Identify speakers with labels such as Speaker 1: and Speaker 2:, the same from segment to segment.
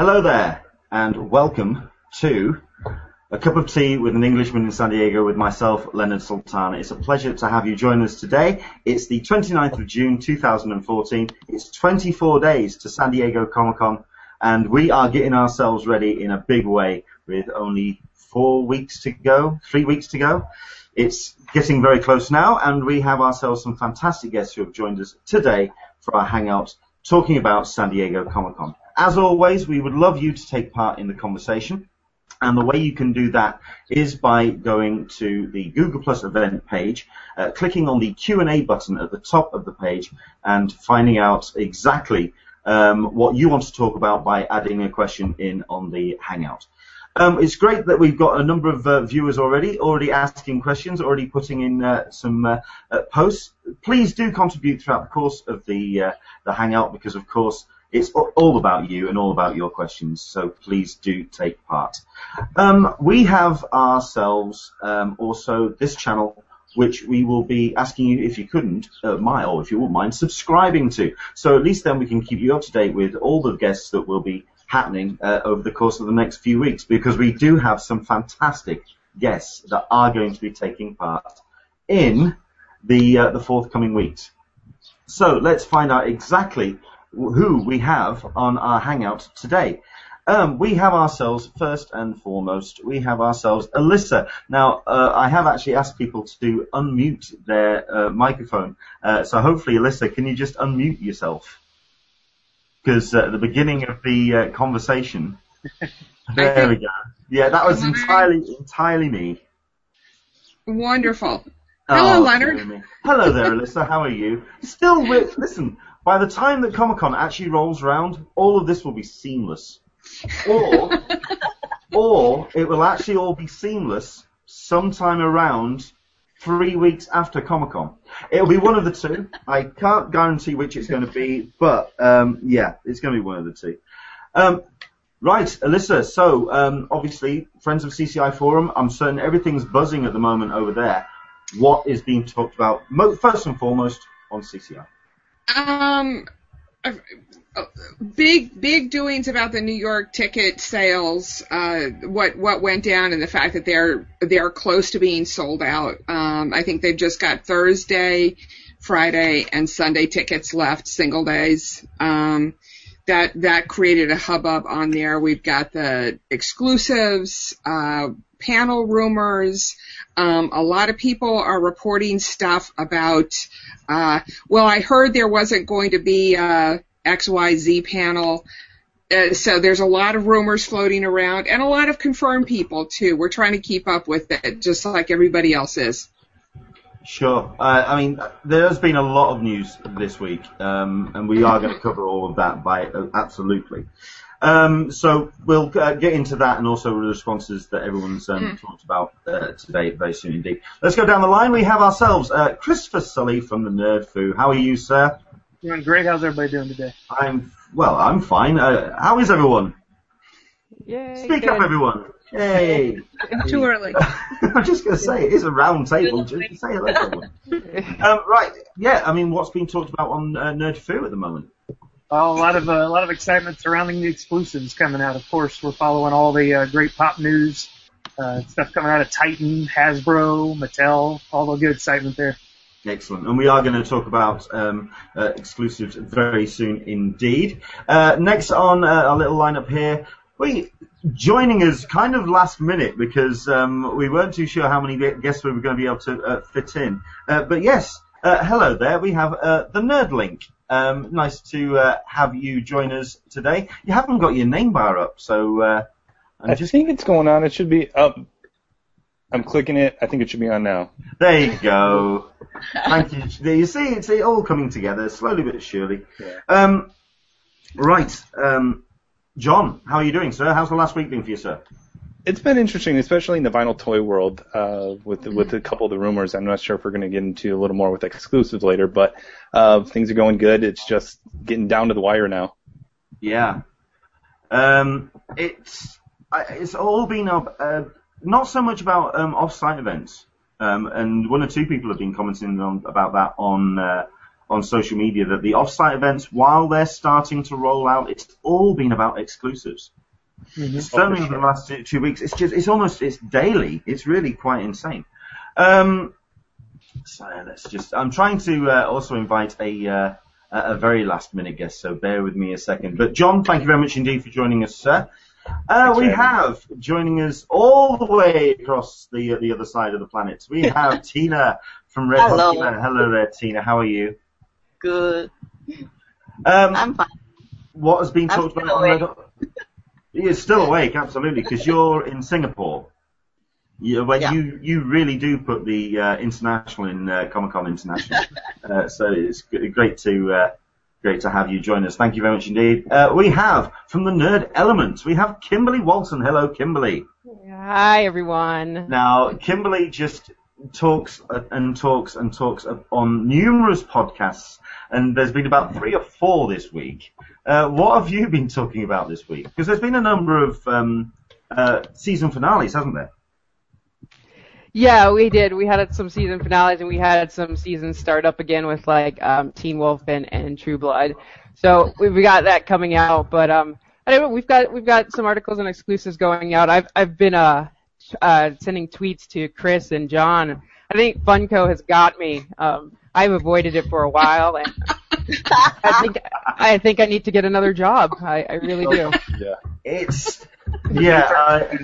Speaker 1: Hello there, and welcome to A Cup of Tea with an Englishman in San Diego with myself, Leonard Sultana. It's a pleasure to have you join us today. It's the 29th of June 2014. It's 24 days to San Diego Comic Con, and we are getting ourselves ready in a big way with only four weeks to go, three weeks to go. It's getting very close now, and we have ourselves some fantastic guests who have joined us today for our hangout talking about San Diego Comic Con. As always, we would love you to take part in the conversation. And the way you can do that is by going to the Google Plus event page, uh, clicking on the Q&A button at the top of the page, and finding out exactly um, what you want to talk about by adding a question in on the Hangout. Um, it's great that we've got a number of uh, viewers already, already asking questions, already putting in uh, some uh, uh posts. Please do contribute throughout the course of the uh, the Hangout because, of course, it's all about you and all about your questions, so please do take part. Um, we have ourselves um, also this channel which we will be asking you if you couldn't uh, mind or if you wouldn't mind subscribing to. So at least then we can keep you up to date with all the guests that will be happening uh, over the course of the next few weeks because we do have some fantastic guests that are going to be taking part in the uh, the forthcoming weeks. So let's find out exactly who we have on our hangout today. Um, we have ourselves, first and foremost, we have ourselves Alyssa. Now, uh, I have actually asked people to unmute their uh, microphone. Uh, so hopefully, Alyssa, can you just unmute yourself? Because uh, at the beginning of the uh, conversation, there we go. Yeah, that was entirely, entirely me.
Speaker 2: Wonderful. Hello, oh,
Speaker 1: Leonard. Hello there, Alyssa. How are you? Still with, listen, by the time that Comic Con actually rolls around, all of this will be seamless. Or, or it will actually all be seamless sometime around three weeks after Comic Con. It'll be one of the two. I can't guarantee which it's going to be, but um, yeah, it's going to be one of the two. Um, right, Alyssa. So um, obviously, friends of CCI Forum. I'm certain everything's buzzing at the moment over there. What is being talked about first and foremost on CCI?
Speaker 2: Um, big big doings about the New York ticket sales. Uh, what what went down and the fact that they're they're close to being sold out. Um, I think they've just got Thursday, Friday, and Sunday tickets left, single days. Um, that that created a hubbub on there. We've got the exclusives, uh, panel rumors. Um, a lot of people are reporting stuff about. Uh, well, I heard there wasn't going to be a XYZ panel. Uh, so there's a lot of rumors floating around and a lot of confirmed people too. We're trying to keep up with it, just like everybody else is.
Speaker 1: Sure. Uh, I mean, there's been a lot of news this week, um, and we are going to cover all of that by uh, absolutely. Um, so we'll uh, get into that and also the responses that everyone's um, mm. talked about uh, today very soon indeed. Let's go down the line. We have ourselves uh, Christopher Sully from the Nerd Foo. How are you, sir?
Speaker 3: Doing great. How's everybody doing today?
Speaker 1: I'm well. I'm fine. Uh, how is everyone?
Speaker 4: Yay!
Speaker 1: Speak good. up, everyone. Yay!
Speaker 2: Too early.
Speaker 1: I'm just going to say it is a round table. Just say hello, everyone. um, right. Yeah. I mean, what's being talked about on uh, Nerd Foo at the moment?
Speaker 3: Well, a lot of uh, a lot of excitement surrounding the exclusives coming out. Of course, we're following all the uh, great pop news uh, stuff coming out of Titan, Hasbro, Mattel, all the good excitement there.
Speaker 1: Excellent, and we are going to talk about um, uh, exclusives very soon indeed. Uh, next on uh, our little lineup here, we joining us kind of last minute because um, we weren't too sure how many guests we were going to be able to uh, fit in. Uh, but yes, uh, hello there. We have the Nerd Link. Um, nice to uh, have you join us today. You haven't got your name bar up, so uh,
Speaker 5: i just... think it's going on. It should be up. I'm clicking it. I think it should be on now.
Speaker 1: There you go. Thank you. There you see, it's all coming together slowly but surely. Yeah. Um, right, um, John, how are you doing, sir? How's the last week been for you, sir?
Speaker 5: it's been interesting, especially in the vinyl toy world, uh, with mm-hmm. with a couple of the rumors. I'm not sure if we're going to get into a little more with exclusives later, but uh, things are going good. It's just getting down to the wire now.
Speaker 1: Yeah, um, it's it's all been up. Uh, not so much about um, off-site events, um, and one or two people have been commenting on about that on uh, on social media that the offsite events, while they're starting to roll out, it's all been about exclusives.
Speaker 3: Mhm.
Speaker 1: Certainly over the last two- two weeks, it's just, it's almost, it's daily. It's really quite insane. Um, so let's just, I'm trying to uh, also invite a, uh, a a very last minute guest, so bear with me a second. But John, thank you very much indeed for joining us, sir. Uh, we have joining us all the way across the the other side of the planet. We have Tina from Red Hot
Speaker 6: Hello.
Speaker 1: Tina. Hello there, Tina. How are you?
Speaker 6: Good.
Speaker 1: Um,
Speaker 6: I'm fine.
Speaker 1: what has been
Speaker 6: I'm
Speaker 1: talked about on
Speaker 6: awake.
Speaker 1: Red You're still awake, absolutely, because you're in Singapore. You, well,
Speaker 6: Yeah.
Speaker 1: you you really do put the uh, international in uh, Comic Con International, uh, so it's great to uh, great to have you join us. Thank you very much indeed. Uh, we have from the Nerd Element, we have Kimberly Walton. Hello, Kimberly.
Speaker 4: Hi, everyone.
Speaker 1: Now, Kimberly just talks uh, and talks and talks on numerous podcasts, and there's been about three or four this week. Uh, what have you been talking about this week? Because there's been a number of um, uh, season finales, hasn't there?
Speaker 4: Yeah, we did. We had some season finales and we had some seasons start up again with like um, Teen Wolf and, and True Blood. So we we got that coming out, but um, I. We've got we've got some articles and exclusives going out. I've I've been uh, uh sending tweets to Chris and John. I think Funko has got me. Um, I've avoided it for a while, and I think I think I need to get another job. I, I really do.
Speaker 5: Yeah.
Speaker 1: It's yeah. I,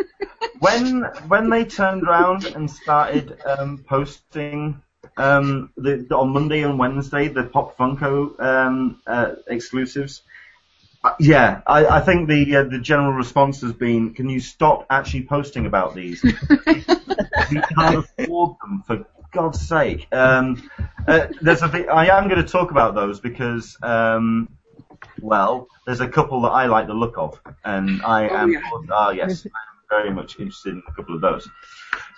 Speaker 1: when when they turned around and started um, posting um, the, on Monday and Wednesday the Pop Funko um, uh, exclusives, yeah, I, I think the uh, the general response has been, can you stop actually posting about these? we can't afford them for God's sake. Um, uh, there's a bit, I am going to talk about those because. Um, well, there's a couple that I like the look of, and I
Speaker 2: Oh,
Speaker 1: am.
Speaker 2: yeah.
Speaker 1: Oh yes, I'm very much interested in a couple of those.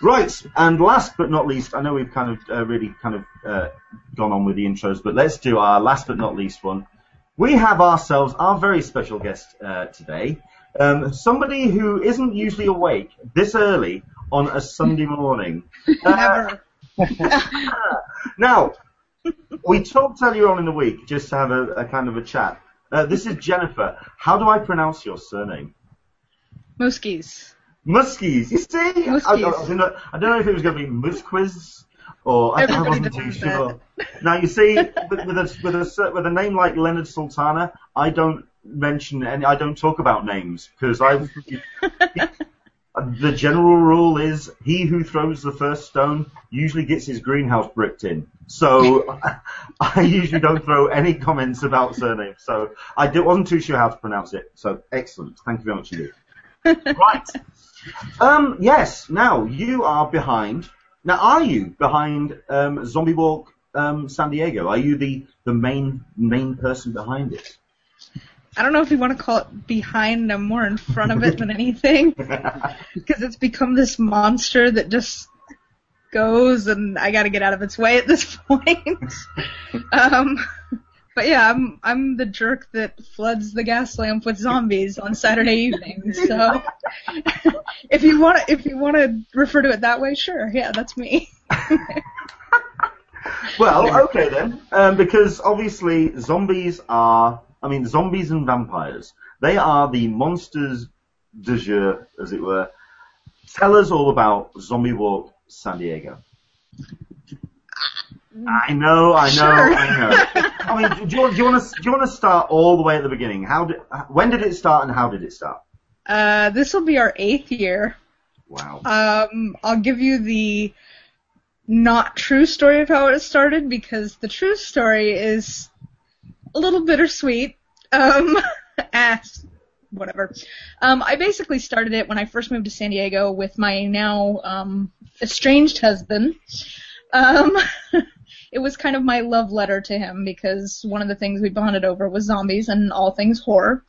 Speaker 1: Right, and last but not least, I know we've kind of uh, really kind of uh, gone on with the intros, but let's do our last but not least one. We have ourselves our very special guest uh, today, um, somebody who isn't usually awake this early on a Sunday morning. Uh, now, we talked earlier on in the week just to have a, a kind of a chat. Uh, this is Jennifer. How do I pronounce your surname?
Speaker 7: Muskies.
Speaker 1: Muskies. You see? I, I,
Speaker 7: Muskies.
Speaker 1: I don't know if it was going to be Musquiz or I, I wasn't too sure. Now you see, with, with a with a with a name like Leonard Sultana, I don't mention any. I don't talk about names because I've. The general rule is he who throws the first stone usually gets his greenhouse bricked in. So I usually don't throw any comments about surnames. So I wasn't too sure how to pronounce it. So excellent. Thank you very much indeed. right. Um, yes. Now you are behind. Now are you behind um, Zombie Walk um, San Diego? Are you the the main main person behind it?
Speaker 7: I don't know if you want to call it behind. I'm more in front of it than anything because it's become this monster that just goes, and I got to get out of its way at this point. um, but yeah, I'm I'm the jerk that floods the Gaslamp with zombies on Saturday evenings. So if you want to if you want to refer to it that way, sure, yeah, that's me.
Speaker 1: Well, okay then, um, because obviously zombies are, I mean, zombies and vampires, they are the monsters de jour, as it were. Tell us all about Zombie Walk San Diego. I know, I know,
Speaker 7: Sure.
Speaker 1: I know. I mean, do you, do you want to do you want to start all the way at the beginning? How did, when did it start and how did it start?
Speaker 7: Uh, this will be our eighth year.
Speaker 1: Wow.
Speaker 7: Um, I'll give you the not true story of how it started because the true story is a little bittersweet. Um, as whatever. Um, I basically started it when I first moved to San Diego with my now um, estranged husband. Um, it was kind of my love letter to him because one of the things we bonded over was zombies and all things horror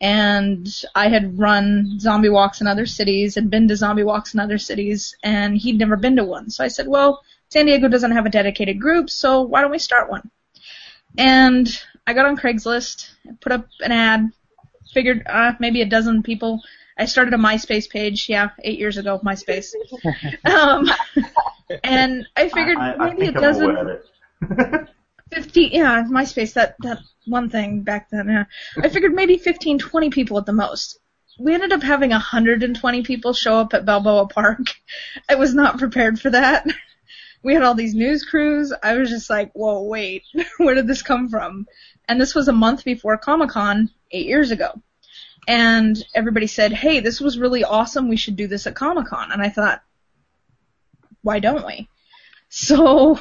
Speaker 7: and I had run zombie walks in other cities and been to zombie walks in other cities, and he'd never been to one. So I said, well, San Diego doesn't have a dedicated group, so why don't we start one? And I got on Craigslist, put up an ad, figured uh, maybe a dozen people. I started a MySpace page, yeah, eight years ago, MySpace. um, and I figured
Speaker 1: I, I
Speaker 7: maybe
Speaker 1: think
Speaker 7: a
Speaker 1: I'm
Speaker 7: dozen.
Speaker 1: aware of it.
Speaker 7: 50, yeah, MySpace, that, that one thing back then, yeah. I figured maybe 15, 20 people at the most. We ended up having 120 people show up at Balboa Park. I was not prepared for that. We had all these news crews. I was just like, whoa, wait, where did this come from? And this was a month before Comic Con eight years ago. And everybody said, hey, this was really awesome. We should do this at Comic Con. And I thought, why don't we? So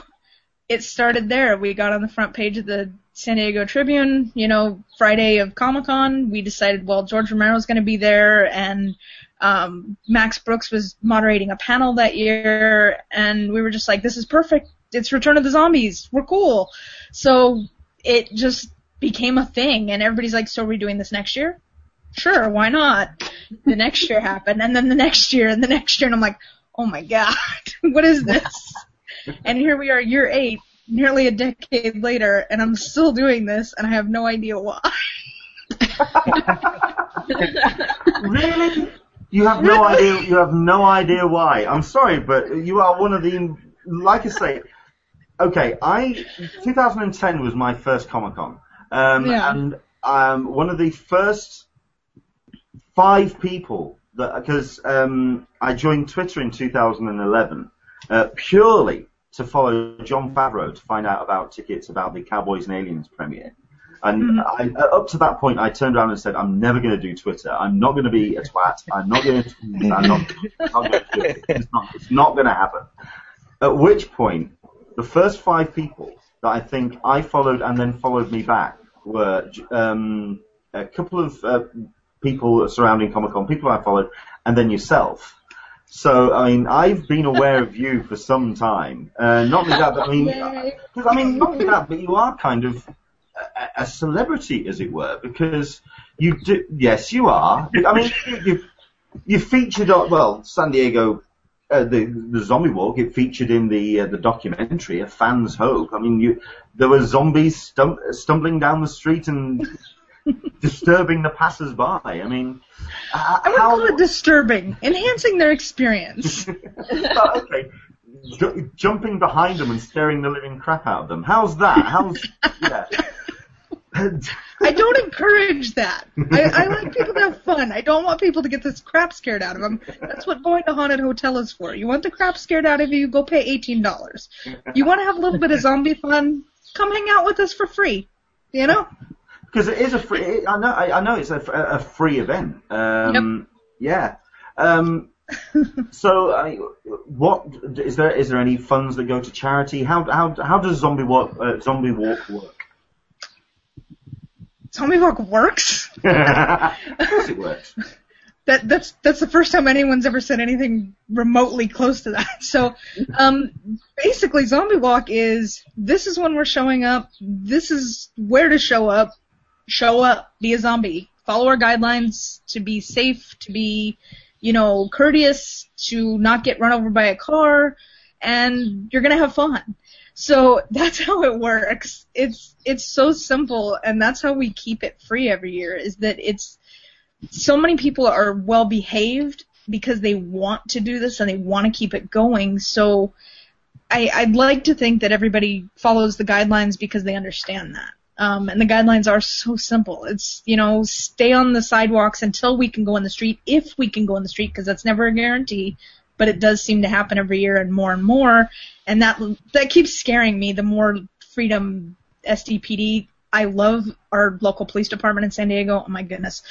Speaker 7: it started there. We got on the front page of the San Diego Tribune, you know, Friday of Comic Con. We decided, well, George Romero's going to be there, and um, Max Brooks was moderating a panel that year, and we were just like, this is perfect. It's Return of the Zombies. We're cool. So it just became a thing, and everybody's like, so are we doing this next year? Sure, why not? The next year happened, and then the next year, and the next year, and I'm like, oh my god, what is this? and here we are, year eight, nearly a decade later, and I'm still doing this, and I have no idea why.
Speaker 1: really? You have no idea. You have no idea why. I'm sorry, but you are one of the. Like I say, okay. I 2010 was my first Comic Con, um,
Speaker 7: Yeah.
Speaker 1: and um, one of the first five people that because um, I joined Twitter in 2011 uh, purely to follow Jon Favreau to find out about tickets about the Cowboys and Aliens premiere. And I, uh, up to that point, I turned around and said, "I'm never going to do Twitter. I'm not going to be a twat. I'm not going to. I'm not, I'm not going to do it. It's not, it's not going to happen." At which point, the first five people that I think I followed and then followed me back were um, a couple of uh, people surrounding Comic Con, people I followed, and then yourself. So, I mean, I've been aware of you for some time. Uh, not only that, but I mean, because, I mean, not only that, but you are kind of a, a celebrity, as it were, because you do. Yes, you are. I mean, you you, featured on well, San Diego. Uh, the the zombie walk it featured in the uh, the documentary a fan's hope i mean you there were zombies stum- stumbling down the street and disturbing the passers-by i mean uh,
Speaker 7: I would
Speaker 1: how
Speaker 7: call it disturbing, enhancing their experience.
Speaker 1: Oh, okay. Ju- jumping behind them and scaring the living crap out of them. How's that? How's yeah?
Speaker 7: I don't encourage that. I, I like people to have fun. I don't want people to get this crap scared out of them. That's what going to haunted hotel is for. You want the crap scared out of you, go pay eighteen dollars. You want to have a little bit of zombie fun, come hang out with us for free. You know?
Speaker 1: Because it is a free. I know. I, I know it's a, a free event. Um, Yeah. Um, so, I, what is there? Is there any funds that go to charity? How how how does zombie walk uh, zombie walk work?
Speaker 7: Zombie Walk works.
Speaker 1: of course it works.
Speaker 7: that that's that's the first time anyone's ever said anything remotely close to that. So, um, basically, Zombie Walk is this is when we're showing up. This is where to show up. Show up, be a zombie. Follow our guidelines to be safe, to be, you know, courteous, to not get run over by a car, and you're gonna have fun. So that's how it works. It's it's so simple, and that's how we keep it free every year. Is that it's so many people are well behaved because they want to do this and they want to keep it going. So I, I'd like to think that everybody follows the guidelines because they understand that. Um, and the guidelines are so simple. It's, you know, stay on the sidewalks until we can go in the street, if we can go in the street, because that's never a guarantee. But it does seem to happen every year and more and more. And that, that keeps scaring me. The more freedom SDPD, I love our local police department in San Diego. Oh my goodness.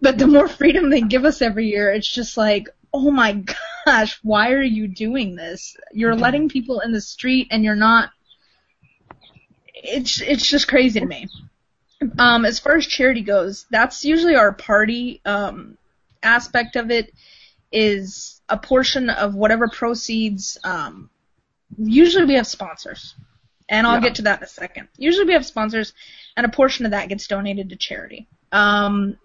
Speaker 7: But the more freedom they give us every year, it's just like, oh my gosh, why are you doing this? You're letting people in the street and you're not. It's it's just crazy to me. Um, as far as charity goes, that's usually our party um, aspect of it. Is a portion of whatever proceeds. Um, usually we have sponsors, and I'll
Speaker 1: Yeah.
Speaker 7: get to that in a second. Usually we have sponsors, and a portion of that gets donated to charity. Um,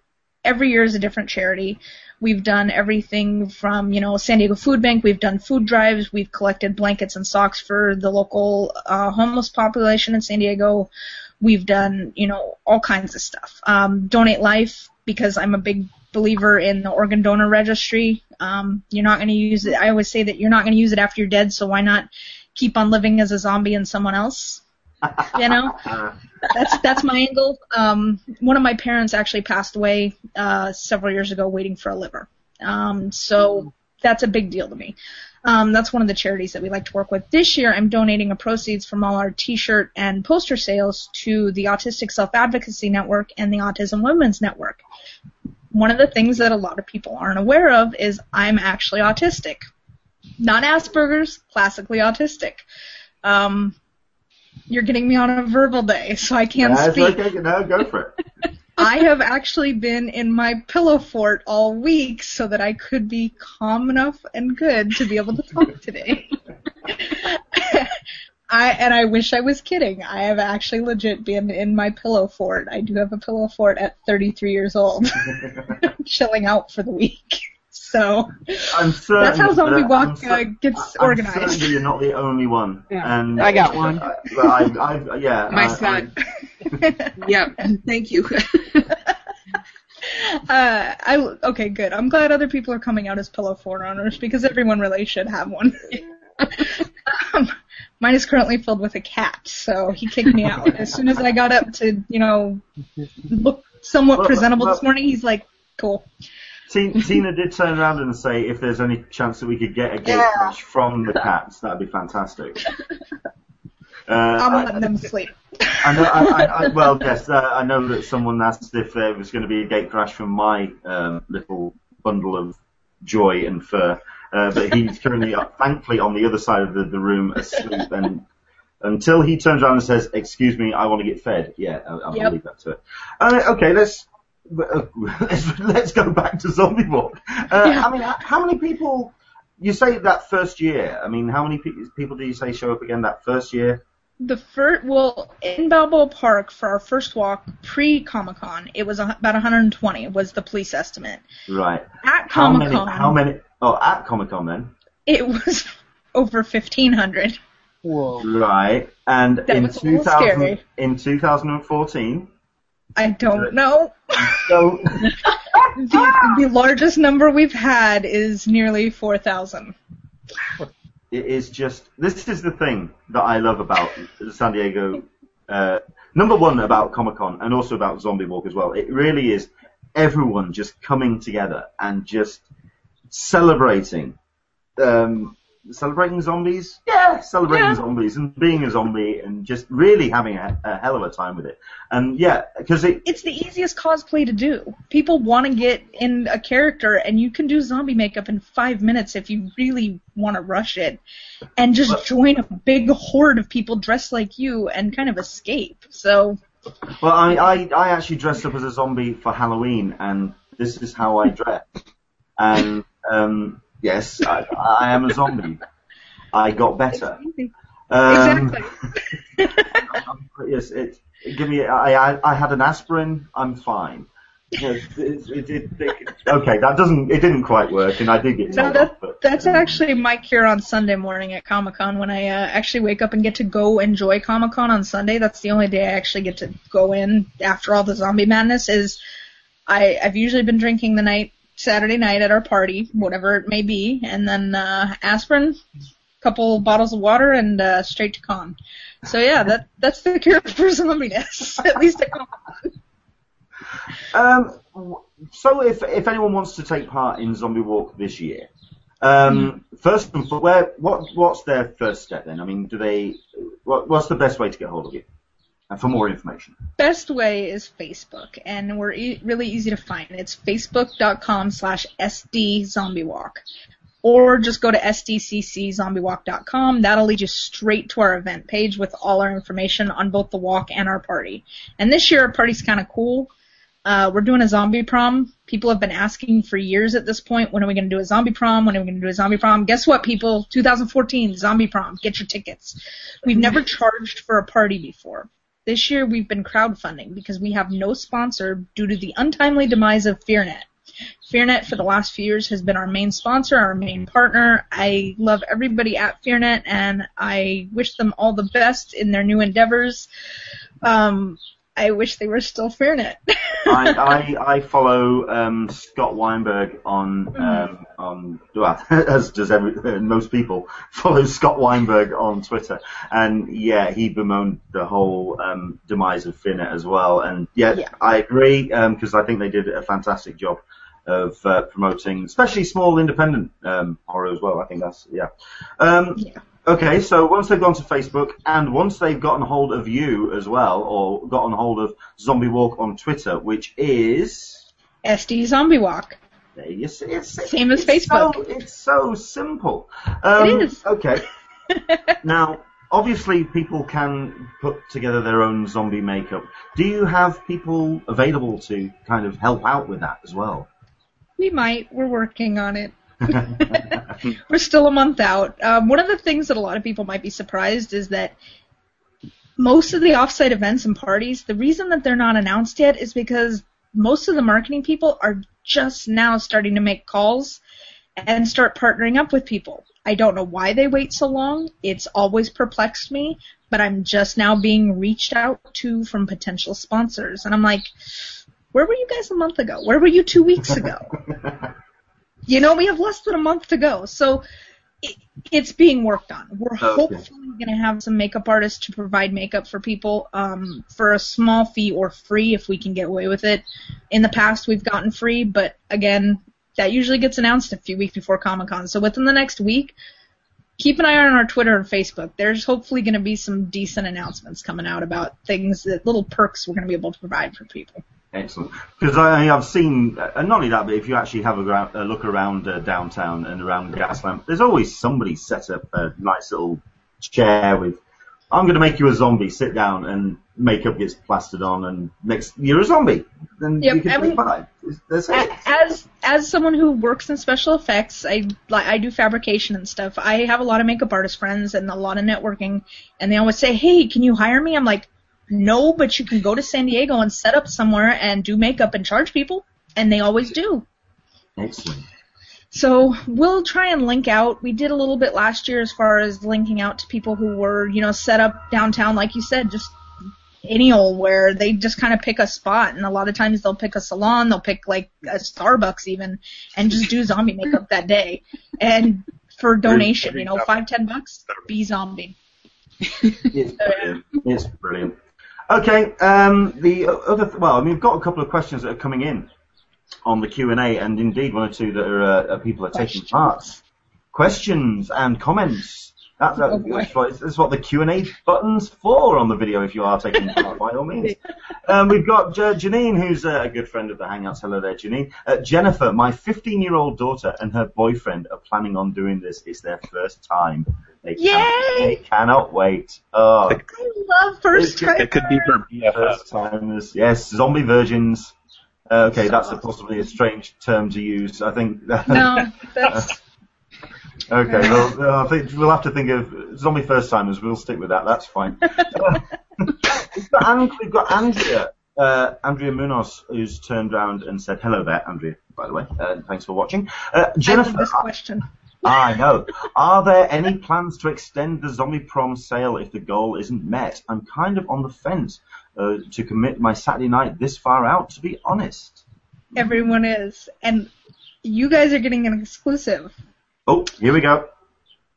Speaker 7: every year is a different charity. We've done everything from, you know, San Diego Food Bank. We've done food drives. We've collected blankets and socks for the local uh, homeless population in San Diego. We've done, you know, all kinds of stuff. Um, Donate Life because I'm a big believer in the organ donor registry. Um, you're not going to use it. I always say that you're not going to use it after you're dead, so why not keep on living as a zombie and someone else? You know, that's that's my angle. Um, one of my parents actually passed away uh, several years ago, waiting for a liver. Um, so that's a big deal to me. Um, that's one of the charities that we like to work with. This year, I'm donating a proceeds from all our T-shirt and poster sales to the Autistic Self Advocacy Network and the Autism Women's Network. One of the things that a lot of people aren't aware of is I'm actually autistic, not Asperger's, classically autistic. Um, you're getting me on a verbal day, so I can't
Speaker 1: that's
Speaker 7: speak.
Speaker 1: okay. No, go for it.
Speaker 7: I have actually been in my pillow fort all week so that I could be calm enough and good to be able to talk today. I and I wish I was kidding. I have actually legit been in my pillow fort. I do have a pillow fort at 33 years old, chilling out for the week. So
Speaker 1: I'm certain
Speaker 7: that's how Zombie
Speaker 1: that-
Speaker 7: Walk
Speaker 1: I'm
Speaker 7: uh, gets
Speaker 1: I'm
Speaker 7: organized.
Speaker 1: certain that you're not the only one.
Speaker 4: Yeah,
Speaker 1: and
Speaker 4: I got one.
Speaker 1: But I, I, yeah,
Speaker 2: My
Speaker 1: I-
Speaker 2: son. Yep. Thank you.
Speaker 7: Uh, I okay, good. I'm glad other people are coming out as pillow fort owners because everyone really should have one. um, mine is currently filled with a cat, so he kicked me out as soon as I got up to, you know, look somewhat
Speaker 1: Well,
Speaker 7: presentable
Speaker 1: well-
Speaker 7: this morning. He's like, "Cool."
Speaker 1: Tina, Tina did turn around and say if there's any chance that we could get a gate crash from the cats, that'd be fantastic. Uh,
Speaker 7: I'm
Speaker 1: I,
Speaker 7: letting them sleep.
Speaker 1: I know. I, I, I, well, yes, uh, I know that someone asked if there was going to be a gate crash from my um, little bundle of joy and fur, uh, but he's currently, uh, thankfully, on the other side of the, the room asleep. And until he turns around and says, "Excuse me, I want to get fed," yeah, I'll, I'll
Speaker 7: Yep.
Speaker 1: leave that to it. Uh, okay, let's. Uh, Let's, let's go back to Zombie Walk. Uh,
Speaker 7: Yeah.
Speaker 1: I mean, how- how many people? You say that first year. I mean, how many pe- people do you say show up again that first year?
Speaker 7: The first, well, in Balboa Park for our first walk pre Comic Con, it was a, about 120 was the police estimate.
Speaker 1: Right.
Speaker 7: At Comic? Con,
Speaker 1: How many? Oh, at Comic Con then.
Speaker 7: it was over 1,500.
Speaker 3: Whoa.
Speaker 1: Right. And
Speaker 7: That
Speaker 1: in
Speaker 7: was a
Speaker 1: 2000,
Speaker 7: scary.
Speaker 1: in 2014.
Speaker 7: I don't know.
Speaker 1: So
Speaker 7: The, the largest number we've had is nearly 4,000.
Speaker 1: it is just. This is the thing that I love about San Diego. Uh, number one about Comic Con and also about Zombie Walk as well. It really is everyone just coming together and just celebrating. Um, celebrating zombies? Yeah, celebrating
Speaker 7: Yeah.
Speaker 1: zombies and being a zombie and just really having a, a hell of a time with it. And yeah, because it,
Speaker 7: It's the easiest cosplay to do. People want to get in a character, and you can do zombie makeup in five minutes if you really want to rush it, and just
Speaker 1: But-
Speaker 7: join a big horde of people dressed like you and kind of escape. So
Speaker 1: Well, I, I, I actually dressed up as a zombie for Halloween, and this is how I dress. And um, yes, I, I am a zombie. I got better. Um,
Speaker 7: exactly.
Speaker 1: yes, it, give me. I, I, I had an aspirin. I'm fine. Yes, it, it, it, it, okay, that doesn't. It didn't quite work, and I did get
Speaker 7: No, that,
Speaker 1: off. But,
Speaker 7: that's
Speaker 1: um,
Speaker 7: actually my cure on Sunday morning at Comic Con when I uh, actually wake up and get to go enjoy Comic Con on Sunday. That's the only day I actually get to go in after all the zombie madness. Is I I've usually been drinking the night Saturday night at our party, whatever it may be, and then uh, aspirin, a couple bottles of water, and uh, straight to con. So yeah, that that's the cure for zombiness, at least at Con.
Speaker 1: Um, so if if anyone wants to take part in Zombie Walk this year, um, first and where what what's their first step then? I mean, do they what, what's the best way to get hold of you? For more information.
Speaker 7: best way is Facebook, and we're e- really easy to find. It's facebook.com slash sdzombiewalk. Or just go to sdcczombiewalk.com. That'll lead you straight to our event page with all our information on both the walk and our party. And this year our party's kind of cool. Uh, we're doing a zombie prom. People have been asking for years at this point, when are we going to do a zombie prom? When are we going to do a zombie prom? Guess what, people? 2014, zombie prom. Get your tickets. We've never charged for a party before. This year we've been crowdfunding because we have no sponsor due to the untimely demise of FearNet. FearNet for the last few years has been our main sponsor, our main partner. I love everybody at FearNet and I wish them all the best in their new endeavors. Um, I wish they were still FearNet.
Speaker 1: I, I, I follow um, Scott Weinberg on um, on well, as does every, most people follow Scott Weinberg on Twitter, and yeah, he bemoaned the whole um, demise of Fearnet as well, and yeah,
Speaker 7: Yeah.
Speaker 1: I agree because I think they did a fantastic job of uh, promoting, especially small independent um, horror as well. I think that's yeah. Um,
Speaker 7: Yeah.
Speaker 1: Okay, so once they've gone to Facebook and once they've gotten hold of you as well, or gotten hold of Zombie Walk on Twitter, which is
Speaker 7: SD Zombie Walk.
Speaker 1: there you see, it's,
Speaker 7: Same as
Speaker 1: it's So,
Speaker 7: Facebook.
Speaker 1: it's so simple. Um,
Speaker 7: It is.
Speaker 1: Okay. now, obviously, people can put together their own zombie makeup. Do you have people available to kind of help out with that as well?
Speaker 7: We might. We're working on it. We're still a month out. Um, one of the things that a lot of people might be surprised is that most of the offsite events and parties, the reason that they're not announced yet is because most of the marketing people are just now starting to make calls and start partnering up with people. I don't know why they wait so long. It's always perplexed me, but I'm just now being reached out to from potential sponsors. And I'm like, where were you guys a month ago? Where were you two weeks ago? you know, we have less than a month to go. So it, it's being worked on. We're
Speaker 1: Okay.
Speaker 7: hopefully going to have some makeup artists to provide makeup for people um, for a small fee or free if we can get away with it. In the past, we've gotten free, but again, that usually gets announced a few weeks before Comic Con. So within the next week, keep an eye on our Twitter and Facebook. There's hopefully going to be some decent announcements coming out about things that little perks we're going to be able to provide for people.
Speaker 1: Excellent. Because I, I've seen, uh, and not only that, but if you actually have a, a look around uh, downtown and around Gaslamp, there's always somebody set up a nice little chair with, I'm going to make you a zombie, sit down, and makeup gets plastered on, and next, you're a zombie. Then
Speaker 7: Yep,
Speaker 1: you can
Speaker 7: and
Speaker 1: take
Speaker 7: we-
Speaker 1: five. That's it.
Speaker 7: as as someone who works in special effects, I like I do fabrication and stuff. I have a lot of makeup artist friends and a lot of networking, and they always say, "Hey, can you hire me?" I'm like, "No, but you can go to San Diego and set up somewhere and do makeup and charge people," and they always do.
Speaker 1: Excellent.
Speaker 7: So we'll try and link out. We did a little bit last year as far as linking out to people who were, you know, set up downtown, like you said, just any old where they just kind of pick a spot, and a lot of times they'll pick a salon, they'll pick like a Starbucks even, and just do zombie makeup that day, and for donation, you know, five ten bucks, be zombie.
Speaker 1: It's brilliant. It's brilliant. Okay, um, the other, th- well, I mean, we've got a couple of questions that are coming in on the Q and A, and indeed one or two that are uh, people are taking part. Questions and comments. That, that,
Speaker 7: Oh,
Speaker 1: that's, what, that's what the Q and A button's for on the video. If you are taking part, by all means. Um, we've got uh, Janine, who's uh, a good friend of the Hangouts. Hello there, Janine. Uh, Jennifer, my 15-year-old daughter and her boyfriend are planning on doing this. It's their first time. They cannot,
Speaker 7: Yay!
Speaker 1: they cannot wait. Oh,
Speaker 7: I love first
Speaker 1: It's-
Speaker 5: It could be for BFF.
Speaker 1: First timers, yes, zombie virgins. Uh, okay, that's a, possibly a strange term to use. I think.
Speaker 7: No, that's
Speaker 1: okay, well, uh, I think we'll have to think of zombie first timers. We'll stick with that. That's fine. Uh, we've, got, An- we've got Andrea, uh, Andrea Munoz, who's turned around and said, "Hello there, Andrea." By the way, uh, thanks for watching. Uh,
Speaker 7: I love
Speaker 1: Jennifer,
Speaker 7: this question.
Speaker 1: I know. Are there any plans to extend the zombie prom sale if the goal isn't met? I'm kind of on the fence uh, to commit my Saturday night this far out, to be honest.
Speaker 7: Everyone is, and you guys are getting an exclusive.
Speaker 1: Oh, here we go.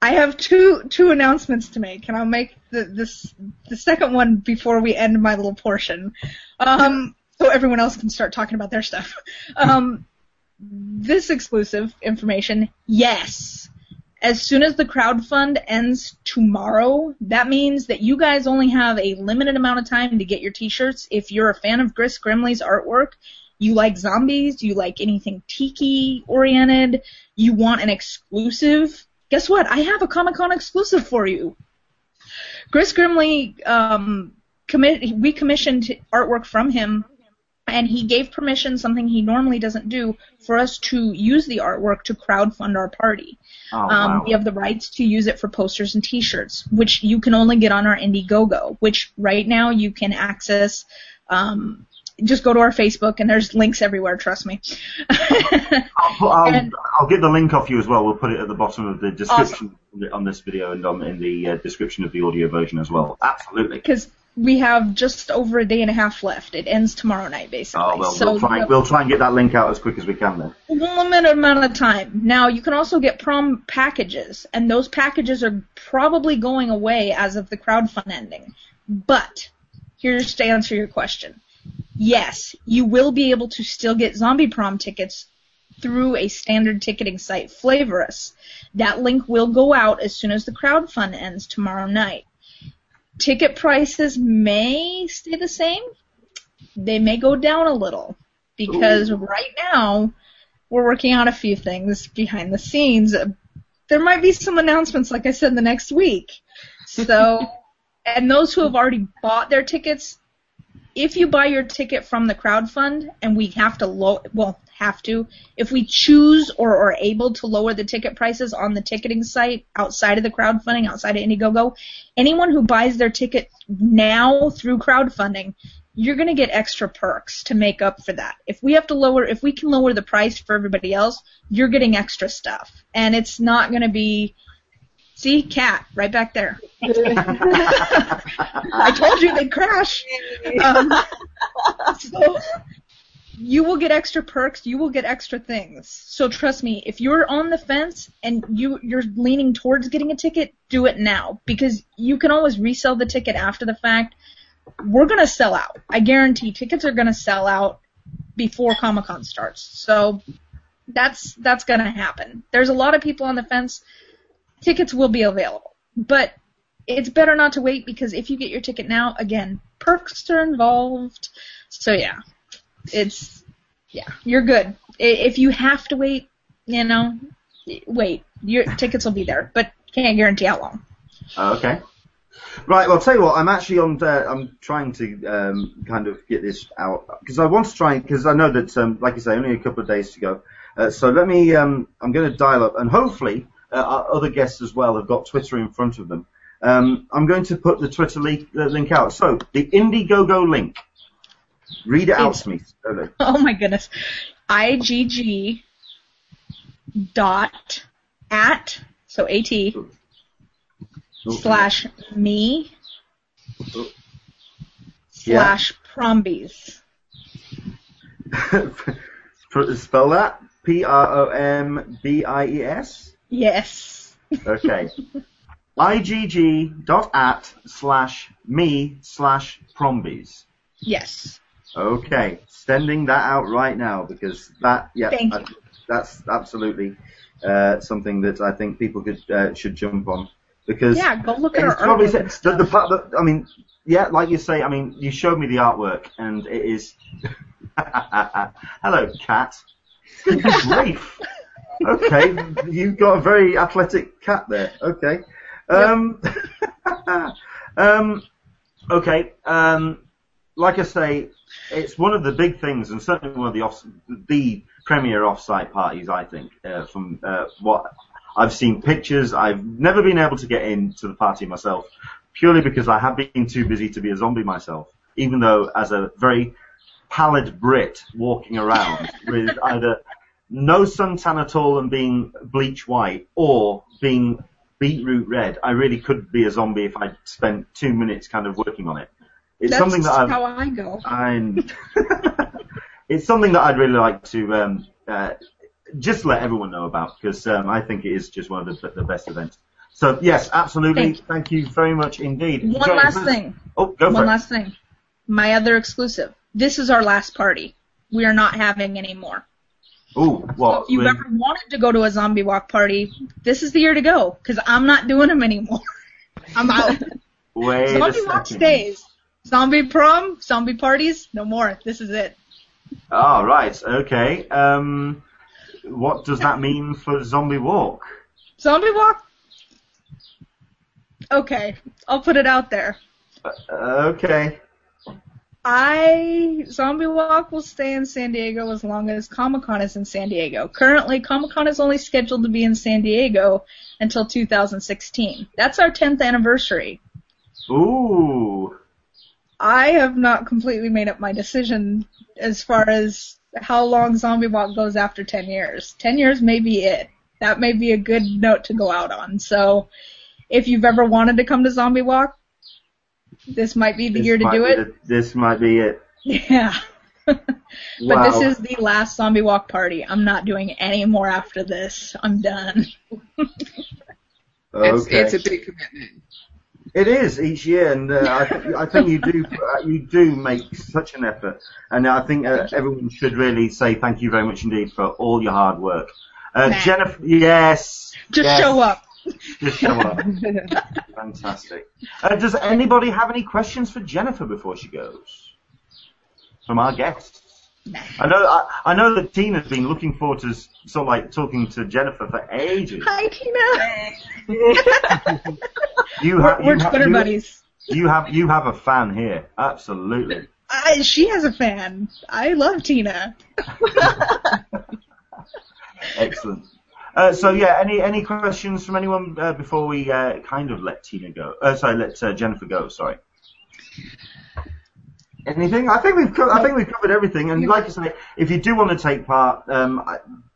Speaker 7: I have two two announcements to make, and I'll make the this the second one before we end my little portion, um, so everyone else can start talking about their stuff. Um, this exclusive information, yes. As soon as the crowdfund ends tomorrow, that means that you guys only have a limited amount of time to get your t-shirts. If you're a fan of Gris Grimly's artwork, you like zombies, you like anything tiki oriented, you want an exclusive, guess what? I have a Comic Con exclusive for you. Gris Grimly, um, commi- we commissioned artwork from him, and he gave permission, something he normally doesn't do, for us to use the artwork to crowdfund our party.
Speaker 1: Oh,
Speaker 7: Um,
Speaker 1: wow.
Speaker 7: We have the rights to use it for posters and T-shirts, which you can only get on our Indiegogo. Which right now you can access. Um, just go to our Facebook, and there's links everywhere. Trust me.
Speaker 1: I'll, put, I'll,
Speaker 7: and-
Speaker 1: I'll get the link off you as well. We'll put it at the bottom of the description on this video and on in the uh, description of the audio version as well. Absolutely.
Speaker 7: because we have just over a day and a half left. It ends tomorrow night, basically.
Speaker 1: Oh well,
Speaker 7: so
Speaker 1: we'll try. We'll try and get that link out as quick as we can then.
Speaker 7: limited amount of time. Now you can also get prom packages, and those packages are probably going away as of the crowdfund ending. But here's to answer your question. Yes, you will be able to still get zombie prom tickets through a standard ticketing site, Flavorus. That link will go out as soon as the crowdfund ends tomorrow night. Ticket prices may stay the same. They may go down a little because right now we're working on a few things behind the scenes. There might be some announcements, like I said, the next week. So, and those who have already bought their tickets, if you buy your ticket from the crowdfund and we have to low, well, have to, if we choose or are able to lower the ticket prices on the ticketing site outside of the crowdfunding, outside of Indiegogo, anyone who buys their ticket now through crowdfunding, you're going to get extra perks to make up for that. If we have to lower, if we can lower the price for everybody else, you're getting extra stuff. And it's not going to be, see, cat, right back there. I told you they'd crash. Um, so you will get extra perks, you will get extra things. So trust me, if you're on the fence and you you're leaning towards getting a ticket, do it now because you can always resell the ticket after the fact. We're going to sell out. I guarantee tickets are going to sell out before Comic-Con starts. So that's that's going to happen. There's a lot of people on the fence. Tickets will be available. But it's better not to wait because if you get your ticket now, again, perks are involved. So yeah, it's yeah, you're good. If you have to wait, you know, wait. Your tickets will be there, but can't guarantee how long.
Speaker 1: Oh, okay. Right. Well, I'll tell you what. I'm actually on. The, I'm trying to um, kind of get this out because I want to try because I know that, um, like you say, only a couple of days to go. Uh, so let me. Um, I'm going to dial up, and hopefully uh, our other guests as well have got Twitter in front of them. Um, I'm going to put the Twitter link, uh, link out. So the Indiegogo link. Read it out to me slowly.
Speaker 7: Oh my goodness. IGG dot at so at
Speaker 1: Ooh.
Speaker 7: slash me
Speaker 1: Yeah.
Speaker 7: slash prombies.
Speaker 1: Spell that. P R O M B I E S.
Speaker 7: Yes.
Speaker 1: Okay. IGG dot at slash me slash prombies.
Speaker 7: Yes.
Speaker 1: Okay, sending that out right now because that, yeah, I- that's absolutely uh, something that I think people could uh, should jump on because
Speaker 7: Yeah, go look at our
Speaker 1: probably the, the part that I mean, yeah, like you say, I mean, you showed me the artwork and it is. Hello, cat. Grief. Okay, you've got a very athletic cat there. Okay. Um, um, okay. Um, like I say, it's one of the big things, and certainly one of the off, the premier off-site parties. I think uh, from uh, what I've seen pictures, I've never been able to get into the party myself, purely because I have been too busy to be a zombie myself. Even though, as a very pallid Brit walking around with either no suntan at all and being bleach white, or being beetroot red, I really could be a zombie if I spent two minutes kind of working on it. It's
Speaker 7: That's
Speaker 1: something that I've
Speaker 7: how I go.
Speaker 1: it's something that I'd really like to um, uh, just let everyone know about because um, I think it is just one of the, the best events. So yes, absolutely.
Speaker 7: Thank
Speaker 1: Thank you, very much indeed.
Speaker 7: One
Speaker 1: Enjoy
Speaker 7: last thing.
Speaker 1: Oh, go for
Speaker 7: One
Speaker 1: it.
Speaker 7: last thing. My other exclusive. This is our last party. We are not having any more.
Speaker 1: Ooh,
Speaker 7: So if you
Speaker 1: with-
Speaker 7: ever wanted to go to a zombie walk party, this is the year to go because I'm not doing them anymore. I'm out.
Speaker 1: wait
Speaker 7: zombie walk stays. Zombie prom, zombie parties, no more. This is it.
Speaker 1: Oh, right. Okay. Um, what does that mean for Zombie Walk?
Speaker 7: Zombie walk. Okay, I'll put it out there.
Speaker 1: Uh, okay.
Speaker 7: I Zombie Walk will stay in San Diego as long as Comic Con is in San Diego. Currently, Comic Con is only scheduled to be in San Diego until 2016. That's our 10th anniversary.
Speaker 1: Ooh.
Speaker 7: I have not completely made up my decision as far as how long Zombie Walk goes after 10 years. 10 years may be it. That may be a good note to go out on. So, if you've ever wanted to come to Zombie Walk, This might be the
Speaker 1: This
Speaker 7: year to do it.
Speaker 1: the- this might be it.
Speaker 7: Yeah. but
Speaker 1: Wow.
Speaker 7: this is the last zombie walk party. I'm not doing any more after this. I'm done.
Speaker 2: It's,
Speaker 1: Okay.
Speaker 2: it's a big commitment.
Speaker 1: It is each year, and uh, I, think, I think you do uh, you do make such an effort, and I think uh, everyone should really say thank you very much indeed for all your hard work. Uh, Jennifer, yes,
Speaker 7: Just
Speaker 1: yes,
Speaker 7: show up.
Speaker 1: Just show up. Fantastic. Uh, does anybody have any questions for Jennifer before she goes? From our guests. I know I, I know that Tina's been looking forward to sort of like talking to Jennifer for ages.
Speaker 7: Hi, Tina.
Speaker 1: You
Speaker 7: we're
Speaker 1: have
Speaker 7: we're
Speaker 1: you, ha-
Speaker 7: Twitter
Speaker 1: you-
Speaker 7: buddies.
Speaker 1: you have you have a fan here. Absolutely.
Speaker 7: I, she has a fan. I love Tina.
Speaker 1: Excellent. Uh, so yeah, any any questions from anyone uh, before we uh, kind of let Tina go? Uh, sorry, let uh, Jennifer go. Sorry. Anything? I think we've co- I think we've covered everything. And like I say, if you do want to take part, um,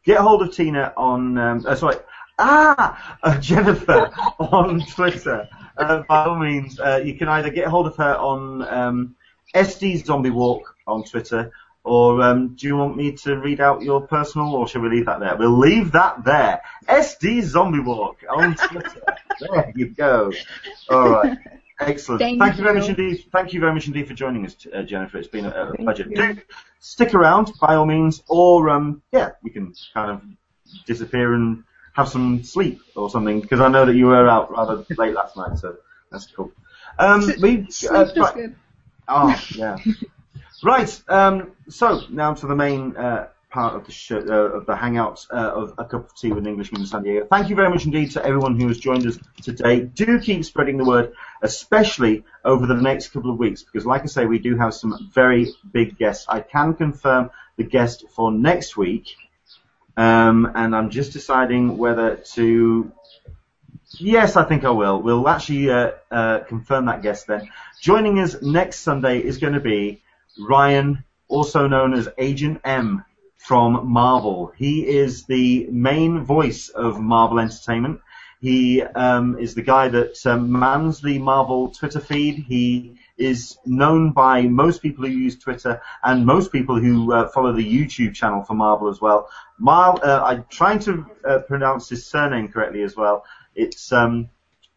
Speaker 1: get hold of Tina on um, sorry. Ah, Jennifer on Twitter. By all means, you can either get hold of her on um, SD Zombie Walk on Twitter, or um, do you want me to read out your personal, or shall we leave that there? We'll leave that there. SD Zombie Walk on Twitter. there you go. All right. Excellent.
Speaker 7: Thank
Speaker 1: you very much indeed. Thank you very much indeed for joining us, uh, Jennifer. It's been a, a pleasure. Do stick around by all means, or um, yeah, you can kind of disappear and have some sleep or something because I know that you were out rather late last night, so that's cool. Um, we uh,
Speaker 7: is
Speaker 1: right-
Speaker 7: good.
Speaker 1: Oh, yeah. right. Um, so now to the main uh, part of the show, uh, of the hangout uh, of a cup of tea with an Englishman in San Diego. Thank you very much indeed to everyone who has joined us today. Do keep spreading the word, especially over the next couple of weeks, because like I say, we do have some very big guests. I can confirm the guest for next week, um, and I'm just deciding whether to Yes, I think I will. We'll actually uh, uh, confirm that guest then. Joining us next Sunday is going to be Ryan, also known as Agent M from Marvel. He is the main voice of Marvel Entertainment. He um, is the guy that um, mans the Marvel Twitter feed. He is known by most people who use Twitter and most people who uh, follow the YouTube channel for Marvel as well. Uh, I'm trying to uh, pronounce his surname correctly as well. It's um,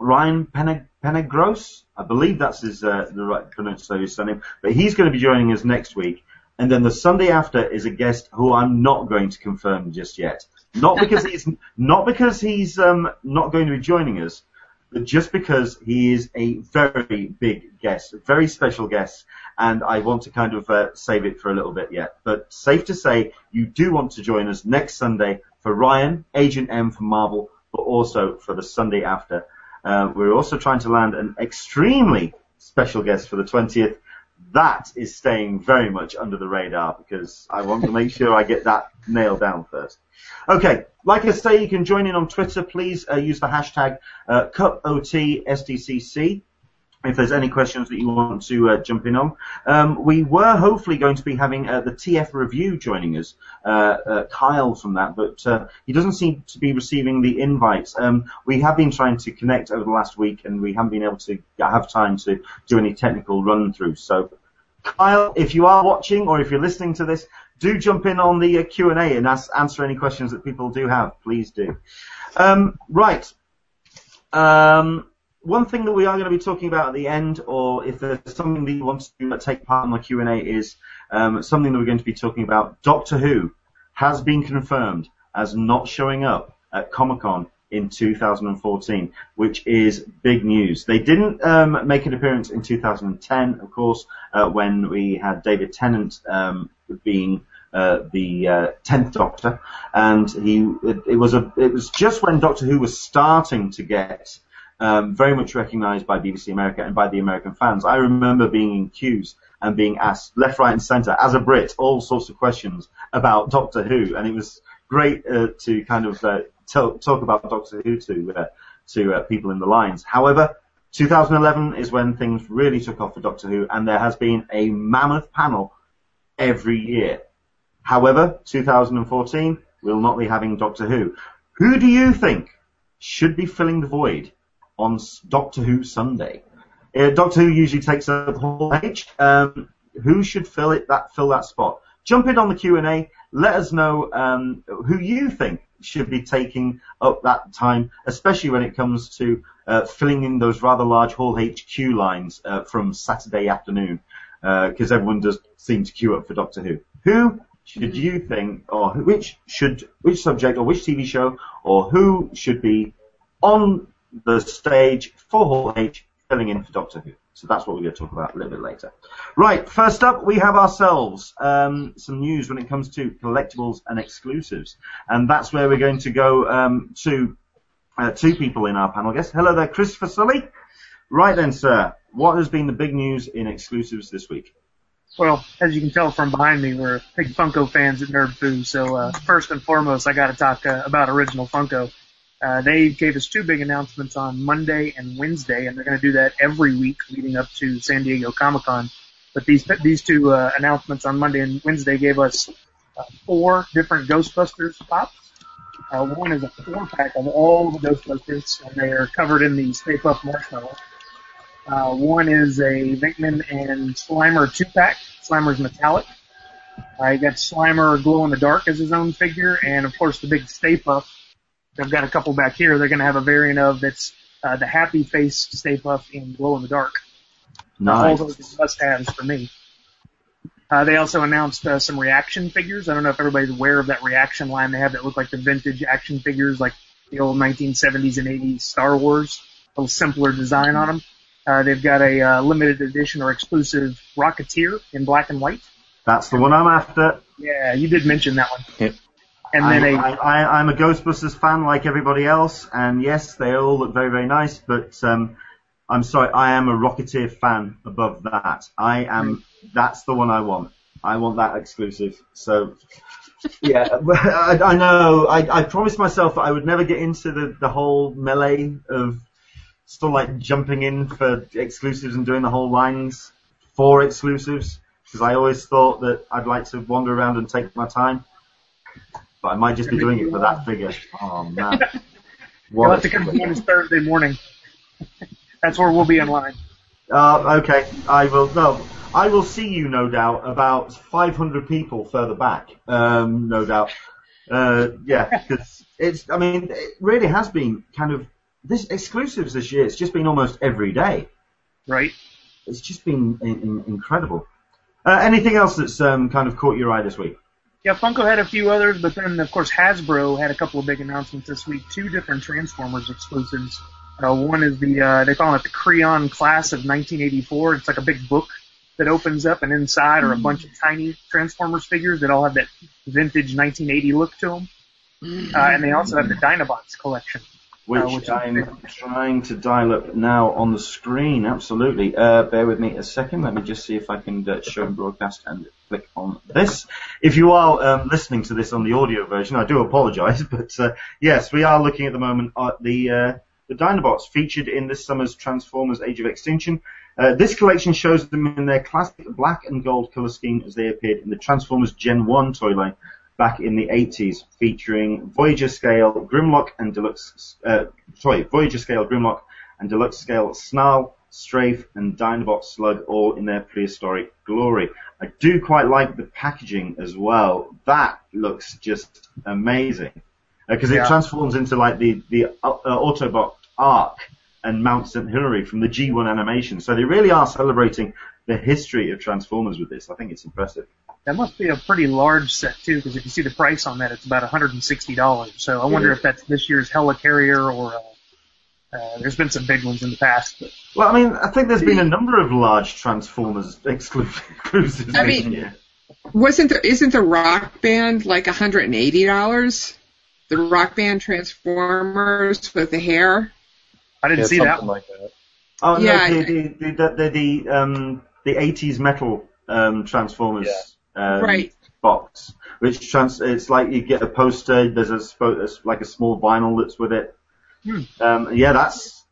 Speaker 1: Ryan Pene- Penegros. I believe that's his uh, the right pronunciation of his surname. But he's going to be joining us next week. And then the Sunday after is a guest who I'm not going to confirm just yet. Not because he's not because he's um, not going to be joining us, but just because he is a very big guest, a very special guest, and I want to kind of uh, save it for a little bit yet. But safe to say, you do want to join us next Sunday for Ryan, Agent M from Marvel, but also for the Sunday after. Uh, we're also trying to land an extremely special guest for the 20th. That is staying very much under the radar because I want to make sure I get that nailed down first. Okay, like I say, you can join in on Twitter. Please uh, use the hashtag uh, CupOTSDCC if there's any questions that you want to uh, jump in on. Um, we were hopefully going to be having uh, the TF review joining us, uh, uh, Kyle from that, but uh, he doesn't seem to be receiving the invites. Um, we have been trying to connect over the last week, and we haven't been able to have time to do any technical run through. So, Kyle, if you are watching or if you're listening to this, do jump in on the uh, Q and A and ask, answer any questions that people do have. Please do. Um, right. Um, one thing that we are going to be talking about at the end, or if there's something that you want to take part in the Q&A, is um, something that we're going to be talking about. Doctor Who has been confirmed as not showing up at Comic-Con in 2014, which is big news. They didn't um, make an appearance in 2010, of course, uh, when we had David Tennant um, being uh, the uh, tenth Doctor, and he it, it was a it was just when Doctor Who was starting to get um, very much recognised by BBC America and by the American fans. I remember being in queues and being asked left, right, and centre as a Brit all sorts of questions about Doctor Who, and it was great uh, to kind of uh, talk about Doctor Who to uh, to uh, people in the lines. However, 2011 is when things really took off for Doctor Who, and there has been a mammoth panel every year. However, 2014 will not be having Doctor Who. Who do you think should be filling the void on Doctor Who Sunday? Uh, Doctor Who usually takes up Hall H. Um, who should fill it that fill that spot? Jump in on the Q and A. Let us know um, who you think should be taking up that time, especially when it comes to uh, filling in those rather large Hall HQ lines uh, from Saturday afternoon, because everyone does seem to queue up for Doctor Who. Who should you think, or which should, which subject or which TV show, or who should be on the stage for Hall H filling in for Doctor Who? So that's what we're going to talk about a little bit later. Right, first up, we have ourselves um, some news when it comes to collectibles and exclusives, and that's where we're going to go um, to uh, two people in our panel guests. Hello there, Christopher Sully. Right then, sir, what has been the big news in exclusives this week?
Speaker 3: Well, as you can tell from behind me, we're big Funko fans at Nerd Foo. So uh, first and foremost, I got to talk uh, about original Funko. Uh, they gave us two big announcements on Monday and Wednesday, and they're going to do that every week leading up to San Diego Comic Con. But these these two uh, announcements on Monday and Wednesday gave us uh, four different Ghostbusters pops. Uh, one is a four pack of all the Ghostbusters, and they are covered in the Stay Puft Marshmallow. Uh, one is a Venkman and Slimer two pack. Slimer's metallic. I got Slimer glow in the dark as his own figure, and of course the big Stay Puft. I've got a couple back here. They're going to have a variant of that's uh, the Happy Face Stay Puft in glow in the dark.
Speaker 1: Nice.
Speaker 3: All those must-haves for me. Uh, they also announced uh, some reaction figures. I don't know if everybody's aware of that reaction line they have that look like the vintage action figures, like the old 1970s and 80s Star Wars. A little simpler design on them. Uh, they've got a uh, limited edition or exclusive Rocketeer in black and white.
Speaker 1: That's the one I'm after.
Speaker 3: Yeah, you did mention that one.
Speaker 5: Yep.
Speaker 3: And then
Speaker 1: I,
Speaker 3: a
Speaker 1: I, I, I'm a Ghostbusters fan like everybody else, and yes, they all look very, very nice, but um, I'm sorry, I am a Rocketeer fan above that. I am, that's the one I want. I want that exclusive. So, yeah, I, I know, I, I promised myself that I would never get into the, the whole melee of still like jumping in for exclusives and doing the whole lines for exclusives, because I always thought that I'd like to wander around and take my time. But I might just be doing it for that figure. Oh man.
Speaker 3: you'll have to come join us Thursday morning. That's where we'll be in line.
Speaker 1: Uh, okay, I will. No, I will see you, no doubt, about 500 people further back. Um, no doubt. Uh, yeah, because it's. I mean, it really has been kind of this exclusives this year. It's just been almost every day.
Speaker 3: Right?
Speaker 1: It's just been in, in, incredible. Uh, anything else that's um, kind of caught your eye this week?
Speaker 3: Yeah, Funko had a few others, but then of course Hasbro had a couple of big announcements this week. Two different Transformers exclusives. Uh, one is the uh, they call it the Kre-O Class of 1984. It's like a big book that opens up, and inside are a bunch of tiny Transformers figures that all have that vintage 1980 look to them. Uh, and they also have the Dinobots collection.
Speaker 1: Which,
Speaker 3: Uh, which
Speaker 1: I'm trying to dial up now on the screen. Absolutely. Uh, bear with me a second. Let me just see if I can uh, show and broadcast and click on this. If you are um, listening to this on the audio version, I do apologise, but uh, yes, we are looking at the moment at the uh, the Dinobots featured in this summer's Transformers: Age of Extinction. Uh, this collection shows them in their classic black and gold colour scheme as they appeared in the Transformers Gen 1 toy line back in the 80s, featuring Voyager scale Grimlock and Deluxe, uh, sorry, Voyager scale Grimlock and Deluxe scale Snarl, Strafe, and Dinobot Slug, all in their prehistoric glory. I do quite like the packaging as well. That looks just amazing because
Speaker 3: Yeah.
Speaker 1: it transforms into like the the uh, uh, Autobot Ark and Mount St. Hilary from the G1 animation. So they really are celebrating the history of Transformers with this. I think it's impressive.
Speaker 3: That must be a pretty large set too, because if you see the price on that, it's about $160. So I wonder if that's this year's Helicarrier or uh, uh, there's been some big ones in the past. But
Speaker 1: Well, I mean, I think there's been a number of large Transformers exclu- exclusives
Speaker 2: I mean-
Speaker 1: year.
Speaker 2: Wasn't the, isn't the Rock Band like $180? The Rock Band Transformers with the hair?
Speaker 3: I didn't
Speaker 5: Yeah,
Speaker 3: see that one.
Speaker 5: like that.
Speaker 1: Oh
Speaker 2: Yeah,
Speaker 1: no, the the the, the, the um the 80s metal um Transformers um,
Speaker 2: Right.
Speaker 1: box, which trans it's like you get a poster. There's a spo- there's like a small vinyl that's with it.
Speaker 3: Hmm.
Speaker 1: Um, yeah, that's.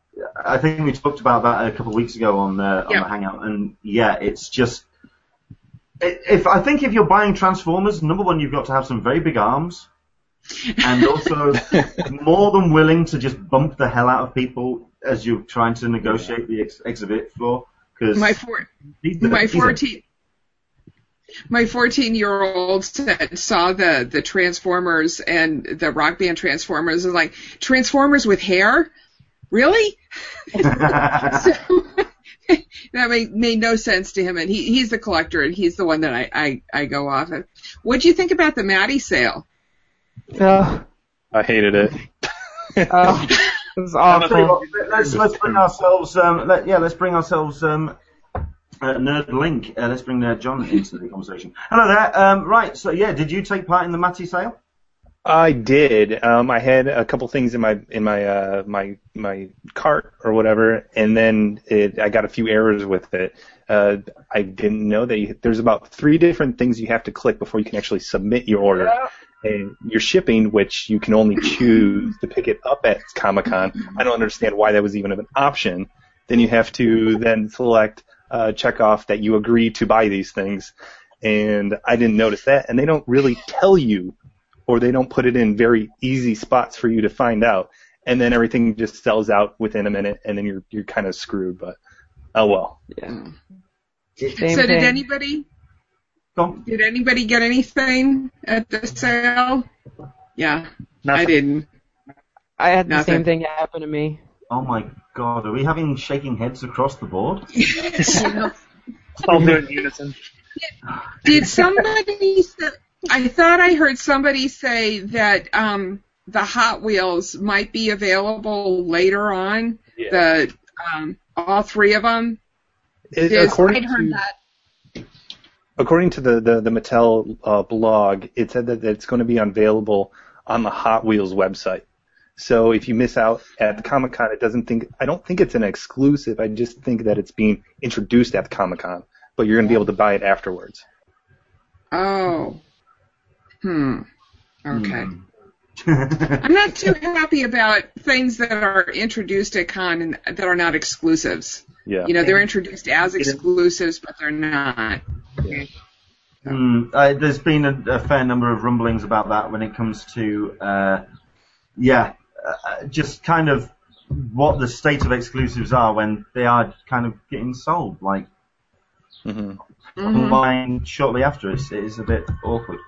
Speaker 1: I think we talked about that a couple of weeks ago on the on
Speaker 2: Yeah.
Speaker 1: the hangout, and yeah, it's just. i- If I think if you're buying Transformers, number one, you've got to have some very big arms, and also more than willing to just bump the hell out of people as you're trying to negotiate the ex- exhibit floor? Because
Speaker 2: My four, my fourteen. My 14 year old said, saw the, the Transformers and the rock band Transformers and like, Transformers with hair? Really? so, that made, made no sense to him and he, he's the collector and he's the one that I, I, I go off of. What'd you think about the Matty sale?
Speaker 4: Oh,
Speaker 5: I hated it.
Speaker 4: oh, it was
Speaker 1: I'll tell you
Speaker 4: awful.
Speaker 1: let's let's bring ourselves um let, yeah let's bring ourselves um uh, Nerd Link. Uh, let's bring Nerd John into the conversation. Hello there. Um, right. So yeah, did you take part in the Matty sale?
Speaker 5: I did. Um, I had a couple things in my in my uh, my my cart or whatever, and then it, I got a few errors with it. Uh, I didn't know that you, there's about three different things you have to click before you can actually submit your order. And your shipping, which you can only choose to pick it up at Comic Con. I don't understand why that was even an option. Then you have to then select uh, check off that you agree to buy these things. And I didn't notice that. And they don't really tell you or they don't put it in very easy spots for you to find out. And then everything just sells out within a minute, and then you're you're kind of screwed. But oh well.
Speaker 4: Yeah.
Speaker 2: so
Speaker 4: Same
Speaker 2: did
Speaker 4: thing.
Speaker 2: anybody
Speaker 1: Go on.
Speaker 2: did anybody get anything at the sale? Yeah, I
Speaker 3: Nothing.
Speaker 2: didn't.
Speaker 4: I had the
Speaker 2: Nothing.
Speaker 4: same thing happen to me.
Speaker 1: Oh my God, are we having shaking heads across the board?
Speaker 3: All do it in unison.
Speaker 2: Did somebody? Say, I thought I heard somebody say that um, the Hot Wheels might be available later on. Yeah. The um, all three of them.
Speaker 5: It- according
Speaker 7: I'd heard
Speaker 5: to
Speaker 7: that.
Speaker 5: according to the the, the Mattel uh, blog, it said that it's going to be available on the Hot Wheels website. So if you miss out at the Comic Con, it doesn't think I don't think it's an exclusive. I just think that it's being introduced at the Comic Con, but you're going to be able to buy it afterwards.
Speaker 2: Oh. Hmm. Okay.
Speaker 1: Hmm.
Speaker 2: I'm not too happy about things that are introduced at con and that are not exclusives.
Speaker 5: Yeah.
Speaker 2: You know, they're introduced as exclusives, but they're not. Yeah.
Speaker 1: Hmm, uh, there's been a, a fair number of rumblings about that when it comes to, uh, yeah, uh, just kind of what the state of exclusives are when they are kind of getting sold, like
Speaker 5: hmm
Speaker 1: online shortly after. It's, it is a bit awkward.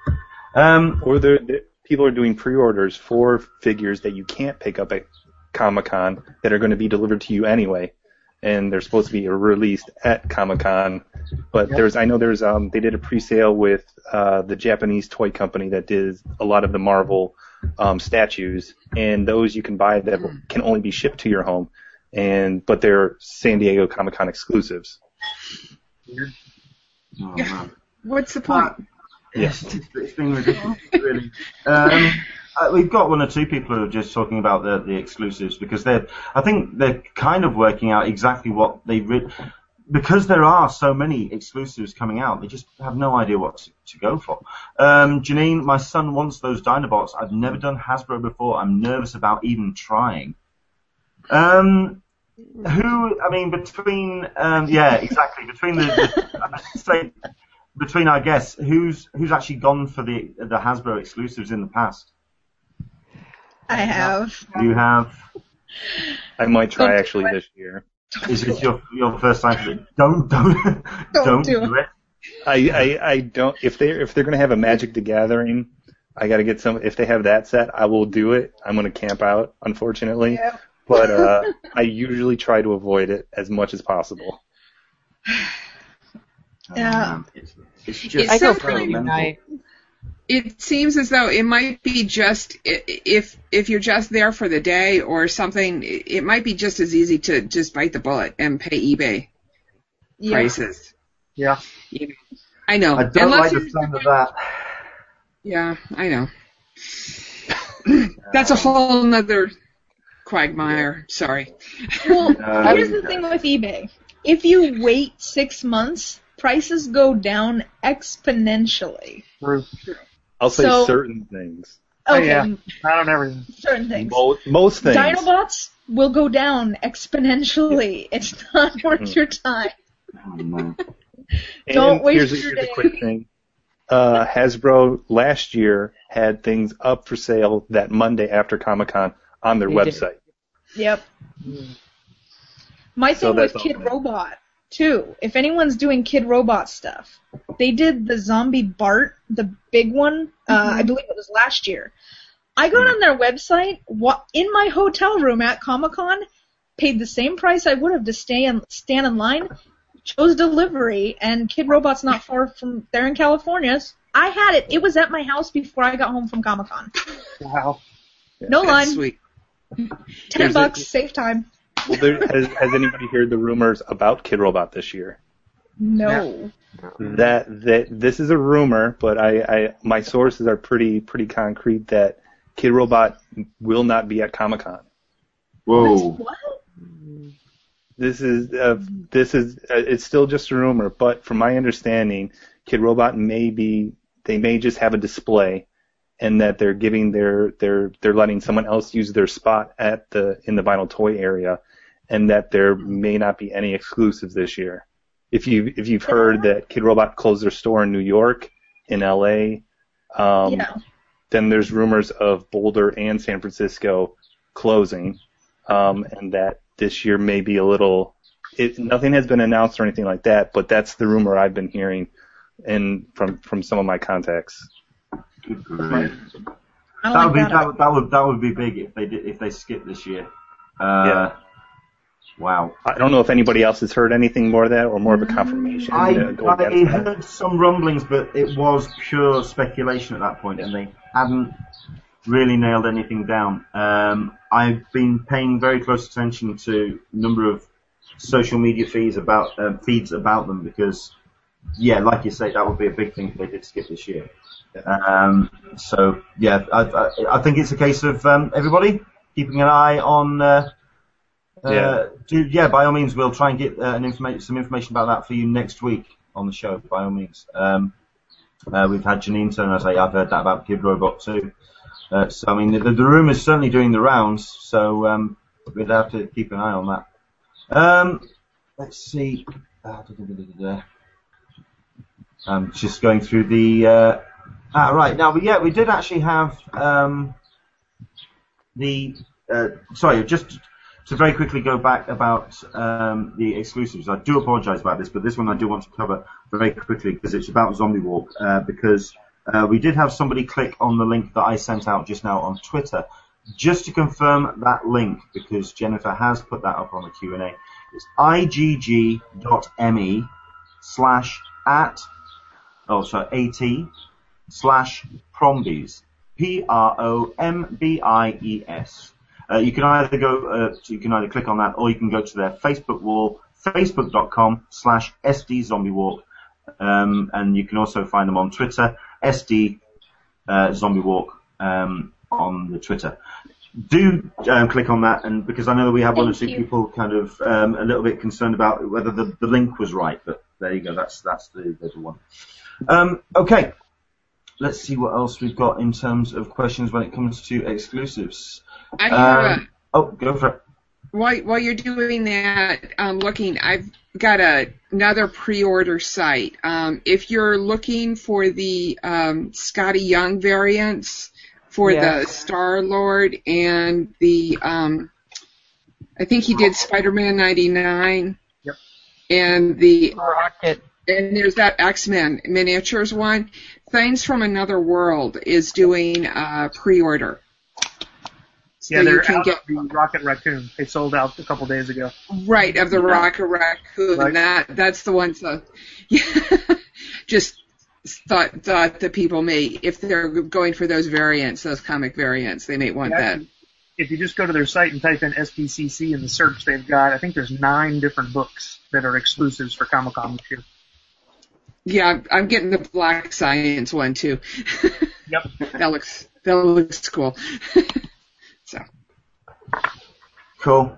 Speaker 1: Um,
Speaker 5: Or they're, they people are doing pre-orders for figures that you can't pick up at Comic Con that are going to be delivered to you anyway, and they're supposed to be released at Comic Con. But there's, I know there's, um, they did a pre-sale with uh, the Japanese toy company that did a lot of the Marvel um, statues, and those you can buy that can only be shipped to your home, and but they're San Diego Comic Con exclusives.
Speaker 1: oh,
Speaker 2: Yeah.
Speaker 1: man.
Speaker 2: What's the point?
Speaker 1: Yes, it's, it's been ridiculous, really. Um, uh, we've got one or two people who are just talking about the, the exclusives because they're, I think they're kind of working out exactly what they re- because there are so many exclusives coming out, they just have no idea what to, to go for. Um, Janine, my son wants those Dinobots. I've never done Hasbro before. I'm nervous about even trying. Um, who, I mean, between, um, yeah, exactly, between the, the I'd say, between our guests, who's who's actually gone for the the Hasbro exclusives in the past?
Speaker 7: I have.
Speaker 1: You have.
Speaker 5: I might try actually this year.
Speaker 1: Is this your your first time? For it? Don't don't don't,
Speaker 7: do
Speaker 1: do it.
Speaker 5: I, I, I don't if they if they're gonna have a Magic the Gathering, I gotta get some. If they have that set, I will do it. I'm gonna camp out, unfortunately,
Speaker 7: Yep.
Speaker 5: but uh, I usually try to avoid it as much as possible.
Speaker 7: Yeah.
Speaker 1: Oh, It's, it's just
Speaker 2: It's
Speaker 4: I go
Speaker 2: so
Speaker 4: for
Speaker 2: funny.
Speaker 4: a night.
Speaker 2: It seems as though it might be just if if you're just there for the day or something, it it might be just as easy to just bite the bullet and pay eBay
Speaker 7: Yeah.
Speaker 2: prices.
Speaker 3: Yeah.
Speaker 2: I know.
Speaker 1: I don't
Speaker 2: Unless
Speaker 1: like the sound of that.
Speaker 2: Yeah, I know. That's a whole nother quagmire. Sorry.
Speaker 7: Well, here's the thing with eBay. If you wait six months, prices go down exponentially.
Speaker 3: True.
Speaker 5: I'll say
Speaker 7: So-
Speaker 5: certain things.
Speaker 3: Oh,
Speaker 7: Okay,
Speaker 3: yeah. Not on everything.
Speaker 7: certain things.
Speaker 5: Most, most things.
Speaker 7: Dinobots will go down exponentially. It's not worth your time.
Speaker 1: Oh,
Speaker 7: Don't waste
Speaker 5: here's, a-
Speaker 7: your
Speaker 5: here's
Speaker 7: day.
Speaker 5: a quick thing. Uh, Hasbro last year had things up for sale that Monday after Comic Con on their
Speaker 4: They did.
Speaker 5: website.
Speaker 7: Yep. My
Speaker 5: So
Speaker 7: thing with Kid. Robot too. If anyone's doing Kidrobot stuff, they did the Zombie Bart, the big one. Uh, I believe it was last year. I got on their website, wa- in my hotel room at Comic Con, paid the same price I would have to stay and stand in line, chose delivery, and Kidrobot's not far from there in California. I had it. It was at my house before I got home from Comic Con.
Speaker 3: Wow.
Speaker 7: No
Speaker 2: That's
Speaker 7: line,
Speaker 2: sweet.
Speaker 7: ten
Speaker 5: There's a-
Speaker 7: bucks, save time.
Speaker 5: Well, there, has, has anybody heard the rumors about Kidrobot this year?
Speaker 7: No.
Speaker 5: That that this is a rumor, but I, I my sources are pretty pretty concrete that Kidrobot will not be at Comic Con.
Speaker 1: Whoa.
Speaker 7: What?
Speaker 5: This is uh, this is uh, it's still just a rumor, but from my understanding, Kidrobot may be they may just have a display, and that they're giving their they're they're letting someone else use their spot at the in the vinyl toy area, and that there may not be any exclusives this year. If you if you've heard that Kidrobot closed their store in New York, in L.A., um,
Speaker 7: yeah.
Speaker 5: then there's rumors of Boulder and San Francisco closing, um, and that this year may be a little. It, nothing has been announced or anything like that, but that's the rumor I've been hearing, and from from some of my contacts.
Speaker 1: Good grief. That would be
Speaker 7: that.
Speaker 1: that, would- that would that would be big if they did if they skipped this year. Uh,
Speaker 5: Yeah.
Speaker 1: Wow.
Speaker 5: I don't know if anybody else has heard anything more of that or more of a confirmation.
Speaker 1: I, I
Speaker 5: against that.
Speaker 1: heard some rumblings, but it was pure speculation at that point, and they hadn't really nailed anything down. Um, I've been paying very close attention to a number of social media feeds about um, feeds about them because, yeah, like you say, that would be a big thing if they did skip this year. Um, so yeah, I, I, I think it's a case of um, everybody keeping an eye on. Uh,
Speaker 5: Yeah.
Speaker 1: do, yeah, by all means, we'll try and get uh, an informa- some information about that for you next week on the show. By all means, um, uh, we've had Janine turn and say I've heard that about Kidrobot too. Uh, so I mean, the, the room is certainly doing the rounds. So um, we'd have to keep an eye on that. Um, let's see. Uh, da, da, da, da, da, da. I'm just going through the. Uh, ah, right now, yeah, we did actually have um, the. Uh, sorry, just to very quickly go back about um, the exclusives. I do apologise about this, but this one I do want to cover very quickly because it's about Zombie Walk. Uh, because uh, we did have somebody click on the link that I sent out just now on Twitter. Just to confirm that link, because Jennifer has put that up on the Q&A, it's igg.me slash at, oh sorry, at slash prombies. P-R-O-M-B-I-E-S. Uh, you can either go, uh, you can either click on that or you can go to their Facebook wall, facebook.com slash sdzombiewalk. Um, and you can also find them on Twitter, sd uh, zombie walk um, on the Twitter. Do um, click on that, and because I know that we have one or two
Speaker 7: you.
Speaker 1: people kind of um, a little bit concerned about whether the, the link was right, but there you go. That's that's the, the one. Um, okay, let's see what else we've got in terms of questions when it comes to exclusives.
Speaker 2: I have a,
Speaker 1: Um, oh, go for it.
Speaker 2: while while you're doing that, um, looking, I've got a, another pre-order site. Um, if you're looking for the um, Skottie Young variants for
Speaker 4: Yeah.
Speaker 2: the Star Lord and the, um, I think he did Spider-Man '99.
Speaker 3: Yep.
Speaker 2: And the
Speaker 4: Rocket.
Speaker 2: and there's that X-Men miniatures one. Things from Another World is doing uh, pre-order. So
Speaker 3: Yeah,
Speaker 2: you
Speaker 3: they're
Speaker 2: can
Speaker 3: out
Speaker 2: get
Speaker 3: of the Rocket Raccoon. They sold out a couple days ago.
Speaker 2: Right, of the Rocket Raccoon.
Speaker 3: Right.
Speaker 2: That that's the one. So, yeah, just thought thought that people may, if they're going for those variants, those comic variants, they may want
Speaker 3: Yeah,
Speaker 2: that.
Speaker 3: If you just go to their site and type in SDCC in the search, they've got I think there's nine different books that are exclusives for Comic Con this year.
Speaker 2: Yeah, I'm- I'm getting the Black Science one too.
Speaker 3: Yep.
Speaker 2: that looks that looks cool. so
Speaker 1: Cool.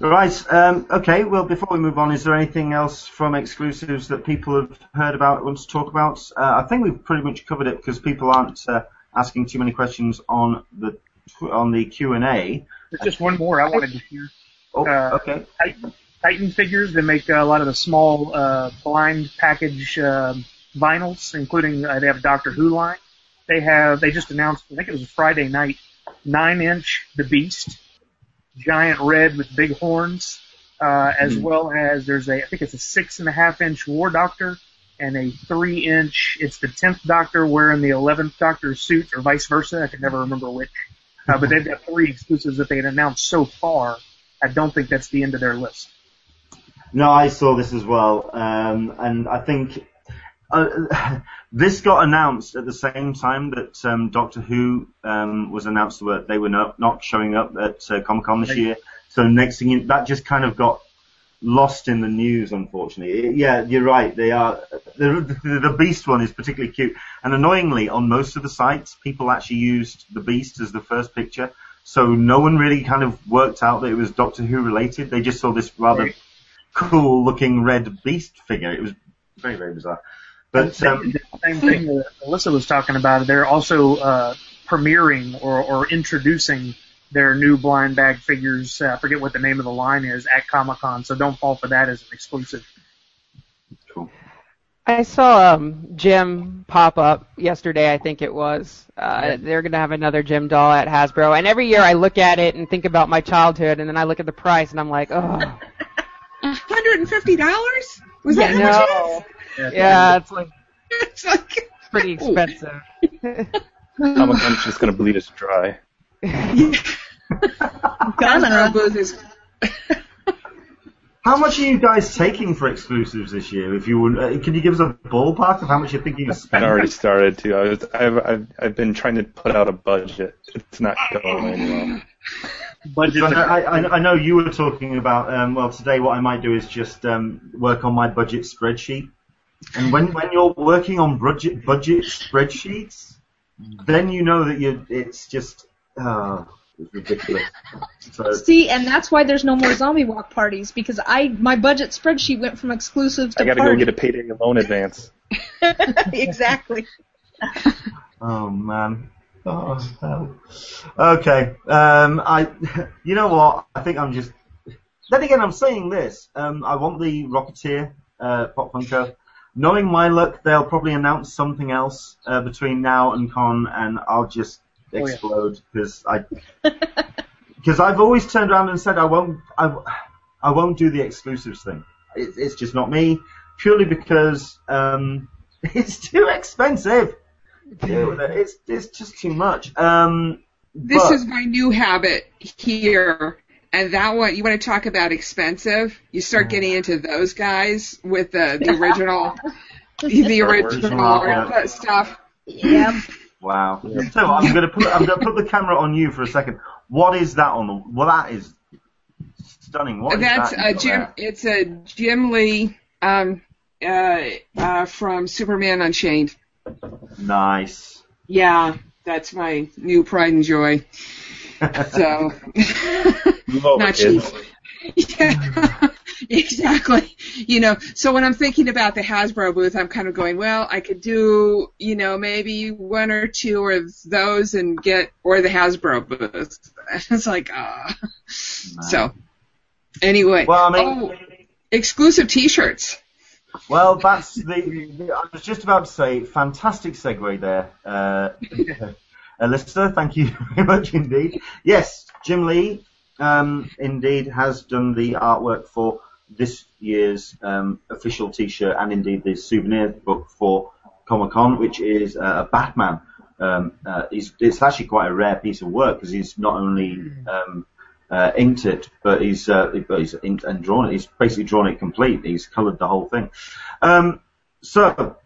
Speaker 1: Right. Um, okay. Well, before we move on, is there anything else from exclusives that people have heard about, want to talk about? Uh, I think we've pretty much covered it because people aren't uh, asking too many questions on the on the Q and A.
Speaker 3: There's just one more I wanted to hear.
Speaker 1: Oh,
Speaker 3: Uh,
Speaker 1: okay.
Speaker 3: Titan, Titan figures. They make uh, a lot of the small uh, blind package uh, vinyls, including uh, they have a Doctor Who line. They have they just announced I think it was Friday night, nine inch The Beast, giant red with big horns. uh, as
Speaker 5: Hmm.
Speaker 3: well as there's a I think it's a six and a half inch War Doctor and a three inch. It's the tenth Doctor wearing the eleventh Doctor's suit, or vice versa. I can never remember which. Uh, but they've got three exclusives that they had announced so far. I don't think that's the end of their list.
Speaker 1: No, I saw this as well, um, and I think uh, this got announced at the same time that um, Doctor Who um, was announced that they were not, not showing up at uh, Comic Con this year. So next thing, you, that just kind of got lost in the news, unfortunately. It- yeah, you're right. They are the, the the Beast one is particularly cute, and annoyingly, on most of the sites, people actually used the Beast as the first picture. So no one really kind of worked out that it was Doctor Who related. They just saw this rather cool looking red beast figure. It was very, very bizarre. But
Speaker 3: They
Speaker 1: um,
Speaker 3: the same thing that Alyssa was talking about. They're also uh, premiering or, or introducing their new blind bag figures. Uh, I forget what the name of the line is at Comic Con, so don't fall for that as an exclusive.
Speaker 1: cool.
Speaker 4: I saw um, Jem pop up yesterday, I think it was. Uh,
Speaker 3: Yeah.
Speaker 4: They're going to have another Jem doll at Hasbro. And every year I look at it and think about my childhood, and then I look at the price and I'm like, oh,
Speaker 2: $150? Was that how much
Speaker 4: no. Yeah, it's like
Speaker 2: it is? Like,
Speaker 4: pretty expensive.
Speaker 5: Comic Con's just gonna bleed us dry.
Speaker 2: Hasbro
Speaker 7: Gonna.
Speaker 1: How much are you guys taking for exclusives this year? If you would, uh, can you give us a ballpark of how much you're thinking of spending?
Speaker 5: I
Speaker 1: spending?
Speaker 5: already started to. I was, I've, I've, I've been trying to put out a budget. It's not going well.
Speaker 3: Budget.
Speaker 1: So I, I, I know you were talking about. Um, well, today what I might do is just um, work on my budget spreadsheet. And when when you're working on budget budget spreadsheets, then you know that you it's just uh, it's ridiculous. So
Speaker 7: See, and that's why there's no more zombie walk parties because I my budget spreadsheet went from exclusive to
Speaker 5: I gotta go get a payday loan advance.
Speaker 7: exactly.
Speaker 1: Oh man. Oh hell. Okay. Um, I. You know what? I think I'm just. Then again, I'm saying this. Um, I want the Rocketeer uh, Pop Funko. Knowing my luck, they'll probably announce something else uh, between now and con, and I'll just
Speaker 3: Oh, yeah.
Speaker 1: explode because I. Because I've always turned around and said I won't. I, I won't do the exclusives thing. It, it's just not me. Purely because um, it's too expensive. Deal with it. It's it's just too much. Um,
Speaker 2: This
Speaker 1: but-
Speaker 2: is my new habit here. And that one, you want to talk about expensive? You start getting into those guys with the, the original, the original
Speaker 1: Original,
Speaker 2: stuff.
Speaker 7: Yep.
Speaker 1: wow. So I'm gonna put I'm gonna put the camera on you for a second. What is that on the? Well, that is stunning. What is
Speaker 2: That's
Speaker 1: that
Speaker 2: a Jim.
Speaker 1: there?
Speaker 2: It's a Jim Lee um, uh, uh, from Superman Unchained.
Speaker 1: Nice.
Speaker 2: Yeah, that's my new pride and joy. So, not cheap. Yeah, exactly. You know, so when I'm thinking about the Hasbro booth, I'm kind of going, well, I could do, you know, maybe one or two of those and get, or the Hasbro booth. It's like, ah. So, anyway.
Speaker 1: Well, I mean,
Speaker 2: oh, exclusive T-shirts.
Speaker 1: Well, that's the. I was just about to say, fantastic segue there, uh, Alyssa. Thank you very much indeed. Yes, Jim Lee, um, indeed has done the artwork for this year's um, official T-shirt and indeed the souvenir book for Comic Con, which is uh, a Batman. Um, uh, he's, it's actually quite a rare piece of work because he's not only um, uh, inked it, but he's uh, but he's inked and drawn it. He's basically drawn it complete. He's coloured the whole thing. Um, so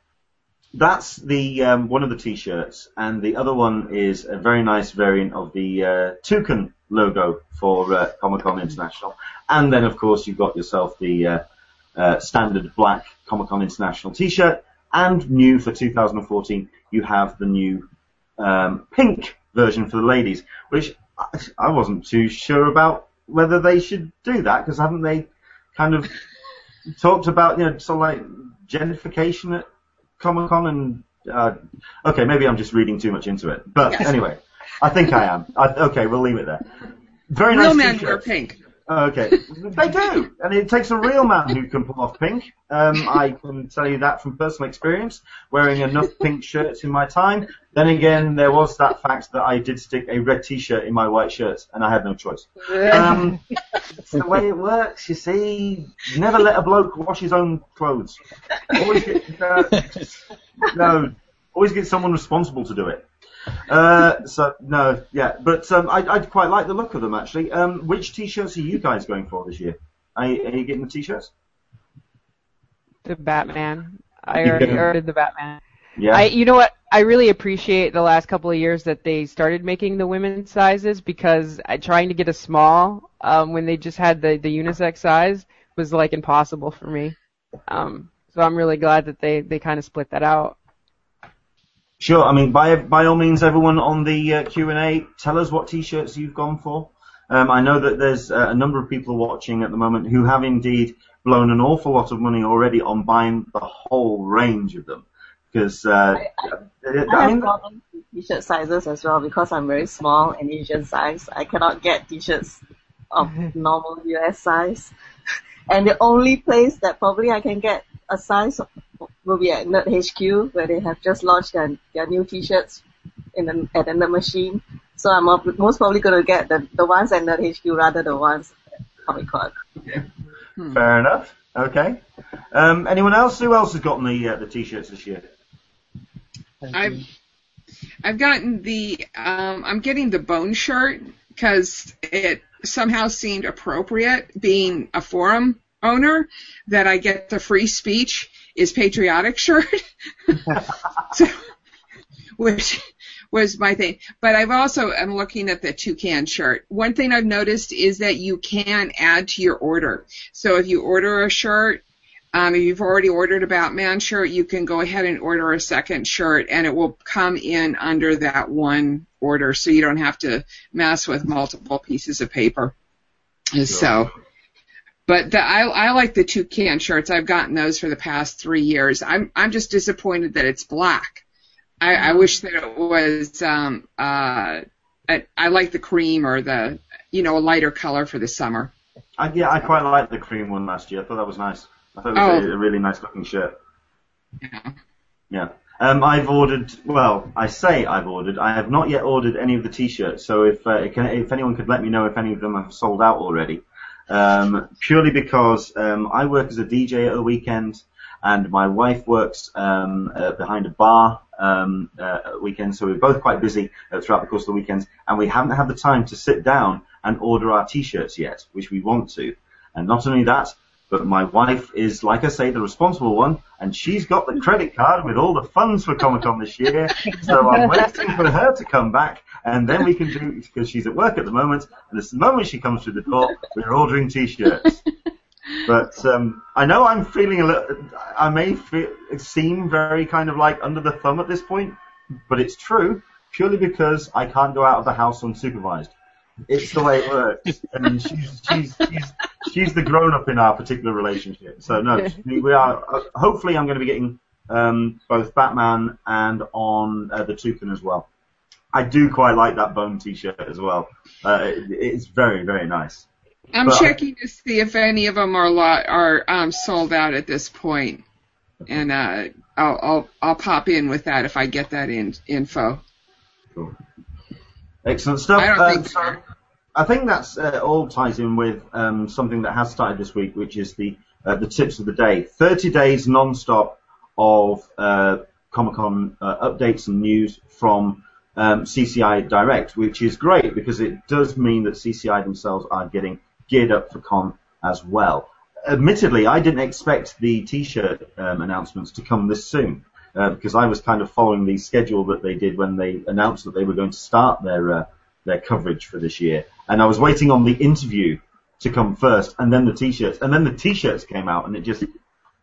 Speaker 1: that's the um, one of the T-shirts, and the other one is a very nice variant of the uh, Toucan logo for uh, Comic Con International, and then of course you've got yourself the uh, uh, standard black Comic Con International T-shirt, and new for 2014 you have the new um, pink version for the ladies, which I, I wasn't too sure about whether they should do that because haven't they kind of talked about you know sort of like gentrification at Comic Con and uh, okay maybe I'm just reading too much into it, but
Speaker 2: Yes.
Speaker 1: anyway I think I am. I, okay, we'll leave it there. Very nice
Speaker 2: Real men wear
Speaker 1: t-shirts.
Speaker 2: pink.
Speaker 1: Okay, they do, and it takes a real man who can pull off pink. Um, I can tell you that from personal experience, wearing enough pink shirts in my time. Then again, there was that fact that I did stick a red T-shirt in my white shirt, and I had no choice. Um, it's the way it works, you see. Never let a bloke wash his own clothes. Always get, uh, no, always get someone responsible to do it. Uh, so no, yeah, but um, I, I quite like the look of them actually. Um, which t-shirts are you guys going for this year? Are, you- are you getting the t-shirts?
Speaker 4: The Batman. I already ordered the Batman.
Speaker 1: Yeah.
Speaker 4: I, you know what? I really appreciate the last couple of years that they started making the women's sizes because I, trying to get a small um, when they just had the, the unisex size was like impossible for me. Um, so I'm really glad that they, they kind of split that out.
Speaker 1: Sure. I mean, by by all means, everyone on the uh, Q and A, tell us what T-shirts you've gone for. Um, I know that there's uh, a number of people watching at the moment who have indeed blown an awful lot of money already on buying the whole range of them. Because uh,
Speaker 6: I-
Speaker 1: uh,
Speaker 6: I
Speaker 1: I
Speaker 6: have
Speaker 1: mean,
Speaker 6: problems with t-shirt sizes as well because I'm very small and Asian size. I cannot get t-shirts of normal US size. And the only place that probably I can get a size of- will be at Nerd HQ where they have just launched their, their new t-shirts in the, at the Nerd machine. So I'm ob- most probably going to get the, the ones at Nerd HQ rather than the ones at Comic Con.
Speaker 1: fair enough. Okay. Um, anyone else? Who else has gotten the uh, the T-shirts this year?
Speaker 2: I've. I've gotten the um, I'm getting the bone shirt because it somehow seemed appropriate, being a forum owner, that I get the free speech is patriotic shirt, so, which was my thing. But I've also am looking at the toucan shirt. One thing I've noticed is that you can add to your order. So if you order a shirt um, if you've already ordered a Batman shirt, you can go ahead and order a second shirt, and it will come in under that one order, so you don't have to mess with multiple pieces of paper. So, but the, I, I like the toucan shirts. I've gotten those for the past three years. I'm I'm just disappointed that it's black. I, I wish that it was. Um, uh, I, I like the cream or the you know a lighter color for the summer.
Speaker 1: I, yeah, I quite liked the cream one last year. I thought that was nice. I thought it was
Speaker 2: Oh.
Speaker 1: a, a really nice looking shirt.
Speaker 2: Yeah.
Speaker 1: Yeah. Um, I've ordered. Well, I say I've ordered. I have not yet ordered any of the T-shirts. So if uh, can, if anyone could let me know if any of them have sold out already, um, purely because um, I work as a DJ at a weekend, and my wife works um, uh, behind a bar um, uh, at weekends. So we're both quite busy uh, throughout the course of the weekends, and we haven't had the time to sit down and order our T-shirts yet, which we want to. And not only that, but my wife is, like I say, the responsible one, and she's got the credit card with all the funds for Comic Con this year. So I'm waiting for her to come back, and then we can do because she's at work at the moment. And the moment she comes through the door, we're ordering T-shirts. But um, I know I'm feeling a little. I may feel, seem very kind of like under the thumb at this point, but it's true purely because I can't go out of the house unsupervised. It's the way it works, and she's she's she's, she's the grown up in our particular relationship. So no, we are. Uh, hopefully, I'm going to be getting um, both Batman and on uh, the Toucan as well. I do quite like that bone T-shirt as well. Uh, it, it's very very nice.
Speaker 2: I'm
Speaker 1: I-
Speaker 2: checking to see if any of them are lot are um, sold out at this point, and uh, I'll, I'll I'll pop in with that if I get that in, info.
Speaker 1: Cool. Excellent stuff.
Speaker 2: I don't
Speaker 1: Um,
Speaker 2: think
Speaker 1: so
Speaker 2: so.
Speaker 1: I think that's uh, all ties in with um, something that has started this week, which is the uh, the tips of the day. 30 days non-stop of uh, Comic Con uh, updates and news from um, CCI Direct, which is great because it does mean that CCI themselves are getting geared up for con as well. Admittedly, I didn't expect the T-shirt um, announcements to come this soon uh, because I was kind of following the schedule that they did when they announced that they were going to start their uh, their coverage for this year, and I was waiting on the interview to come first, and then the T-shirts, and then the T-shirts came out, and it just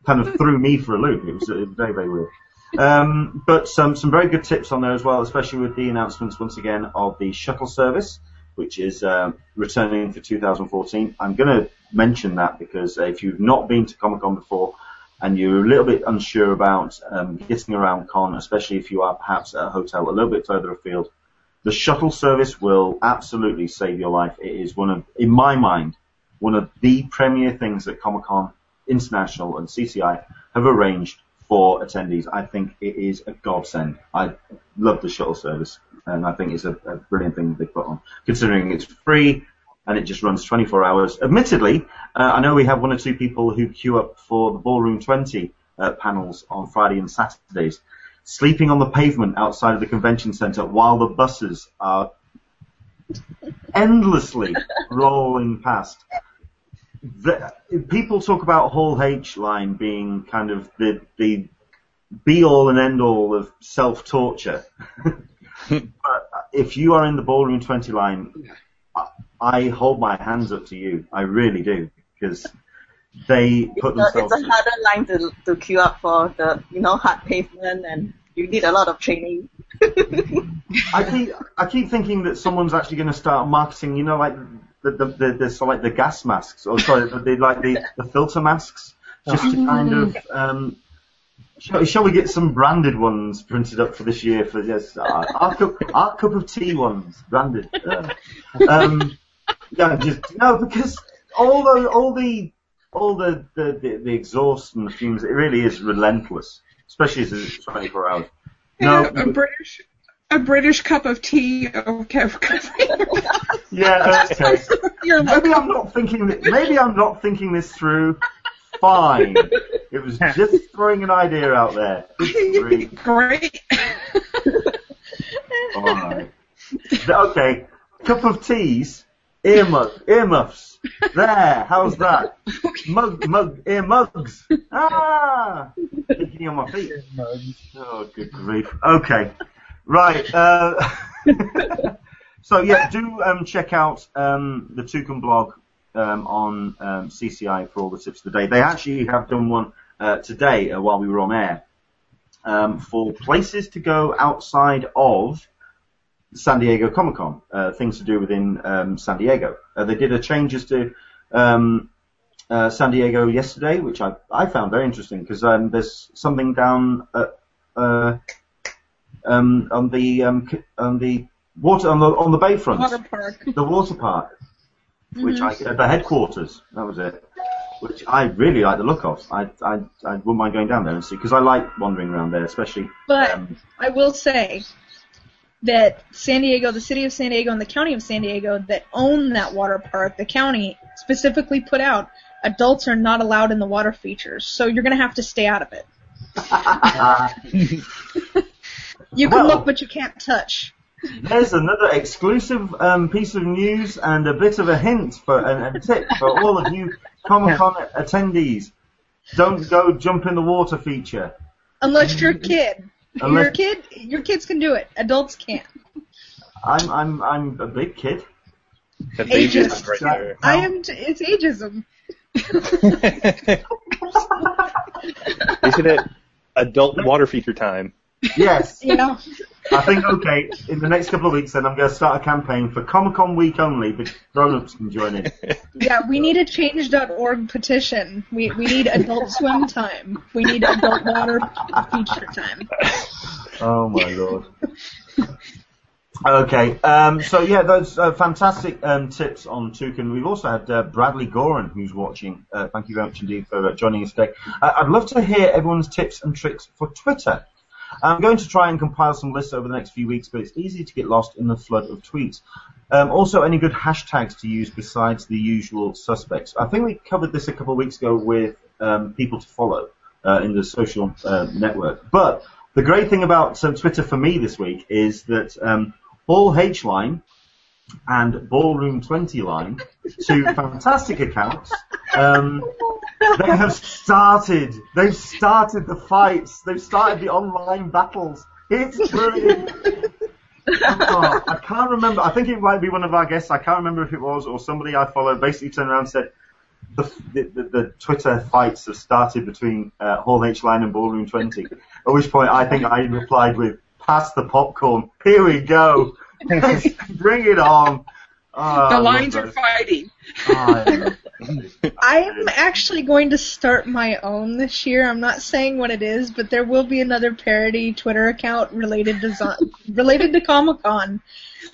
Speaker 1: kind of threw me for a loop. It was, it was very very weird. Um, but some some very good tips on there as well, especially with the announcements once again of the shuttle service, which is um, returning for 2014. I'm going to mention that because uh, if you've not been to Comic Con before and you're a little bit unsure about um, getting around con, especially if you are perhaps at a hotel a little bit further afield, the shuttle service will absolutely save your life. It is one of, in my mind, one of the premier things that Comic Con International and CCI have arranged for attendees. I think it is a godsend. I love the shuttle service, and I think it's a, a brilliant thing they put on, considering it's free and it just runs 24 hours. Admittedly, uh, I know we have one or two people who queue up for the Ballroom 20 uh, panels on Friday and Saturdays, sleeping on the pavement outside of the convention center while the buses are endlessly rolling past. The, people talk about Hall H line being kind of the, the be all and end all of self torture. but if you are in the Ballroom 20 line, I hold my hands up to you. I really do because they put
Speaker 6: It's a,
Speaker 1: themselves.
Speaker 6: it's a harder line to, to queue up for the, you know, hard pavement and you need a lot of training.
Speaker 1: I keep I keep thinking that someone's actually going to start marketing. You know, like the the the, the so like the gas masks, or sorry, the, the like the, the filter masks, just to kind of. Um, Shall, shall we get some branded ones printed up for this year for yes, our, our, cup, our cup of tea ones branded? Uh, um, yeah, just no, because all the all the all the, the, the, the exhaust and the fumes, it really is relentless, especially as it's 24 hours. No,
Speaker 2: a British a British cup of tea. Okay,
Speaker 1: yeah, okay. Maybe I'm not thinking maybe I'm not thinking this through. Fine. It was just throwing an idea out there.
Speaker 2: Great.
Speaker 1: Alright. Okay. Cup of teas. Earmug, earmuffs. There, how's that? Mug, mug, ear mugs. Ah! Thinking on my feet. Oh, good grief. Okay. Right. Uh, so yeah, do um, check out um, the Toucan blog um, on um, CCI for all the tips of the day. They actually have done one uh, today uh, while we were on air um, for places to go outside of San Diego Comic Con, uh, things to do within um, San Diego. Uh, they did a changes to um, uh, San Diego yesterday, which I, I found very interesting because um, there's something down at, uh, um, on the um, on the water on the on the bayfront,
Speaker 7: Water park.
Speaker 1: the water park, which I the headquarters. That was it. Which I really like the look of. I I I wouldn't mind going down there and see because I like wandering around there, especially.
Speaker 7: But
Speaker 1: um,
Speaker 7: I will say that San Diego, the city of San Diego and the county of San Diego that own that water park, the county specifically put out adults are not allowed in the water features. So you're going to have to stay out of it. You can
Speaker 1: Well-
Speaker 7: look but you can't touch.
Speaker 1: There's another exclusive um, piece of news and a bit of a hint for and a tip for all of you Comic Con attendees. Don't go jump in the water feature.
Speaker 7: Unless you're a kid. If
Speaker 1: Unless-
Speaker 7: you're kid, your kids can do it. Adults can't.
Speaker 1: I'm I'm I'm a big kid.
Speaker 5: That's
Speaker 7: Ages.
Speaker 5: ageism right there.
Speaker 7: I am. T- it's ageism.
Speaker 5: Isn't it adult water feature time.
Speaker 1: Yes.
Speaker 7: You know.
Speaker 1: I think okay. In the next couple of weeks, then I'm going to start a campaign for Comic Con week only. but grown-ups can join in.
Speaker 7: Yeah, we need a change.org petition. We we need adult swim time. We need adult water feature time.
Speaker 1: Oh my god. Okay, um, so yeah, those uh, fantastic um, tips on Toucan. We've also had uh, Bradley Goran who's watching. Uh, thank you very much indeed for uh, joining us today. Uh, I'd love to hear everyone's tips and tricks for Twitter. I'm going to try and compile some lists over the next few weeks, but it's easy to get lost in the flood of tweets. Um, also, any good hashtags to use besides the usual suspects? I think we covered this a couple of weeks ago with um, people to follow uh, in the social uh, network. But the great thing about um, Twitter for me this week is that um, Hall H line and Ballroom 20 line, two fantastic accounts, um, they have started. They've started the fights. They've started the online battles. It's brilliant. Oh, I can't remember. I think it might be one of our guests. I can't remember if it was or somebody I follow. Basically, turned around and said the the, the, the Twitter fights have started between uh, Hall H line and Ballroom 20. At which point, I think I replied with "Pass the popcorn. Here we go. Bring it on." Oh,
Speaker 2: the lines are fighting.
Speaker 1: I,
Speaker 7: I'm actually going to start my own this year. I'm not saying what it is, but there will be another parody Twitter account related to zo- related to Comic Con.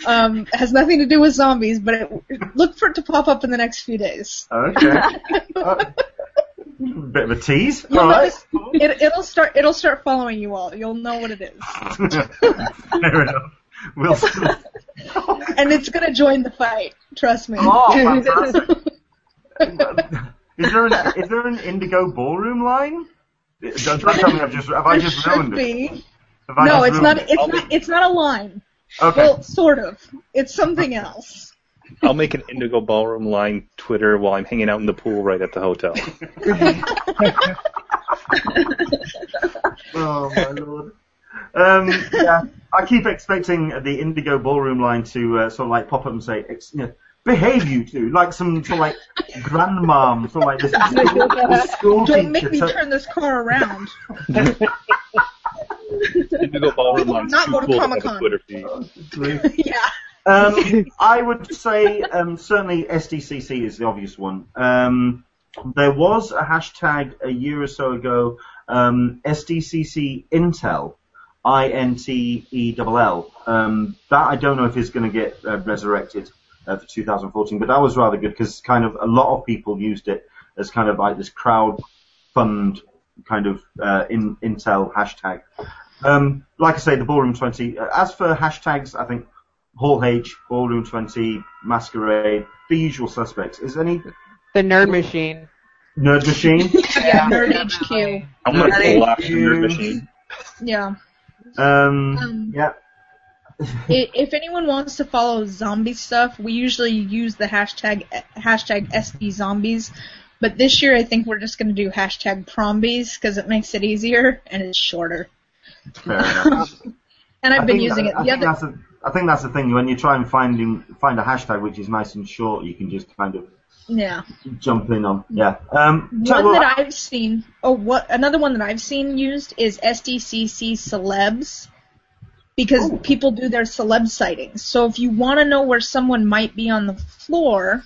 Speaker 7: Um, has nothing to do with zombies, but it, look for it to pop up in the next few days.
Speaker 1: Okay. Uh, bit of a tease.
Speaker 7: You'll
Speaker 1: All right.
Speaker 7: notice- it, it'll start. It'll start following you all. You'll know what it is,
Speaker 1: Fair enough. We'll see.
Speaker 7: and it's gonna join the fight. Trust me.
Speaker 1: Oh, fantastic. Is there an is there an Indigo ballroom line? Don't tell me I've just have I just
Speaker 7: should
Speaker 1: ruined it? Have
Speaker 7: No, it's not.
Speaker 1: it?
Speaker 7: It's not. It's not a line.
Speaker 1: Okay.
Speaker 7: Well, sort of. It's something else.
Speaker 5: I'll make an Indigo Ballroom line Twitter while I'm hanging out in the pool right at the hotel.
Speaker 1: Oh my lord. Um, yeah, I keep expecting the Indigo Ballroom line to uh, sort of like pop up and say, Ex- you know, "Behave, you two," like some sort of like grandmom, sort of like this, this school
Speaker 7: Don't make me
Speaker 1: to-
Speaker 7: turn this car around.
Speaker 5: Indigo Ballroom
Speaker 7: will not go to
Speaker 5: cool to
Speaker 7: Comic-Con.
Speaker 5: Twitter feed.
Speaker 7: yeah.
Speaker 1: Um, I would say um, certainly SDCC is the obvious one. Um, there was a hashtag a year or so ago, um, SDCC Intel, I N T E L L. Um, that I don't know if is going to get uh, resurrected uh, for 2014, but that was rather good because kind of a lot of people used it as kind of like this crowd fund kind of uh, in, Intel hashtag. Um, like I say, the Ballroom 20. Uh, as for hashtags, I think Hall H, Ballroom 20, Masquerade, the usual suspects. Is any
Speaker 4: The Nerd Machine.
Speaker 1: Nerd Machine?
Speaker 7: Yeah. Nerd HQ.
Speaker 5: I'm gonna
Speaker 6: Nerd
Speaker 5: pull after
Speaker 1: HQ.
Speaker 5: Nerd Machine.
Speaker 7: Yeah.
Speaker 1: Um,
Speaker 7: Um,
Speaker 1: yeah.
Speaker 7: If anyone wants to follow zombie stuff, we usually use the hashtag hashtag SD Zombies. But this year, I think we're just going to do hashtag Prombies because it makes it easier and it's shorter.
Speaker 1: Fair enough.
Speaker 7: And I've
Speaker 1: I
Speaker 7: been using
Speaker 1: that-
Speaker 7: it.
Speaker 1: I
Speaker 7: The
Speaker 1: think
Speaker 7: other,
Speaker 1: that's a, I think that's the thing. When you try and finding find a hashtag which is nice and short, you can just kind of
Speaker 7: yeah.
Speaker 1: jump in on. Yeah. Um,
Speaker 7: One
Speaker 1: well,
Speaker 7: that I've seen. Oh, what another one that I've seen used is SDCC celebs, because
Speaker 1: Ooh.
Speaker 7: people do their celeb sightings. So if you want to know where someone might be on the floor,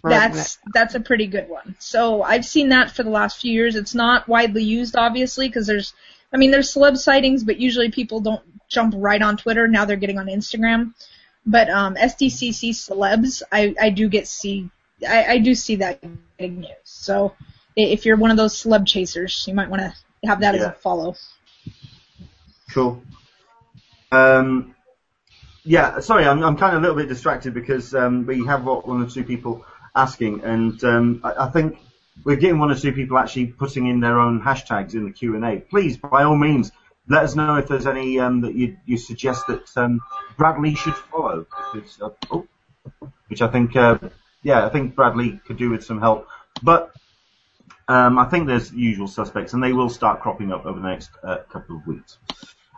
Speaker 4: Right.
Speaker 7: that's that's a pretty good one. So I've seen that for the last few years. It's not widely used, obviously, because there's, I mean, there's celeb sightings, but usually people don't jump right on Twitter. Now they're getting on Instagram. But um, SDCC celebs, I, I do get see, I, I do see that getting used. So if you're one of those celeb chasers, you might want to have that as a follow.
Speaker 1: Cool. Um, yeah, sorry, I'm, I'm kind of a little bit distracted because um, we have what, one or two people asking, and um, I, I think we're getting one or two people actually putting in their own hashtags in the Q and A. Please, by all means, let us know if there's any um, that you, you suggest that um, Bradley should follow, because, uh, oh, which I think, uh, yeah, I think Bradley could do with some help. But um, I think there's usual suspects, and they will start cropping up over the next uh, couple of weeks.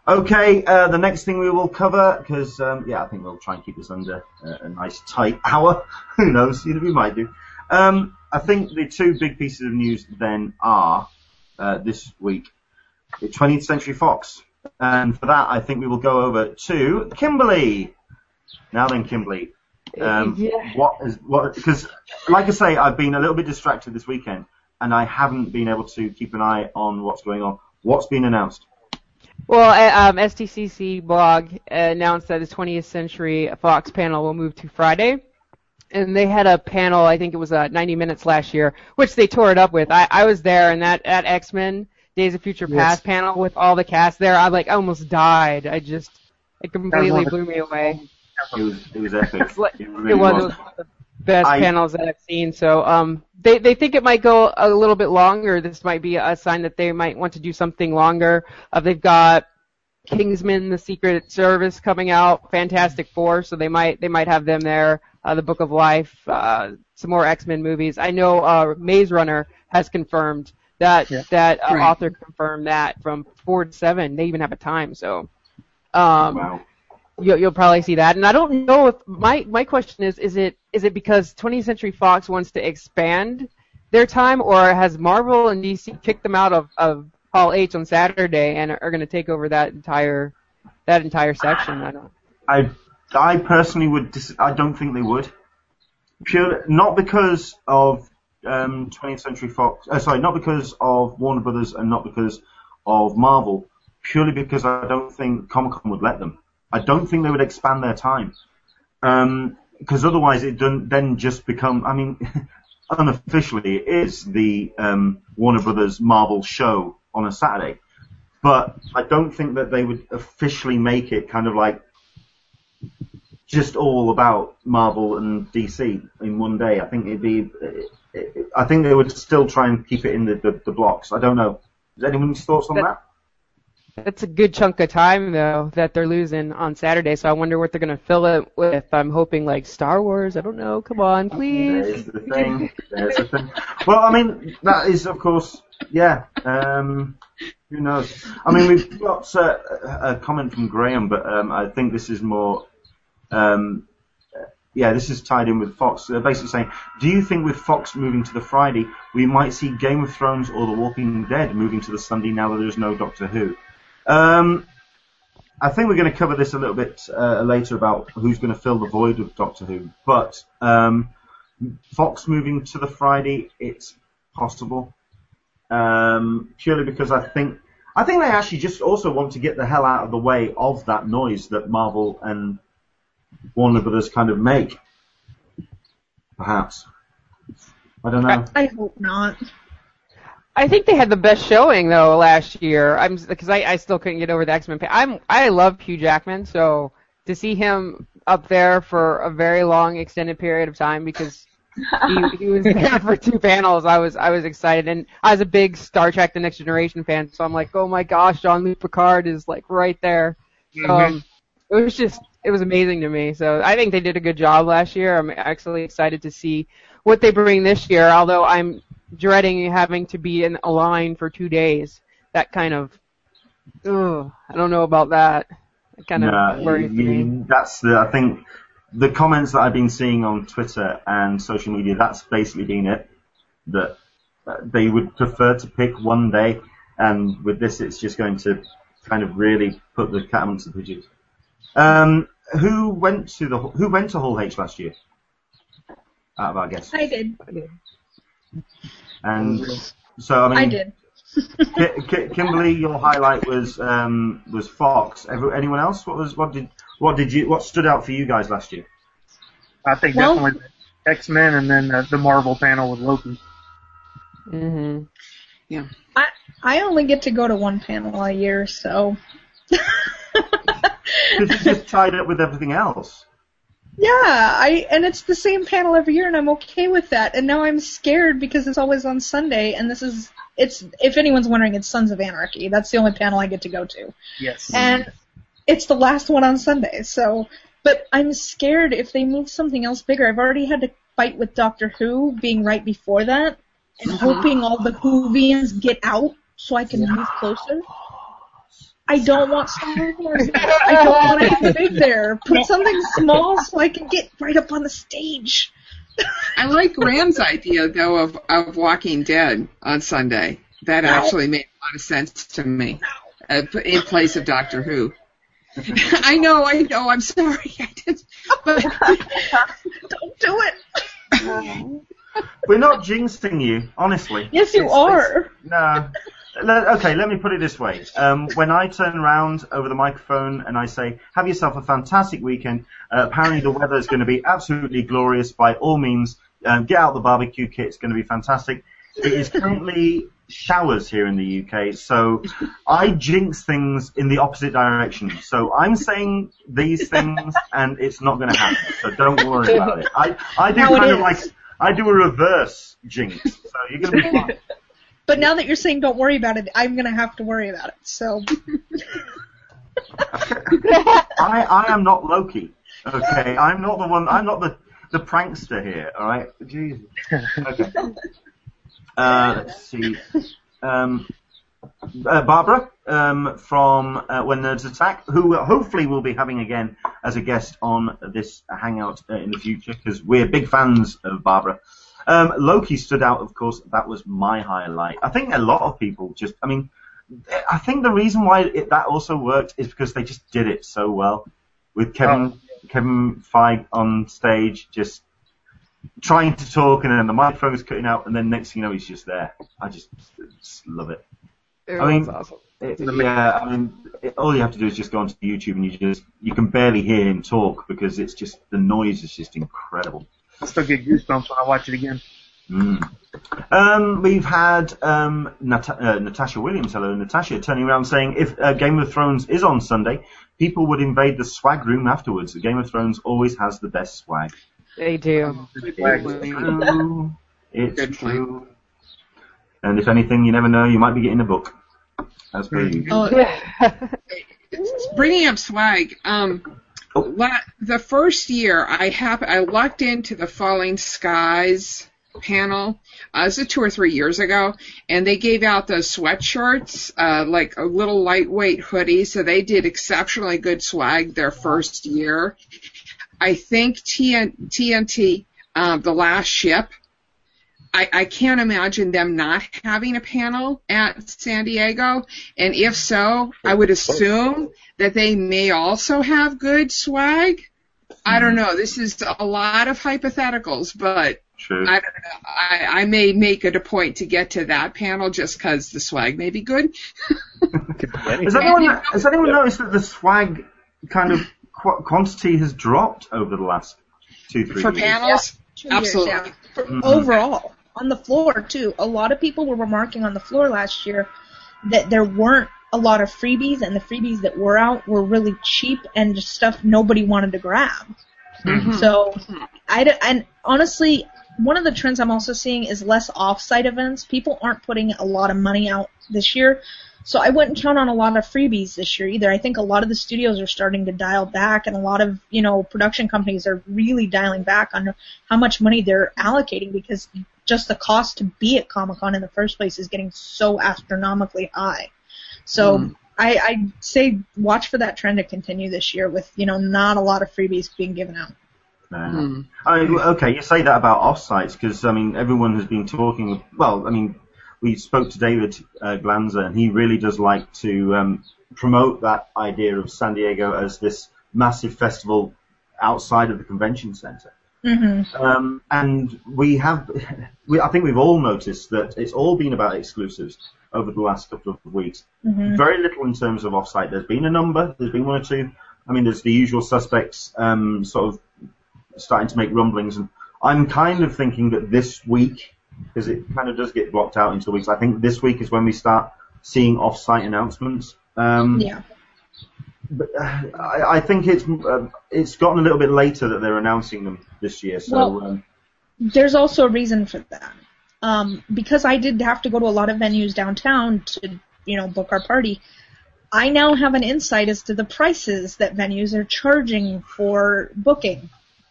Speaker 1: Okay, uh, the next thing we will cover, because um, yeah, I think we'll try and keep this under uh, a nice tight hour. Who knows? You know, we might do. Um, I think the two big pieces of news then are uh, this week, the 20th Century Fox, and for that I think we will go over to Kimberly. Now then, Kimberly, um,
Speaker 4: Yeah.
Speaker 1: what is what? Because, like I say, I've been a little bit distracted this weekend, and I haven't been able to keep an eye on what's going on. What's been announced?
Speaker 4: Well, uh, um, SDCC blog announced that the 20th Century Fox panel will move to Friday. And they had a panel, I think it was uh, 90 minutes last year, which they tore it up with. I, I was there, and that at X-Men Days of Future Past panel with all the cast there, I like almost died. I just, it completely blew me away.
Speaker 1: It was it was epic.
Speaker 4: It's like-
Speaker 1: It really
Speaker 4: it was,
Speaker 1: was.
Speaker 4: it was one of the best
Speaker 1: I-
Speaker 4: panels that I've seen. So um, they they think it might go a little bit longer. This might be a sign that they might want to do something longer. Uh, they've got Kingsman: The Secret Service coming out, Fantastic Four, so they might they might have them there. Uh, the Book of Life, uh, some more X Men movies. I know uh, Maze Runner has confirmed that
Speaker 3: Yeah.
Speaker 4: that uh,
Speaker 2: Right.
Speaker 4: author confirmed that from four to seven. They even have a time. So. Um,
Speaker 1: Wow.
Speaker 4: You'll, you'll probably see that. And I don't know if my my question is is it is it because 20th Century Fox wants to expand their time, or has Marvel and DC kicked them out of of Hall H on Saturday and are going to take over that entire that entire section? I don't.
Speaker 1: I I personally would. Dis- I don't think they would. Pure, not because of um, 20th Century Fox. Uh, sorry, not because of Warner Brothers and not because of Marvel. Purely because I don't think Comic Con would let them. I don't think they would expand their time. Because otherwise, it then just become. I mean, unofficially, it is the um, Warner Brothers Marvel show on a Saturday. But I don't think that they would officially make it kind of like just all about Marvel and DC in one day. I think it'd be. I think they would still try and keep it in the, the, the blocks. I don't know. Is anyone's thoughts on that?
Speaker 4: That's a good chunk of time though that they're losing on Saturday. So I wonder what they're gonna fill it with. I'm hoping like Star Wars. I don't know. Come on, please.
Speaker 1: There's the thing. There's the thing. Well, I mean, that is of course, yeah. Um, who knows? I mean, we've got uh, a comment from Graham, but um, I think this is more. Um, yeah, this is tied in with Fox. They're basically saying, do you think with Fox moving to the Friday, we might see Game of Thrones or The Walking Dead moving to the Sunday now that there's no Doctor Who? Um, I think we're going to cover this a little bit uh, later about who's going to fill the void of Doctor Who. But um, Fox moving to the Friday, it's possible. Um, purely because I think I think they actually just also want to get the hell out of the way of that noise that Marvel and Warner Brothers kind of make. Perhaps. I don't know.
Speaker 7: I hope not.
Speaker 4: I think they had the best showing though last year. I'm because I, I still couldn't get over the X Men. I'm I love Hugh Jackman, so to see him up there for a very long extended period of time because he, he was there for two panels. I was I was excited, and I was a big Star Trek: The Next Generation fan, so I'm like, oh my gosh, Jean-Luc Picard is like right there. So um, it was just it was amazing to me. So I think they did a good job last year. I'm actually excited to see what they bring this year. Although I'm dreading having to be in a line for two days. That kind of, ugh, I don't know about that. That kind of
Speaker 1: No,
Speaker 4: worries me.
Speaker 1: that's the. I think the comments that I've been seeing on Twitter and social media. That's basically been it. That uh, they would prefer to pick one day, and with this, it's just going to kind of really put the cat amongst the pigeons. Um, who went to the who went to Hall H last year? Out of our guests.
Speaker 7: I did.
Speaker 1: And so I mean,
Speaker 7: I did.
Speaker 1: Ki- Ki- Kimberly, your highlight was um, was Fox. Every, anyone else? What was what did what did you what stood out for you guys last year?
Speaker 3: I think
Speaker 7: Well-
Speaker 3: definitely X Men and then uh, the Marvel panel with Loki.
Speaker 4: hmm Yeah.
Speaker 7: I I only get to go to one panel a year, so.
Speaker 1: Because you just tied up with everything else.
Speaker 7: Yeah, I and it's the same panel every year, and I'm okay with that. And now I'm scared because it's always on Sunday, and this is it's. If anyone's wondering, it's Sons of Anarchy. That's the only panel I get to go to,
Speaker 3: Yes.
Speaker 7: and it's the last one on Sunday. So, but I'm scared if they move something else bigger. I've already had to fight with Doctor Who being right before that, and uh-huh. hoping all the Whovians get out so I can move closer. I don't want Star Wars. I don't want anything big there. Put something small so I can get right up on the stage.
Speaker 2: I like Graham's idea though of of Walking Dead on Sunday. That actually made a lot of sense to me. Uh, in place of Doctor Who. I know, I know. I'm sorry. I did, but
Speaker 7: Don't do it.
Speaker 1: We're not jinxing you, honestly.
Speaker 7: Yes, you
Speaker 1: It's-
Speaker 7: are.
Speaker 1: it's- No. Okay, let me put it this way. Um, when I turn around over the microphone and I say, have yourself a fantastic weekend, uh, apparently the weather is going to be absolutely glorious. By all means, um, get out the barbecue kit. It's going to be fantastic. It is currently showers here in the UK, so I jinx things in the opposite direction. So I'm saying these things, and it's not going to happen. So don't worry about it. I, I do
Speaker 7: Now
Speaker 1: kind of
Speaker 7: is.
Speaker 1: like I do a reverse jinx. So you're going to be fine.
Speaker 7: But now that you're saying don't worry about it, I'm gonna have to worry about it. So
Speaker 1: I, I am not Loki. Okay, I'm not the one. I'm not the the prankster here. All right, Jesus. Okay. Uh, let's see. Um, uh, Barbara um, from uh, When Nerds Attack, who hopefully we'll be having again as a guest on this hangout uh, in the future because we're big fans of Barbara. Um, Loki stood out, of course. That was my highlight. I think a lot of people just. I mean, I think the reason why it, that also worked is because they just did it so well with Kevin Kevin Feige on stage. Just trying to talk, and then the microphone's cutting out, and then next thing you know, he's just there. I just, just love it.
Speaker 4: It
Speaker 1: I mean-
Speaker 4: awesome.
Speaker 1: It- yeah, I mean, it, all you have to do is just go onto YouTube and you just you can barely hear him talk because it's just the noise is just incredible.
Speaker 3: I still get goosebumps when I watch it again.
Speaker 1: Mm. Um, we've had um, Nat- uh, Natasha Williams, hello Natasha, turning around saying if uh, Game of Thrones is on Sunday, people would invade the swag room afterwards. Game of Thrones always has the best swag.
Speaker 4: They do.
Speaker 1: It's true. It's true. And if anything, you never know, you might be getting a book. As per usual.
Speaker 7: Oh,
Speaker 2: Bringing up swag, um. La- the first year I hap- I lucked into the Falling Skies panel. Uh, this is two or three years ago, and they gave out those sweatshirts, uh, like a little lightweight hoodie. So they did exceptionally good swag their first year. I think TN- TNT, uh, the last ship. I, I can't imagine them not having a panel at San Diego, and if so, I would assume that they may also have good swag. I don't know. This is a lot of hypotheticals, but
Speaker 1: True.
Speaker 2: I. I, I may make it a point to get to that panel just because the swag may be good.
Speaker 1: Has anyone, has anyone noticed that the swag kind of qu- quantity has dropped over the last two, three
Speaker 2: For
Speaker 1: years?
Speaker 2: panels,
Speaker 7: two years,
Speaker 2: Absolutely.
Speaker 7: yeah. For-
Speaker 1: Mhm.
Speaker 7: Overall, on the floor too. A lot of people were remarking on the floor last year that there weren't a lot of freebies, and the freebies that were out were really cheap and just stuff nobody wanted to grab.
Speaker 2: Mhm.
Speaker 7: So, I and honestly, one of the trends I'm also seeing is less off-site events. People aren't putting a lot of money out this year, so I wouldn't count on a lot of freebies this year either. I think a lot of the studios are starting to dial back, and a lot of you know production companies are really dialing back on how much money they're allocating because just the cost to be at Comic Con in the first place is getting so astronomically high. So. I, I'd say watch for that trend to continue this year with, you know, not a lot of freebies being given out.
Speaker 1: Uh,
Speaker 2: Hmm.
Speaker 1: I okay, you say that about off-sites because I mean everyone has been talking. Well, I mean, we spoke to David uh, Glanzer, and he really does like to um, promote that idea of San Diego as this massive festival outside of the convention center.
Speaker 7: Mm-hmm.
Speaker 1: Um, and we have, we, I think we've all noticed that it's all been about exclusives over the last couple of weeks.
Speaker 7: Mm-hmm.
Speaker 1: Very little in terms of offsite. There's been a number. There's been one or two. I mean, there's the usual suspects, um, sort of starting to make rumblings, and I'm kind of thinking that this week, because it kind of does get blocked out into weeks. I think this week is when we start seeing off-site announcements. Um,
Speaker 7: Yeah.
Speaker 1: But uh, I, I think it's uh, it's gotten a little bit later that they're announcing them this year. So
Speaker 7: Well-
Speaker 1: um,
Speaker 7: There's also a reason for that. Um, because I did have to go to a lot of venues downtown to, you know, book our party. I now have an insight as to the prices that venues are charging for booking.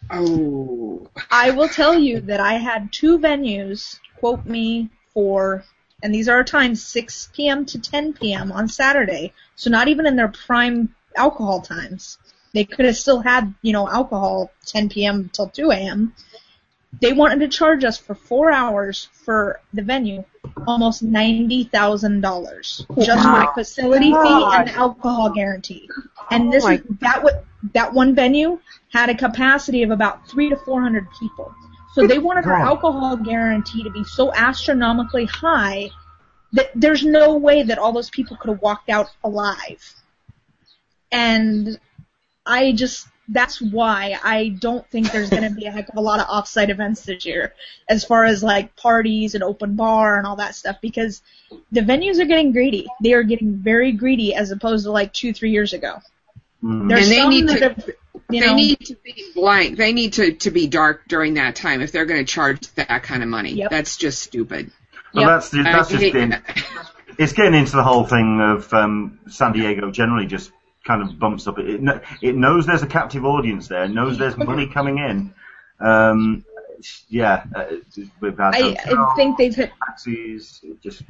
Speaker 2: Oh.
Speaker 7: I will tell you that I had two venues quote me for, and these are our times, 6 p.m. to 10 p.m. on Saturday. So not even in their prime alcohol times. They could have still had, you know, alcohol 10 p.m. till 2 a.m. They wanted to charge us for four hours for the venue almost ninety thousand dollars just for the facility fee and the alcohol guarantee. And oh this
Speaker 4: Oh
Speaker 7: is that what that one venue had a capacity of about three to four hundred people. So they wanted our alcohol guarantee to be so astronomically high that there's no way that all those people could have walked out alive. And I just that's why I don't think there's going to be a heck of a lot of offsite events this year, as far as like parties and open bar and all that stuff, because the venues are getting greedy. They are getting very greedy as opposed to like two, three years ago.
Speaker 1: mm,
Speaker 7: There's
Speaker 2: And they
Speaker 7: some
Speaker 2: need
Speaker 7: that
Speaker 2: to-
Speaker 7: have, you
Speaker 2: they
Speaker 7: know,
Speaker 2: need to be blank. They need to, to be dark during that time if they're going to charge that kind of money.
Speaker 7: Yep.
Speaker 2: That's just stupid.
Speaker 1: well,
Speaker 7: Yep.
Speaker 1: that's that's just
Speaker 2: hate
Speaker 1: in,
Speaker 2: that.
Speaker 1: it's getting into the whole thing of um, San Diego generally just kind of bumps up. It, kn- it knows there's a captive audience there. It knows there's money coming in. Um, yeah, uh, we've had
Speaker 7: I, I think they've hit
Speaker 1: taxis, it just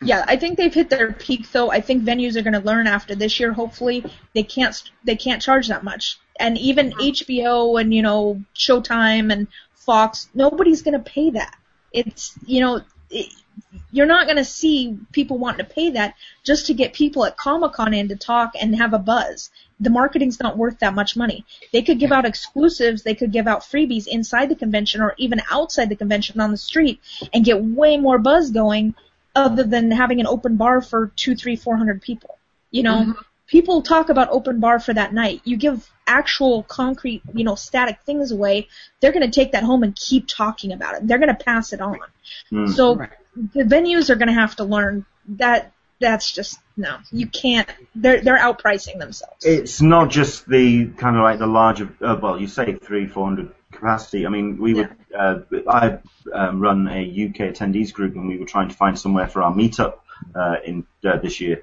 Speaker 7: Yeah, I think they've hit their peak though. I think venues are going to learn after this year. Hopefully, they can't they can't charge that much. And even HBO and you know Showtime and Fox, nobody's going to pay that. It's you know it, you're not going to see people wanting to pay that just to get people at Comic Con in to talk and have a buzz. The marketing's not worth that much money. They could give out exclusives, they could give out freebies inside the convention or even outside the convention on the street and get way more buzz going other than having an open bar for two, three, four hundred people. You know,
Speaker 2: Mm-hmm.
Speaker 7: people talk about open bar for that night. You give actual concrete, you know, static things away, they're going to take that home and keep talking about it. They're going to pass it on.
Speaker 1: Hmm.
Speaker 7: So
Speaker 2: Right.
Speaker 7: The venues are going to have to learn that that's just no, you can't. They're they're outpricing themselves.
Speaker 1: It's not just the kind of like the larger, uh, well, you say three, four hundred capacity. I mean, we would, uh, I um, run a UK attendees group, and we were trying to find somewhere for our meetup uh, in uh, this year,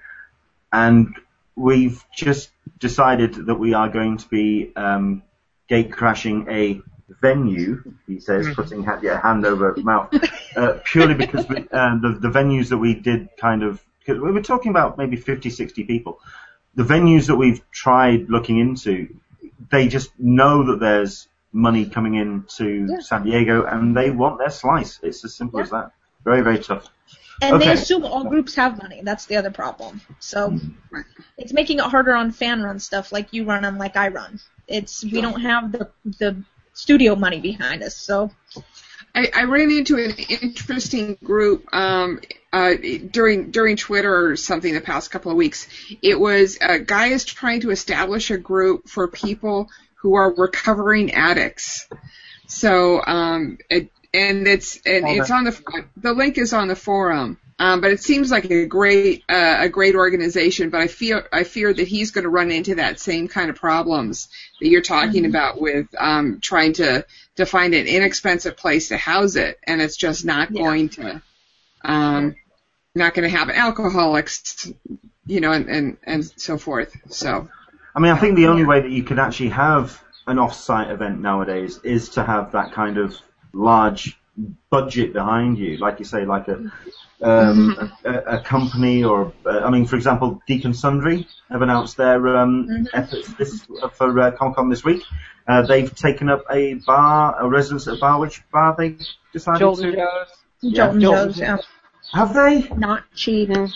Speaker 1: and we've just decided that we are going to be um, gate crashing a venue. He says, putting ha- yeah, hand over mouth, uh, purely because we, uh, the the venues that we did kind of because we were talking about maybe 50, 60 people. The venues that we've tried looking into, they just know that there's money coming into
Speaker 7: Yeah.
Speaker 1: San Diego and they want their slice. It's as simple as that. Very, very tough.
Speaker 7: And they assume all groups have money. That's the other problem. So it's making it harder on fan run stuff like you run and like I run. It's we don't have the the studio money behind us. So
Speaker 2: I, I ran into an interesting group um, uh, during during Twitter or something the past couple of weeks. It was a guy is trying to establish a group for people who are recovering addicts. So um, it, and it's and
Speaker 3: Hold
Speaker 2: it's
Speaker 3: on.
Speaker 2: on the the link is on the forum. Um, but it seems like a great uh, a great organization. But I fear I fear that he's going to run into that same kind of problems that you're talking about with um, trying to to find an inexpensive place to house it, and it's just not
Speaker 7: Yeah.
Speaker 2: going to um, not going to happen. Alcoholics, you know, and, and and so forth. So
Speaker 1: I mean, I think the only way that you can actually have an off-site event nowadays is to have that kind of large budget behind you, like you say, like a um, a, a company or, uh, I mean, for example, Geek and Sundry have announced their um, efforts this for uh, Comic Con this week. Uh, they've taken up a bar, a residence at a bar. Which bar they decided
Speaker 4: Jolt'n
Speaker 1: to?
Speaker 4: Joe's.
Speaker 7: Jolt'n
Speaker 4: Jolt'n
Speaker 7: Joe's, yeah,
Speaker 1: Have they?
Speaker 7: not cheap.
Speaker 4: They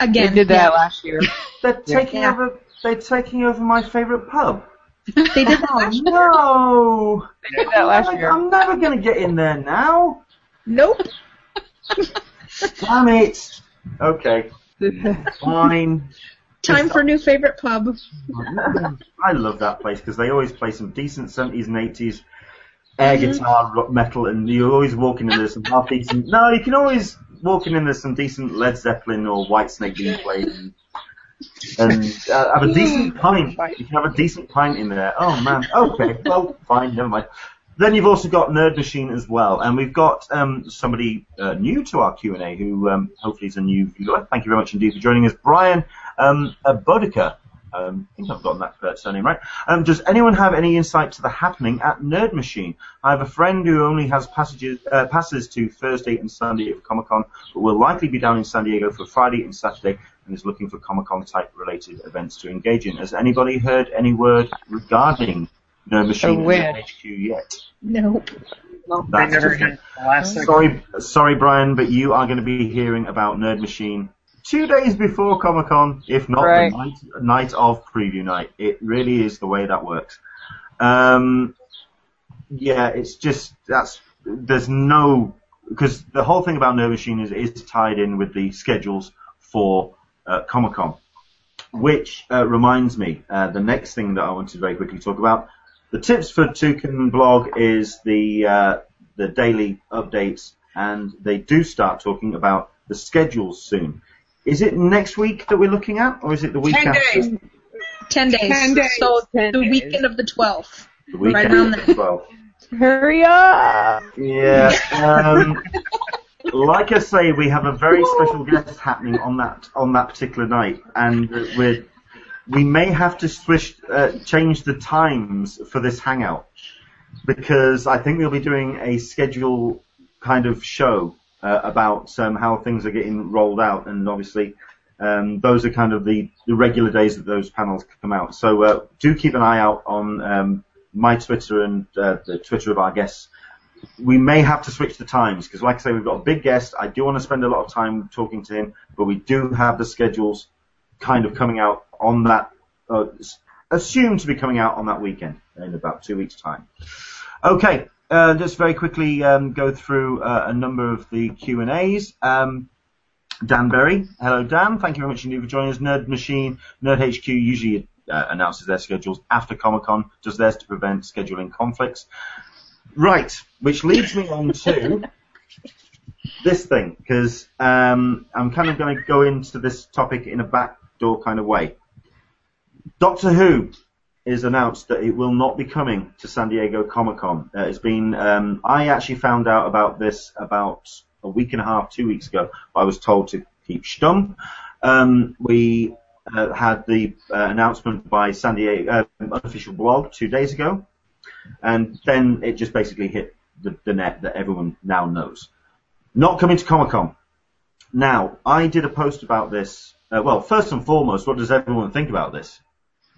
Speaker 7: Again,
Speaker 4: did that
Speaker 7: yeah,
Speaker 4: last year.
Speaker 1: They're taking
Speaker 7: Yeah.
Speaker 1: over. They're taking over my favourite pub.
Speaker 7: They did that last year.
Speaker 1: No.
Speaker 4: They did that last
Speaker 1: I'm,
Speaker 4: year.
Speaker 1: I'm never going to get in there now.
Speaker 7: Nope.
Speaker 1: Damn it. Okay, fine.
Speaker 7: Time for new favorite pub.
Speaker 1: I love that place because they always play some decent 70s and 80s air mm-hmm. guitar, rock metal, and you're always walking in there some half decent. No, you can always walk in there some decent Led Zeppelin or Whitesnake being played. And, and uh, have a decent pint. You can have a decent pint in there. Oh man. Okay. Well, fine. Never mind. Then you've also got Nerd Machine as well, and we've got um, somebody uh, new to our Q and A who um, hopefully is a new viewer. Thank you very much indeed for joining us, Brian um, Bodica. Um, I think I've gotten that uh, surname right. Um, does anyone have any insight to the happening at Nerd Machine? I have a friend who only has passages, uh, passes to Thursday and Sunday of Comic Con, but will likely be down in San Diego for Friday and Saturday, and is looking for Comic Con type related events to engage in. Has anybody heard any word regarding Nerd Machine
Speaker 4: Oh,
Speaker 1: and. HQ yet?
Speaker 7: Nope.
Speaker 6: No.
Speaker 1: That's
Speaker 3: never
Speaker 1: okay.
Speaker 3: get second.
Speaker 1: Sorry, sorry, Brian, but you are going to be hearing about Nerd Machine two days before Comic Con, if not
Speaker 4: Right.
Speaker 1: the night, night of preview night. It really is the way that works. Um, yeah, it's just that's there's no because the whole thing about Nerd Machine is is tied in with the schedules for uh, Comic Con, which uh, reminds me uh, the next thing that I want to very quickly talk about. The tips for Toucan blog is the uh, the daily updates, and they do start talking about the schedules soon. Is it next week that we're looking at, or is it the week
Speaker 2: ten
Speaker 1: after?
Speaker 2: days.
Speaker 7: Ten days.
Speaker 2: Ten days.
Speaker 7: So
Speaker 4: Ten
Speaker 7: the
Speaker 4: days.
Speaker 7: weekend of the twelfth.
Speaker 1: The weekend
Speaker 7: Right around
Speaker 1: as well.
Speaker 4: Hurry up!
Speaker 1: Yeah. Um, like I say, we have a very special guest happening on that on that particular night, and we we may have to switch uh, change the times for this hangout because I think we'll be doing a schedule kind of show uh, about um, how things are getting rolled out, and obviously. Um, those are kind of the, the regular days that those panels come out. So uh, do keep an eye out on um, my Twitter and uh, the Twitter of our guests we may have to switch the times because, like I say, we've got a big guest. I do want to spend a lot of time talking to him, but we do have the schedules kind of coming out on that, uh, assumed to be coming out on that weekend in about two weeks' time. Okay, uh, just very quickly um, go through uh, a number of the Q and A's. Um, Dan Berry, hello Dan, thank you very much indeed for joining us. Nerd Machine, Nerd HQ usually uh, announces their schedules after Comic Con, does theirs to prevent scheduling conflicts. Right, which leads me on to this thing because um, I'm kind of going to go into this topic in a backdoor kind of way. Doctor Who is announced that it will not be coming to San Diego Comic Con. Uh, it's been um, I actually found out about this about a week and a half, two weeks ago. I was told to keep stum. Um, we uh, had the uh, announcement by San Diego uh, unofficial blog two days ago, and then it just basically hit the, the net that everyone now knows. Not coming to Comic Con. Now, I did a post about this. Uh, well, first and foremost, what does everyone think about this?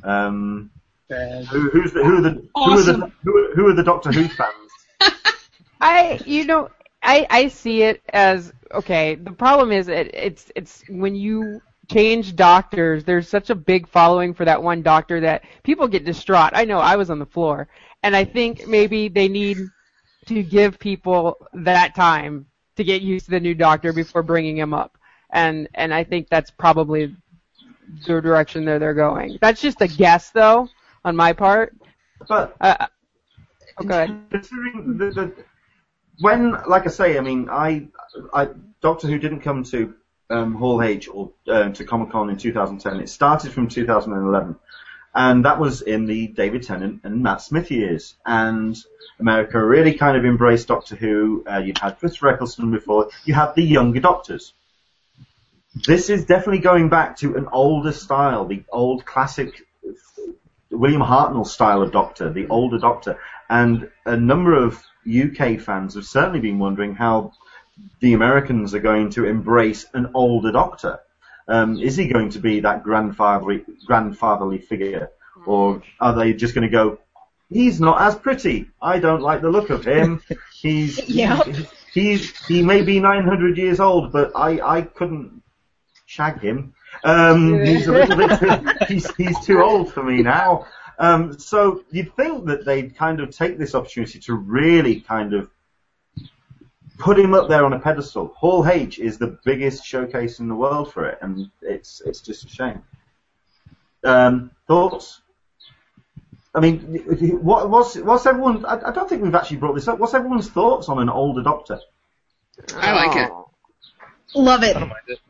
Speaker 1: Um, who, who's the, who are the who are the who are, who are the Doctor Who fans?
Speaker 4: I, you know, I, I see it as okay. The problem is it, it's it's when you change doctors. There's such a big following for that one doctor that people get distraught. I know I was on the floor, and I think maybe they need to give people that time to get used to the new doctor before bringing him up. And and I think that's probably the direction that they're going. That's just a guess, though, on my part.
Speaker 1: But
Speaker 4: Uh, okay.
Speaker 1: considering the, the when, like I say, I mean, I, I Doctor Who didn't come to um, Hall H or uh, to Comic Con in 2010. It started from 2011, and that was in the David Tennant and Matt Smith years. And America really kind of embraced Doctor Who. Uh, you had Christopher Eccleston before. You had the younger Doctors. This is definitely going back to an older style, the old classic William Hartnell style of Doctor, the older Doctor, and a number of UK fans have certainly been wondering how the Americans are going to embrace an older Doctor. Um, is he going to be that grandfatherly, grandfatherly figure, or are they just going to go? He's not as pretty. I don't like the look of him. He's
Speaker 7: Yep.
Speaker 1: he's he may be 900 years old, but I I couldn't shag him. Um, he's a little bit too, he's he's too old for me now. Um, so you'd think that they'd kind of take this opportunity to really kind of put him up there on a pedestal. Hall H is the biggest showcase in the world for it, and it's it's just a shame. Um, thoughts? I mean, what, what's what's everyone? I, I don't think we've actually brought this up. What's everyone's thoughts on an older Doctor?
Speaker 2: I like it.
Speaker 7: Love it.
Speaker 5: I don't mind it.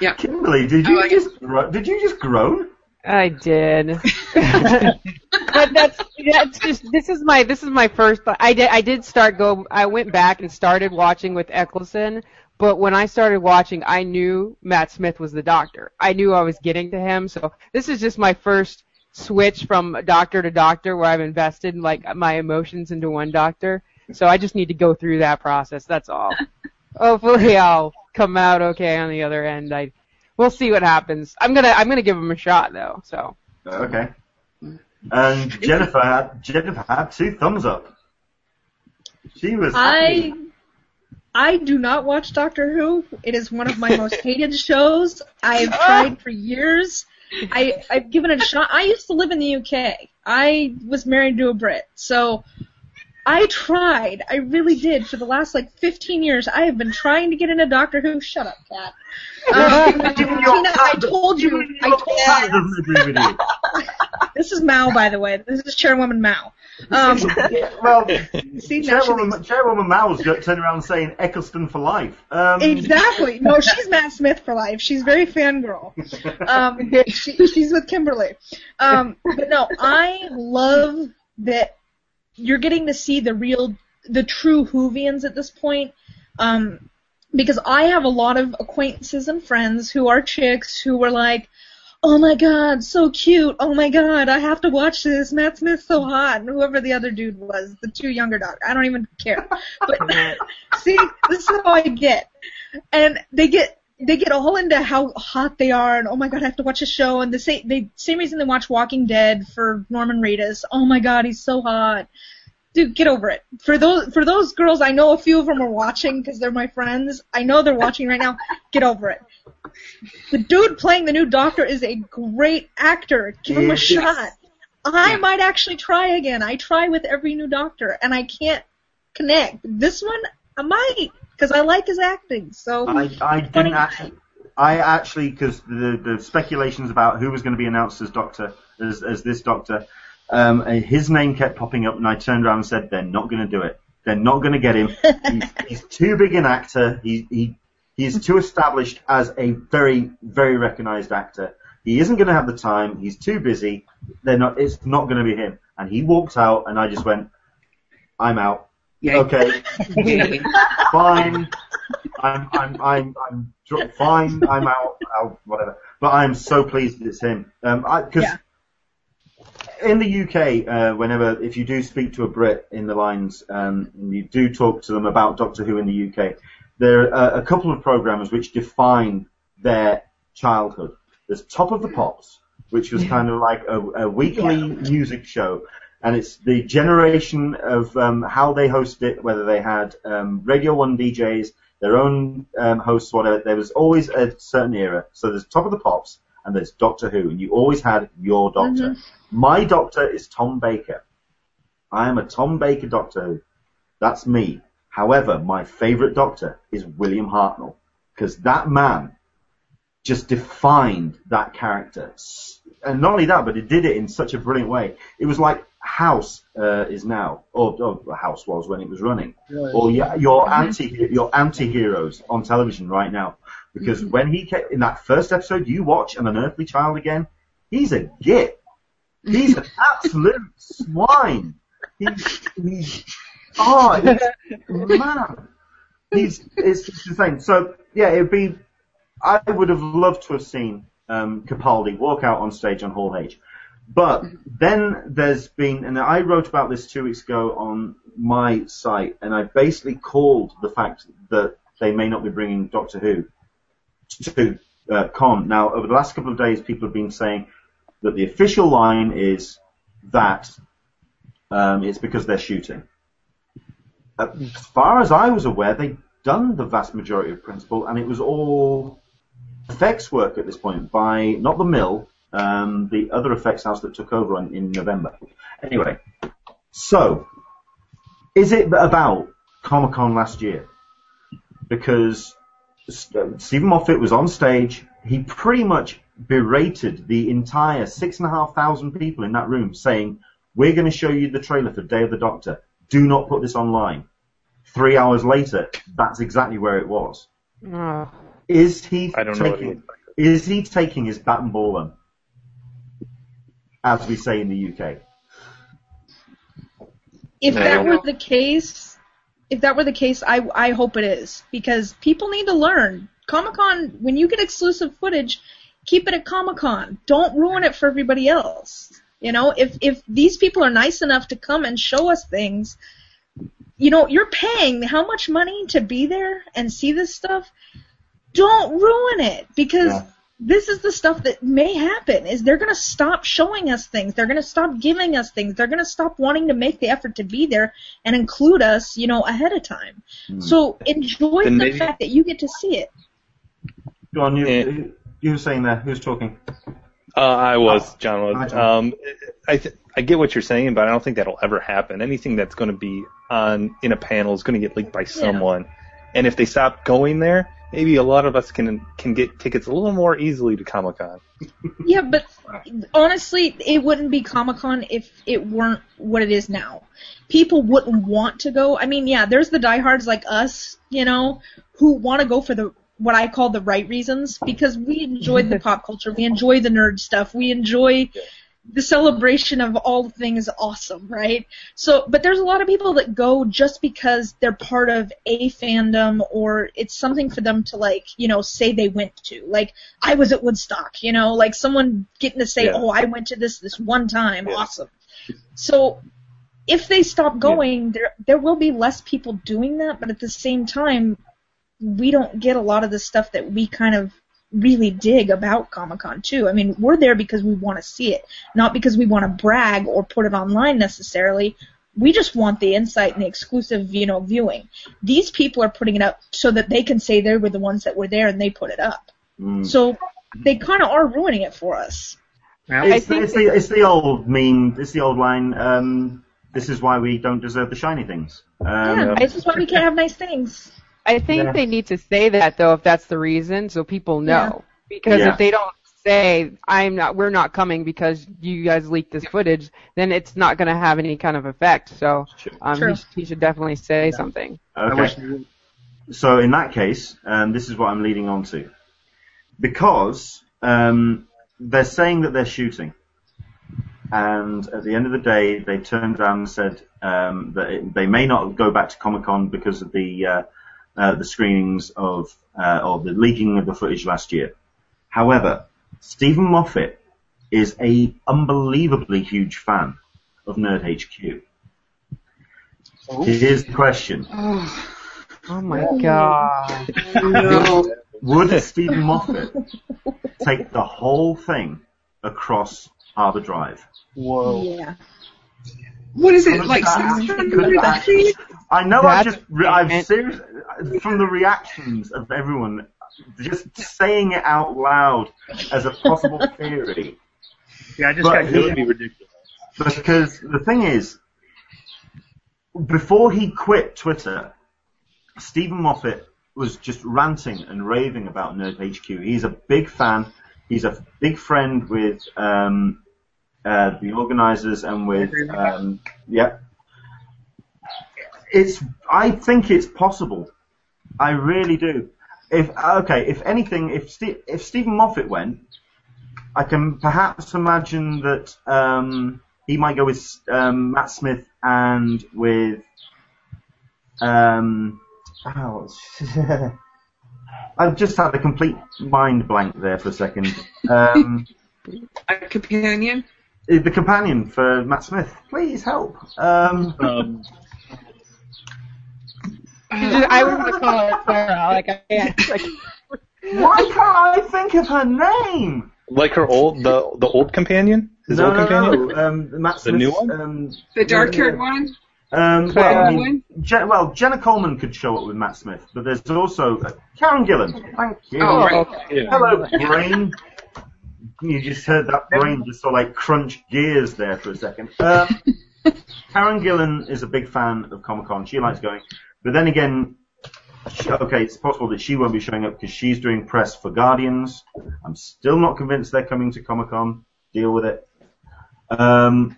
Speaker 2: Yeah.
Speaker 1: Kimberly, did you
Speaker 2: like
Speaker 1: just gro- did you just groan?
Speaker 4: I did. but that's that's just this is my this is my first I did I did start go I went back and started watching with Eccleston, but when I started watching I knew Matt Smith was the doctor. I knew I was getting to him, so this is just my first switch from doctor to doctor where I've invested like my emotions into one doctor. So I just need to go through that process. That's all. Hopefully I'll come out okay on the other end. I we'll see what happens. I'm gonna I'm gonna give him a shot though. So
Speaker 1: Okay. And Jennifer had Jennifer had two thumbs up. She was
Speaker 7: I. I do not watch Doctor Who. It is one of my most hated shows. I've tried for years. I I've given it a shot. I used to live in the UK. I was married to a Brit, so I tried. I really did for the last like 15 years. I have been trying to get into Doctor Who. Shut up, cat. Um, Tina, I told you. I told
Speaker 1: cat
Speaker 7: you.
Speaker 1: doesn't agree with you.
Speaker 7: This is Mao, by the way. This is Chairwoman Mao. Um,
Speaker 1: well,
Speaker 7: see,
Speaker 1: Chairwoman, Chairwoman Mao's turned around saying Eccleston for life. Um,
Speaker 7: Exactly. No, she's Matt Smith for life. She's very fangirl. Um, she, she's with Kimberly. Um, but no, I love that you're getting to see the real, the true Whovians at this point. Um, because I have a lot of acquaintances and friends who are chicks who were like, oh my god, so cute. Oh my god, I have to watch this. Matt Smith's so hot. And whoever the other dude was, the two younger dogs. I don't even care. But see, this is how I get. And they get they get all into how hot they are and oh my god, I have to watch a show and the same they same reason they watch Walking Dead for Norman Reedus. Oh my god, he's so hot. dude, get over it. For those for those girls, I know a few of them are watching because they're my friends. I know they're watching right now. Get over it. The dude playing the new Doctor is a great actor. Give him a
Speaker 1: Yes.
Speaker 7: shot. I
Speaker 2: Yeah.
Speaker 7: might actually try again. I try with every new Doctor, and I can't connect. This one, I might because I like his acting. So
Speaker 1: I, I didn't actually. I actually, because the the speculations about who was going to be announced as Doctor, as as this Doctor, um, uh, his name kept popping up, and I turned around and said, "They're not going to do it. They're not going to get him. he's, he's too big an actor. He he he's too established as a very very recognised actor. He isn't going to have the time. He's too busy. They're not. It's not going to be him." And he walked out, and I just went, "I'm out.
Speaker 2: Yeah.
Speaker 1: Okay, fine. I'm, I'm, I'm, I'm dr- fine. I'm out, out, whatever. But I'm so pleased that it's him. Um, I, cause
Speaker 7: Yeah.
Speaker 1: in the UK, uh, whenever, if you do speak to a Brit in the lines, um, and you do talk to them about Doctor Who in the UK, there are a couple of programs which define their childhood. There's Top of the Pops, which was kind of like a, a weekly music show and it's the generation of um, how they host it, whether they had um, Radio 1 DJs, their own um, hosts, whatever. There was always a certain era. So there's Top of the Pops and there's Doctor Who, and you always had your Doctor. My Doctor is Tom Baker. I am a Tom Baker Doctor Who. That's me. However, my favourite Doctor is William Hartnell because that man just defined that character. And not only that, but it did it in such a brilliant way. It was like House uh, is now, or, or House was when it was running, or your, your anti your anti-heroes on television right now. Because when he came, in that first episode, you watch an unearthly child again. He's a git. He's an absolute swine. He's, he's oh, it's, man. He's it's just insane. So yeah, it'd be. I would have loved to have seen um, Capaldi walk out on stage on Hall H. But then there's been, and I wrote about this two weeks ago on my site, and I basically called the fact that they may not be bringing Doctor Who to uh, con. Now, over the last couple of days, people have been saying that the official line is that um, it's because they're shooting. Uh, As far as I was aware, they'd done the vast majority of principal, and it was all effects work at this point by not the mill, um, the other effects house that took over on, in November. Anyway, so is it about Comic Con last year? Because uh, Steven Moffat was on stage. He pretty much berated the entire six and a half thousand people in that room, saying, "We're going to show you the trailer for Day of the Doctor. Do not put this online." Three hours later, that's exactly where it was.
Speaker 4: Oh.
Speaker 1: Is he
Speaker 5: I don't know what
Speaker 1: taking?
Speaker 5: it
Speaker 1: Is he taking his bat and ball then? As we say in the UK.
Speaker 7: if
Speaker 5: No.
Speaker 7: that were the case, if that were the case, I I hope it is because people need to learn. Comic Con, when you get exclusive footage, keep it at Comic Con. Don't ruin it for everybody else. You know, if if these people are nice enough to come and show us things, you know, you're paying how much money to be there and see this stuff. Don't ruin it because
Speaker 1: Yeah.
Speaker 7: this is the stuff that may happen is they're going to stop showing us things they're going to stop giving us things they're going to stop wanting to make the effort to be there and include us you know ahead of time so enjoy
Speaker 5: Then
Speaker 7: the
Speaker 5: maybe-
Speaker 7: fact that you get to see it
Speaker 1: Go on, you,
Speaker 5: Yeah.
Speaker 1: you, you were saying there. Who's talking?
Speaker 5: Uh, I was, John was. Um, I th- I get what you're saying, but I don't think that'll ever happen. Anything that's going to be on in a panel is going to get leaked by someone, and if they stop going there, maybe a lot of us can can get tickets a little more easily to Comic Con.
Speaker 7: yeah but honestly it wouldn't be comic-con if it weren't what it is now. People wouldn't want to go. I mean yeah there's the diehards like us you know who want to go for the what I call the right reasons because we enjoy the pop culture, we enjoy the nerd stuff, we enjoy the celebration of all things awesome, right? So, but there's a lot of people that go just because they're part of a fandom or it's something for them to like, you know, say they went to. Like, I was at Woodstock, you know, like someone getting to say,
Speaker 5: Yeah.
Speaker 7: oh, I went to this this one time,
Speaker 5: Yeah.
Speaker 7: awesome. So, if they stop going, there there will be less people doing that, but at the same time, we don't get a lot of the stuff that we kind of really dig about Comic Con too. I mean, we're there because we want to see it, not because we want to brag or put it online necessarily. we just want the insight and the exclusive, you know, viewing. These people are putting it up so that they can say they were the ones that were there and they put it up.
Speaker 1: Mm.
Speaker 7: So they kind of are ruining it for us.
Speaker 3: Yeah.
Speaker 1: It's,
Speaker 4: think
Speaker 1: it's, the, it's the old meme. It's the old line. Um, this is why we don't deserve the shiny things. Um,
Speaker 7: yeah, this is why we can't have nice things.
Speaker 4: I think
Speaker 1: Yeah.
Speaker 4: they need to say that though, if that's the reason, so people know. Because
Speaker 1: Yeah.
Speaker 4: if they don't say, "I'm not, we're not coming because you guys leaked this footage," then it's not going to have any kind of effect. So um, he, sh- he should definitely say something.
Speaker 1: Okay.
Speaker 3: wish they would.
Speaker 1: So in that case, um, this is what I'm leading on to. Because um, they're saying that they're shooting, and at the end of the day, they turned around and said um, that it, they may not go back to Comic Con because of the uh, uh, the screenings of uh, or the leaking of the footage last year. However, Steven Moffat is a unbelievably huge fan of Nerd HQ. Here's the question.
Speaker 2: Oh,
Speaker 4: Oh my god!
Speaker 2: no.
Speaker 1: Would Steven Moffat take the whole thing across Harbour Drive?
Speaker 3: Whoa.
Speaker 7: Yeah.
Speaker 2: What is it like?
Speaker 1: Could
Speaker 2: 600
Speaker 1: that-
Speaker 2: feet?
Speaker 1: I know I've
Speaker 4: That's
Speaker 1: just, re- I've
Speaker 4: brilliant.
Speaker 1: serious, from the reactions of everyone, just saying it out loud as a possible theory.
Speaker 3: Yeah, I just
Speaker 1: But
Speaker 3: got
Speaker 5: It would be ridiculous.
Speaker 1: Because the thing is, before he quit Twitter, Steven Moffat was just ranting and raving about Nerd HQ. He's a big fan. He's a big friend with um, uh, the organisers and with um, yeah. It's. I think it's possible. I really do. If okay, if anything, if Ste- if Steven Moffat went, I can perhaps imagine that um, he might go with um, Matt Smith and with um, oh, I've just had a complete mind blank there for a second. Um,
Speaker 2: A companion?
Speaker 1: The companion for Matt Smith, please help. Um,
Speaker 5: Um,
Speaker 4: I was gonna call her Clara. Like I can't. Like,
Speaker 1: why can't I think of her name?
Speaker 5: like her old, the the old companion, his
Speaker 1: no,
Speaker 5: old
Speaker 1: no,
Speaker 5: companion.
Speaker 1: no. Um, Matt
Speaker 5: The new one?
Speaker 1: Um,
Speaker 2: The dark haired one?
Speaker 1: Um, well, I mean, Je- well, Jenna Coleman could show up with Matt Smith, but there's also uh, Karen Gillan. Thank you.
Speaker 2: Oh, right.
Speaker 4: okay.
Speaker 5: Yeah.
Speaker 1: Hello, brain. You just heard that brain just sort of like crunch gears there for a second. Um, Karen Gillan is a big fan of Comic Con. She likes going, but then again, she, okay, it's possible that she won't be showing up because she's doing press for Guardians. I'm still not convinced they're coming to Comic Con. Deal with it. Um,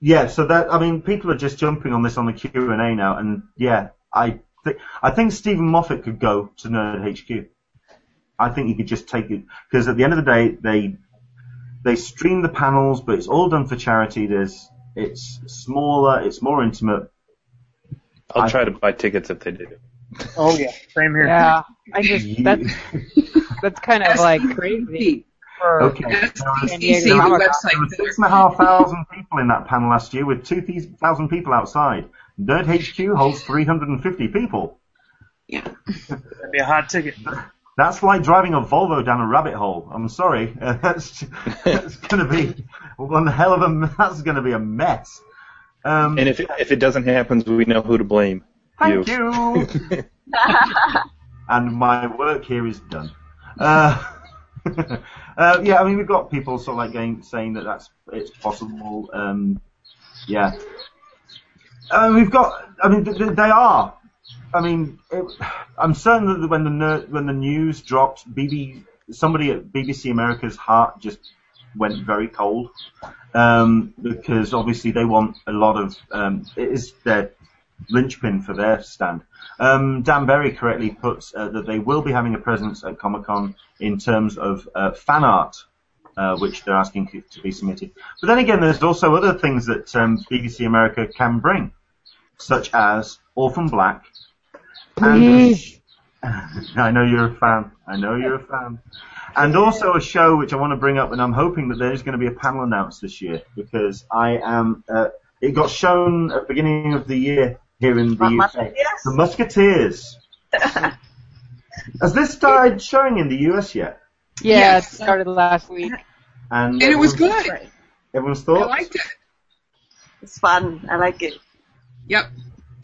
Speaker 1: yeah, so that I mean, people are just jumping on this on the Q and A now, and yeah, I think I think Steven Moffat could go to Nerd HQ. I think you could just take it because at the end of the day, they they stream the panels, but it's all done for charity. There's it's smaller, it's more intimate.
Speaker 5: I'll
Speaker 1: I-
Speaker 5: try to buy tickets if they do.
Speaker 3: Oh yeah, same here.
Speaker 4: Yeah, I just that's that's kind of like crazy for
Speaker 1: Okay.
Speaker 2: SDCC,
Speaker 4: San Diego
Speaker 2: the
Speaker 4: Comic-Con.
Speaker 1: There
Speaker 2: website.
Speaker 1: were six and a half thousand people in that panel last year, with two thousand people outside. Nerd HQ holds 350 people.
Speaker 2: Yeah.
Speaker 3: That'd be a hot ticket.
Speaker 1: That's like driving a Volvo down a rabbit hole. I'm sorry. Uh, that's that's going to be one hell of a. That's going to be a mess. Um,
Speaker 5: And if it, if it doesn't happen, we know who to blame.
Speaker 1: thank you. and my work here is done. Uh, uh, yeah, I mean we've got people sort of like going saying that that's it's possible. Um, yeah, uh, we've got. I mean th- th- they are. I mean, it, I'm certain that when the ner- when the news dropped, BB somebody at BBC America's heart just went very cold um, because obviously they want a lot of um, it is their linchpin for their stand. Um, Dan Berry correctly puts uh, that they will be having a presence at Comic Con in terms of uh, fan art, uh, which they're asking to- be submitted. But then again, there's also other things that um, BBC America can bring, such as Orphan Black. And I know you're a fan. I know you're a fan. And also a show which I want to bring up, and I'm hoping that there's going to be a panel announced this year because I am. Uh, it got shown at the beginning of the year here in the
Speaker 6: What,
Speaker 1: UK.
Speaker 6: Musketeers?
Speaker 1: The Musketeers. Has this started showing in the US yet?
Speaker 4: yeah,
Speaker 2: Yes.
Speaker 4: it started last week.
Speaker 1: And,
Speaker 2: And it was good.
Speaker 1: Everyone's
Speaker 2: I liked it.
Speaker 6: It's fun. I like it.
Speaker 2: Yep.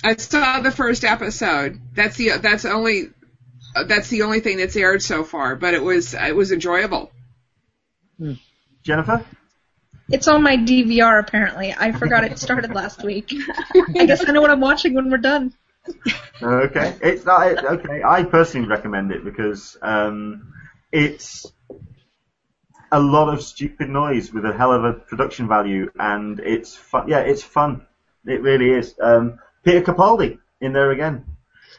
Speaker 2: I saw the first episode. That's the that's only uh, that's the only thing that's aired so far, but it was it was enjoyable.
Speaker 1: Jennifer?
Speaker 7: It's on my DVR apparently. I forgot it started last week. I guess I know what I'm watching when we're done.
Speaker 1: Okay, it's not it- okay. I personally recommend it because um, it's a lot of stupid noise with a hell of a production value, and it's fun. Yeah, it's fun. It really is. Um, Peter Capaldi in there again.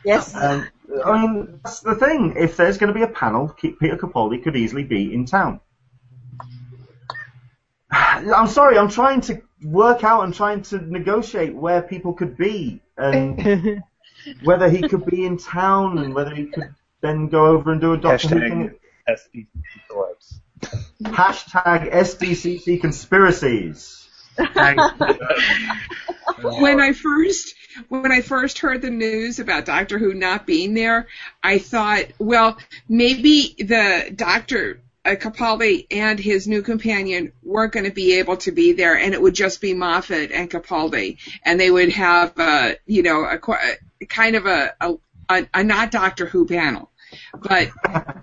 Speaker 6: Yes.
Speaker 1: Um, I mean, that's the thing. If there's going to be a panel, Peter Capaldi could easily be in town. I'm sorry, I'm trying to work out and trying to negotiate where people could be and whether he could be in town and whether he could then go over and do a Doctor Who.
Speaker 5: Hashtag SDC Celebs.
Speaker 1: Hashtag SDCC conspiracies.
Speaker 2: when I first when I first heard the news about Doctor Who not being there, I thought, well, maybe the Doctor uh, Capaldi and his new companion weren't going to be able to be there, and it would just be Moffat and Capaldi, and they would have, uh, you know, a, a kind of a, a, a not Doctor Who panel. But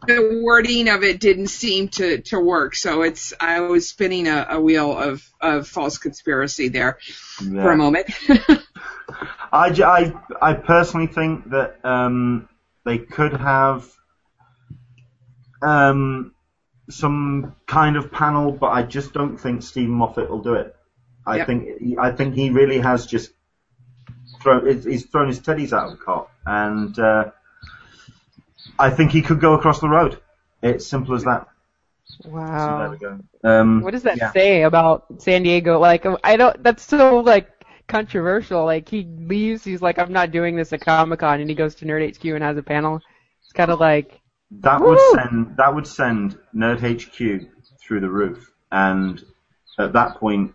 Speaker 2: the wording of it didn't seem to, to work, so it's I was spinning a, a wheel of, of false conspiracy there for a moment.
Speaker 1: I, I, I personally think that um, they could have um, some kind of panel, but I just don't think Steven Moffat will do it. I
Speaker 2: Yep.
Speaker 1: think I think he really has just thrown he's thrown his teddies out of the cot, and uh, I think he could go across the road. It's simple as that. So there
Speaker 4: Wow.
Speaker 1: we go. Um,
Speaker 4: What does that
Speaker 1: yeah.
Speaker 4: say about San Diego? Like, I don't. That's so like controversial. Like, he leaves. He's like, I'm not doing this at Comic Con, and he goes to Nerd HQ and has a panel. It's kind of like,
Speaker 1: That would send that would send Nerd HQ through the roof, and at that point,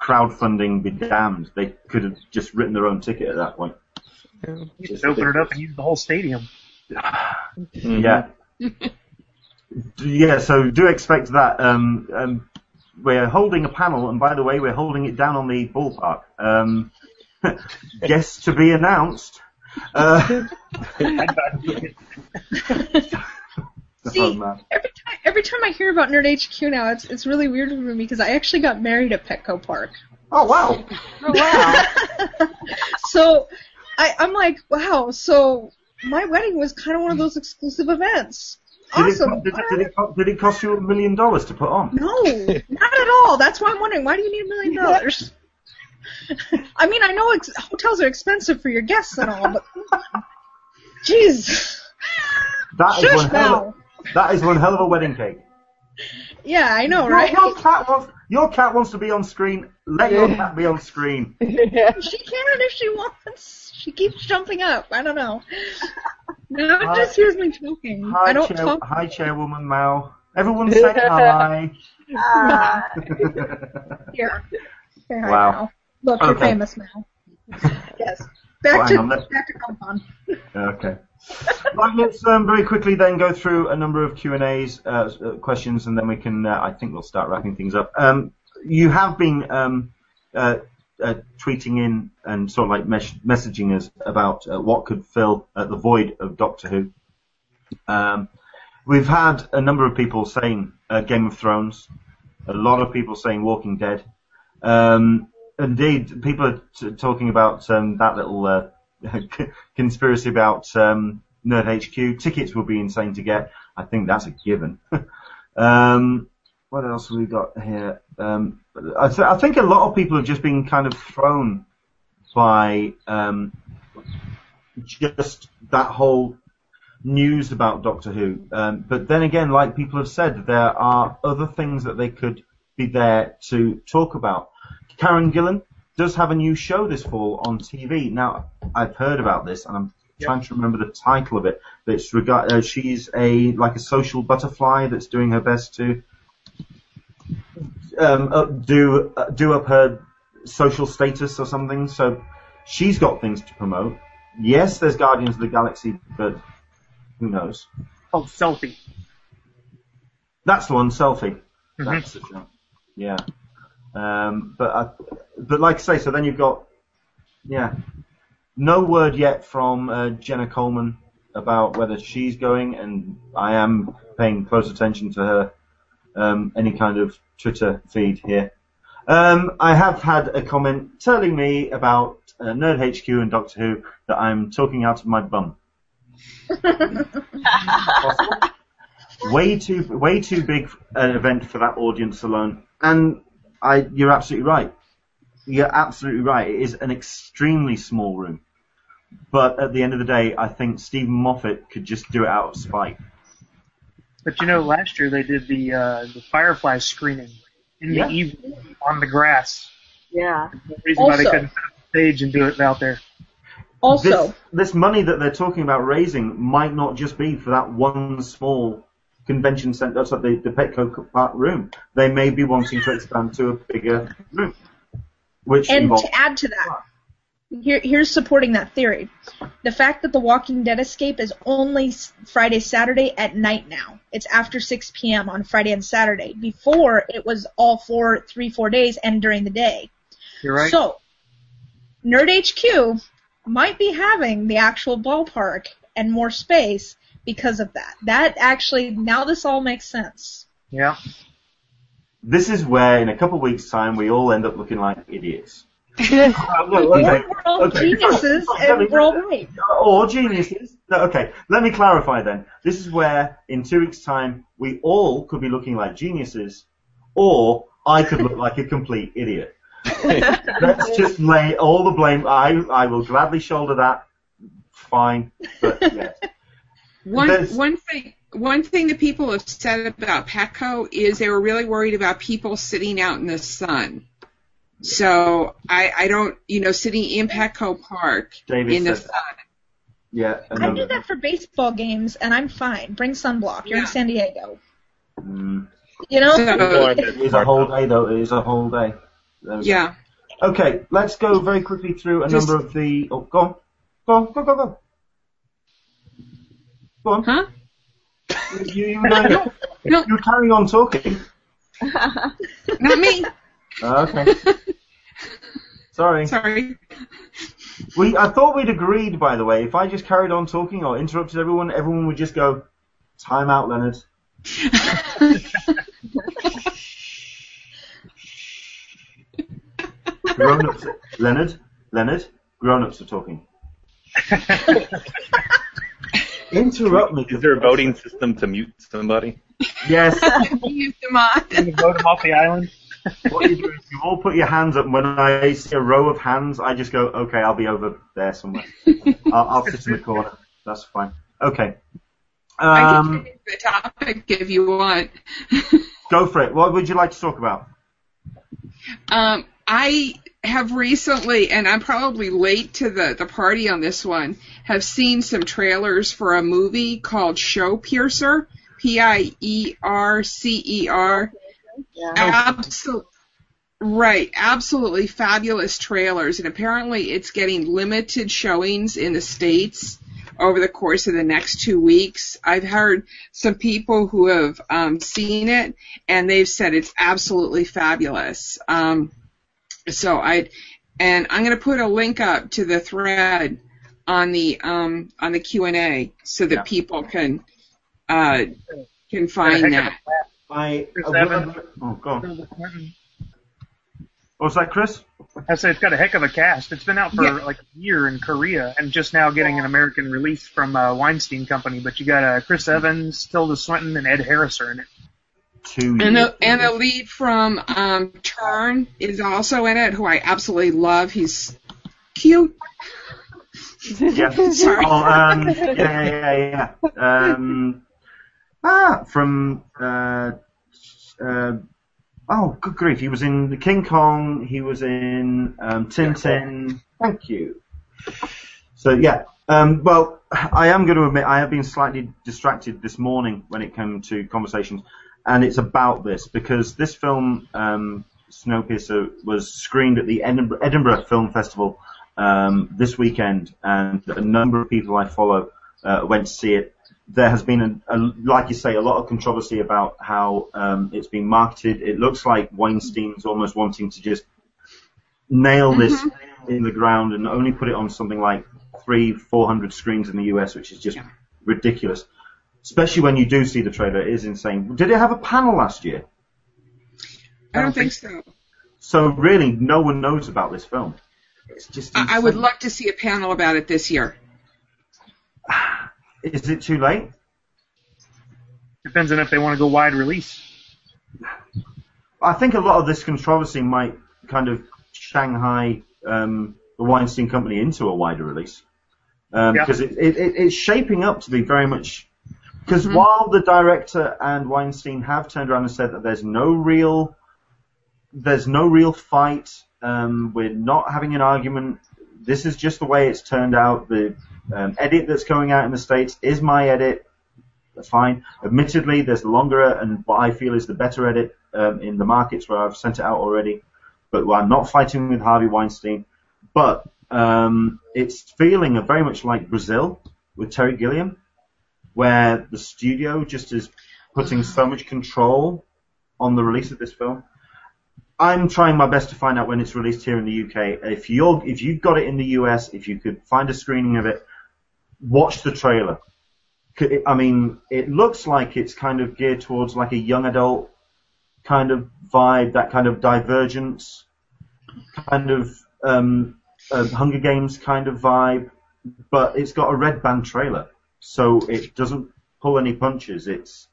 Speaker 1: crowdfunding be damned. They could have just written their own ticket at that point.
Speaker 4: you know,
Speaker 3: You just open it up and use the whole stadium.
Speaker 5: Mhm.
Speaker 1: Yeah. yeah. So do expect that. Um, um, we're holding a panel, and by the way, we're holding it down on the ballpark. Um, guests to be announced. Uh,
Speaker 7: See,
Speaker 1: oh,
Speaker 7: every time every time I hear about Nerd HQ now, it's it's really weird for me because I actually got married at Petco Park.
Speaker 1: oh wow.
Speaker 4: oh wow.
Speaker 7: so I, I'm like, wow. So my wedding was kind of one of those exclusive events.
Speaker 1: Did,
Speaker 7: Awesome.
Speaker 1: it, did, did, it, did it cost you a million dollars to put on?
Speaker 7: No, not at all. That's why I'm wondering why do you need a million dollars? I mean, I know ex- hotels are expensive for your guests and all, but jeez,
Speaker 1: That is
Speaker 7: shush
Speaker 1: one hell of, that is one hell of a wedding cake.
Speaker 7: Yeah, I know, right?
Speaker 1: Your cat wants your cat wants to be on screen. Let your cat be on screen.
Speaker 7: She can if she wants. She keeps jumping up. I don't know. No,
Speaker 1: Hi-
Speaker 7: just hears me talking.
Speaker 1: Hi,
Speaker 7: I don't
Speaker 1: chair,
Speaker 7: talk.
Speaker 1: hi, Chairwoman Mao. Everyone say hi.
Speaker 6: Ah,
Speaker 7: Here. Say hi
Speaker 1: Wow.
Speaker 7: now. Look, you're famous now. Yes. Back
Speaker 1: Well,
Speaker 7: to
Speaker 1: on, let-
Speaker 7: back to Comic Con.
Speaker 1: Okay. Right, let's um, very quickly then go through a number of Q and A's uh, uh, questions, and then we can. Uh, I think we'll start wrapping things up. Um, you have been um, uh, uh, tweeting in and sort of like mes- messaging us about uh, what could fill uh, the void of Doctor Who. Um, we've had a number of people saying uh, Game of Thrones, a lot of people saying Walking Dead. Um, indeed, people are t- talking about um, that little uh, conspiracy about um, Nerd HQ. Tickets would be insane to get. I think that's a given. what else have we got here? Um, I, th- I think a lot of people have just been kind of thrown by um, just that whole news about Doctor Who. Um, but then again, like people have said, there are other things that they could be there to talk about. Karen Gillan does have a new show this fall on TV. Now, I've heard about this, and I'm trying to remember the title of it. But it's regard. Uh, she's a like a social butterfly that's doing her best to um, uh, do uh, do up her social status or something. So she's got things to promote. Yes, there's Guardians of the Galaxy, but who knows?
Speaker 3: Oh, Selfie.
Speaker 1: That's the one, selfie.
Speaker 3: Mhm.
Speaker 1: That's the show. Yeah. Um, but I, but like I say, so then you've got, yeah, no word yet from uh, Jenna Coleman about whether she's going, and I am paying close attention to her um, any kind of Twitter feed here. Um, I have had a comment telling me about uh, Nerd HQ and Doctor Who that I'm talking out of my bum. Way too way too big an event for that audience alone. And I, you're absolutely right. You're absolutely right. It is an extremely small room. But at the end of the day, I think Steven Moffat could just do it out of spite.
Speaker 3: But you know, last year they did the uh, the Firefly screening in
Speaker 1: Yeah.
Speaker 3: the evening on the grass.
Speaker 6: Yeah.
Speaker 3: No reason why they couldn't set up the stage and do it out there.
Speaker 7: Also,
Speaker 1: this, this money that they're talking about raising might not just be for that one small convention center, that's like the, the Petco Park room. They may be wanting to expand to a bigger room, which
Speaker 7: and
Speaker 1: involves
Speaker 7: to add to that, here, here's supporting that theory. The fact that the Walking Dead escape is only Friday, Saturday at night now. It's after 6 p.m. on Friday and Saturday. Before, it was all four, three, four days and during the day.
Speaker 3: You're right.
Speaker 7: So, Nerd HQ might be having the actual ballpark and more space because of that. That actually, now this all makes sense.
Speaker 3: yeah.
Speaker 1: this is where in a couple of weeks' time we all end up looking like idiots.
Speaker 7: Or we're all
Speaker 1: Okay.
Speaker 7: geniuses
Speaker 1: Okay.
Speaker 7: and we're all right.
Speaker 1: Or geniuses. No, okay, let me clarify then. This is where, in two weeks' time, we all could be looking like geniuses, or I could look like a complete idiot. Let's just lay all the blame. I I will gladly shoulder that. Fine, but yes.
Speaker 2: One
Speaker 1: There's-
Speaker 2: one thing one thing that people have said about Petco is they were really worried about people sitting out in the sun. So I I don't you know sitting in Petco Park
Speaker 1: David
Speaker 2: in the sun.
Speaker 1: that. Yeah,
Speaker 7: I
Speaker 1: no,
Speaker 7: do that for baseball games, and I'm fine. Bring sunblock. You're
Speaker 2: Yeah.
Speaker 7: in San Diego.
Speaker 1: Mm.
Speaker 7: You know?
Speaker 2: So,
Speaker 1: It is a whole day, though. It is a whole day. There we go.
Speaker 2: yeah.
Speaker 1: Okay, let's go very quickly through a
Speaker 2: Just-
Speaker 1: number of the. Oh, go on. Go on, go, go, go. Go on.
Speaker 2: Huh?
Speaker 1: You, you, no,
Speaker 2: No.
Speaker 1: you carry on talking.
Speaker 2: Not me.
Speaker 1: Uh, okay. Sorry.
Speaker 2: Sorry.
Speaker 1: We, I thought we'd agreed, by the way, if I just carried on talking or interrupted everyone, everyone would just go, time out, Leonard. Grown-ups, Leonard, Leonard, grown-ups are talking. Interrupt me.
Speaker 5: Is there a voting system to mute somebody?
Speaker 1: Yes.
Speaker 2: Use them on.
Speaker 3: And vote them off the island.
Speaker 1: What you do is you all put your hands up, and when I see a row of hands, I just go, okay, I'll be over there somewhere. I'll, I'll sit in the corner. That's fine. Okay.
Speaker 2: I can
Speaker 1: Um,
Speaker 2: change the topic if you want.
Speaker 1: go for it. What would you like to talk about?
Speaker 2: Um, I have recently, and I'm probably late to the, the party on this one, have seen some trailers for a movie called Snowpiercer, P-I-E-R-C-E-R.
Speaker 6: Yeah.
Speaker 2: Absolutely. Right, absolutely fabulous trailers, and apparently it's getting limited showings in the states over the course of the next two weeks. I've heard some people who have um, seen it, and they've said it's absolutely fabulous. Um, so I, and I'm going to put a link up to the thread on the um, on the Q and A so that
Speaker 1: Yeah.
Speaker 2: people can uh, can find
Speaker 3: Heck of a
Speaker 2: that.
Speaker 1: I.
Speaker 3: Chris Evans.
Speaker 1: Oh, go on. What was that, Chris?
Speaker 3: I say it's got a heck of a cast. It's been out for
Speaker 2: Yeah.
Speaker 3: like a year in Korea and just now getting an American release from uh, Weinstein Company. But you got uh, Chris Evans, Tilda Swinton, and Ed Harris are in it.
Speaker 1: Two.
Speaker 2: And
Speaker 1: years.
Speaker 2: the and the lead from um, Turn is also in it, who I absolutely love. He's cute.
Speaker 1: Yeah.
Speaker 2: Sorry.
Speaker 1: Oh, um, yeah, yeah, yeah, yeah. Um, ah, from, uh, uh, oh, good grief. He was in the King Kong. He was in, um, Tintin. Thank you. So, yeah. Um, well, I am going to admit I have been slightly distracted this morning when it came to conversations, and it's about this because this film, um, Snowpiercer, was screened at the Edinburgh, Edinburgh Film Festival um, this weekend, and a number of people I follow uh, went to see it. There has been, a, a, like you say, a lot of controversy about how um, it's been marketed. It looks like Weinstein's almost wanting to just nail this in the ground and only put it on something like three, four hundred screens in the US, which is just
Speaker 2: Yeah.
Speaker 1: ridiculous. Especially when you do see the trailer, it is insane. Did it have a panel last year?
Speaker 2: I don't think so.
Speaker 1: So really, no one knows about this film. It's just.
Speaker 2: I, I would love to see a panel about it this year.
Speaker 1: Is it too late?
Speaker 3: Depends on if they want to go wide release.
Speaker 1: I think a lot of this controversy might kind of Shanghai um, the Weinstein Company into a wider release
Speaker 3: Yeah.
Speaker 1: because it, it, it, it's shaping up to be very much. Because
Speaker 2: Mhm.
Speaker 1: while the director and Weinstein have turned around and said that there's no real, there's no real fight, um, we're not having an argument. This is just the way it's turned out. The um, edit that's going out in the states is my edit. Fine. Admittedly, there's the longer and what I feel is the better edit um, in the markets where I've sent it out already. But I'm not fighting with Harvey Weinstein. But um, it's feeling very much like Brazil with Terry Gilliam, where the studio just is putting so much control on the release of this film. I'm trying my best to find out when it's released here in the UK. If you're if you've got it in the US, if you could find a screening of it, watch the trailer. I mean, it looks like it's kind of geared towards like a young adult kind of vibe, that kind of divergence, kind of um, Hunger Games kind of vibe, but it's got a red band trailer, so it doesn't pull any punches. It's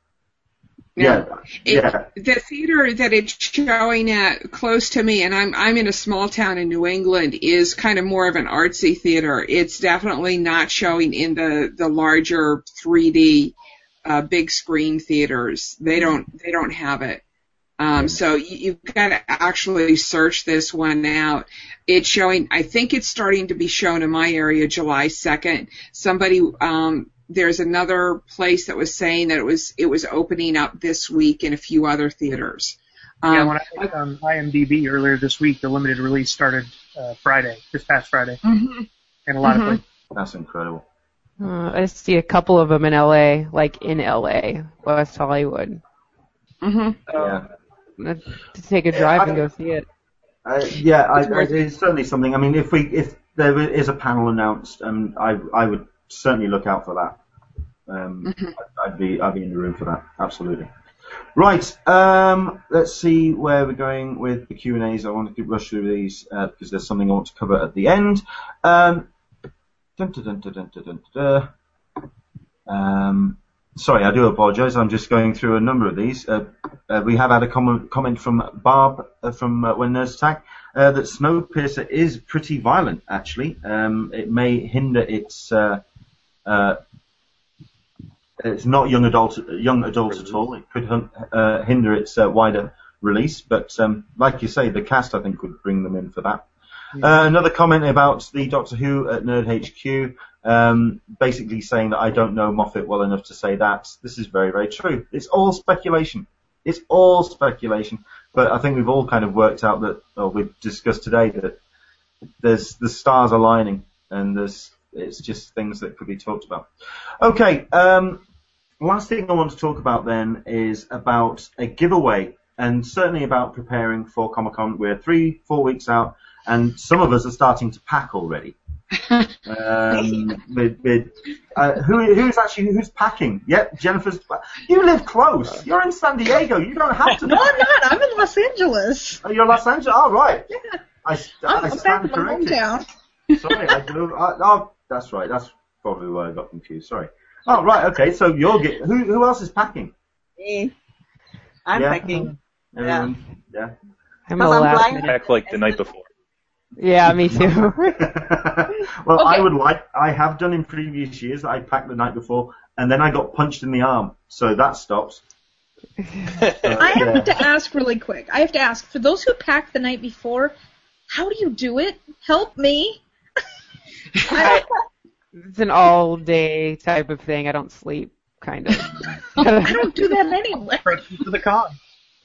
Speaker 1: yeah,
Speaker 2: It,
Speaker 1: yeah,
Speaker 2: The theater that it's showing at close to me, and I'm I'm in a small town in New England, is kind of more of an artsy theater. It's definitely not showing in the the larger 3D uh, big screen theaters. They don't they don't have it. Um, so you, you've got to actually search this one out. It's showing. I think it's starting to be shown in my area July 2nd. Somebody um, there's another place that was saying that it was it was opening up this week in a few other theaters. Um,
Speaker 3: yeah, when I looked on IMDb earlier this week, the limited release started uh, Friday, this past Friday,
Speaker 2: mhm.
Speaker 3: in a lot
Speaker 2: Mhm.
Speaker 3: of places.
Speaker 1: that's incredible.
Speaker 4: Uh, I see a couple of them in LA, like in LA, West Hollywood.
Speaker 2: Mm-hmm.
Speaker 1: Yeah.
Speaker 4: Uh, To take a drive and go see it.
Speaker 1: Uh, yeah, I,
Speaker 2: It's
Speaker 1: it's certainly something. I mean, if we if there is a panel announced, um, I I would certainly look out for that. Um,
Speaker 2: mm-hmm.
Speaker 1: I'd be I'd be in the room for that. Absolutely. Right. Um, let's see where we're going with the Q and A's. I want to rush through these uh, because there's something I want to cover at the end. Um, dun, dun, dun, um, sorry, I do apologise. I'm just going through a number of these. Uh, uh, we have had a com- comment from Barb uh, from uh, When There's Attack uh, that Snowpiercer is pretty violent. Actually, um, it may hinder its uh, uh, it's not young adult, young adult at all. It could uh, hinder its uh, wider release, but um, like you say, the cast I think would bring them in for that. Uh, another comment about the Doctor Who at Nerd HQ, um, basically saying that I don't know Moffat well enough to say that. This is very, very true. It's all speculation. It's all speculation. But I think we've all kind of worked out that, or we've discussed today that there's the stars aligning, and there's it's just things that could be talked about. Okay. Um, last thing I want to talk about then is about a giveaway, and certainly about preparing for Comic Con. We're three, four weeks out, and some of us are starting to pack already. Um, with, with, uh, who, who's actually who's packing? Yep, Jennifer's. You live close. You're in San Diego. You don't have to.
Speaker 7: No, I'm not. I'm in Los Angeles.
Speaker 1: Oh, you're Los Angeles. Oh, right.
Speaker 7: Yeah.
Speaker 1: I,
Speaker 7: I'm,
Speaker 1: I
Speaker 7: I'm back in my
Speaker 1: corrected.
Speaker 7: hometown.
Speaker 1: Sorry, I blew. I, oh, that's right. That's probably why I got confused. Sorry. Oh, right. Okay. So you're get. Who who else is packing?
Speaker 6: Me. I'm
Speaker 1: Yeah.
Speaker 6: packing.
Speaker 1: Everyone. Yeah.
Speaker 4: I'm
Speaker 6: Because
Speaker 4: a
Speaker 6: I'm
Speaker 4: last
Speaker 6: blind.
Speaker 4: minute.
Speaker 5: Like the night before.
Speaker 4: Yeah, me too.
Speaker 1: well, I would like. I have done in previous years that I packed the night before, and then I got punched in the arm, so that stops. Uh,
Speaker 7: I
Speaker 1: yeah.
Speaker 7: have to ask really quick. I have to ask for those who pack the night before. How do you do it? Help me.
Speaker 4: I, it's an all day type of thing. I don't sleep, kind of.
Speaker 7: I don't do that anyway.
Speaker 3: Prep for the con.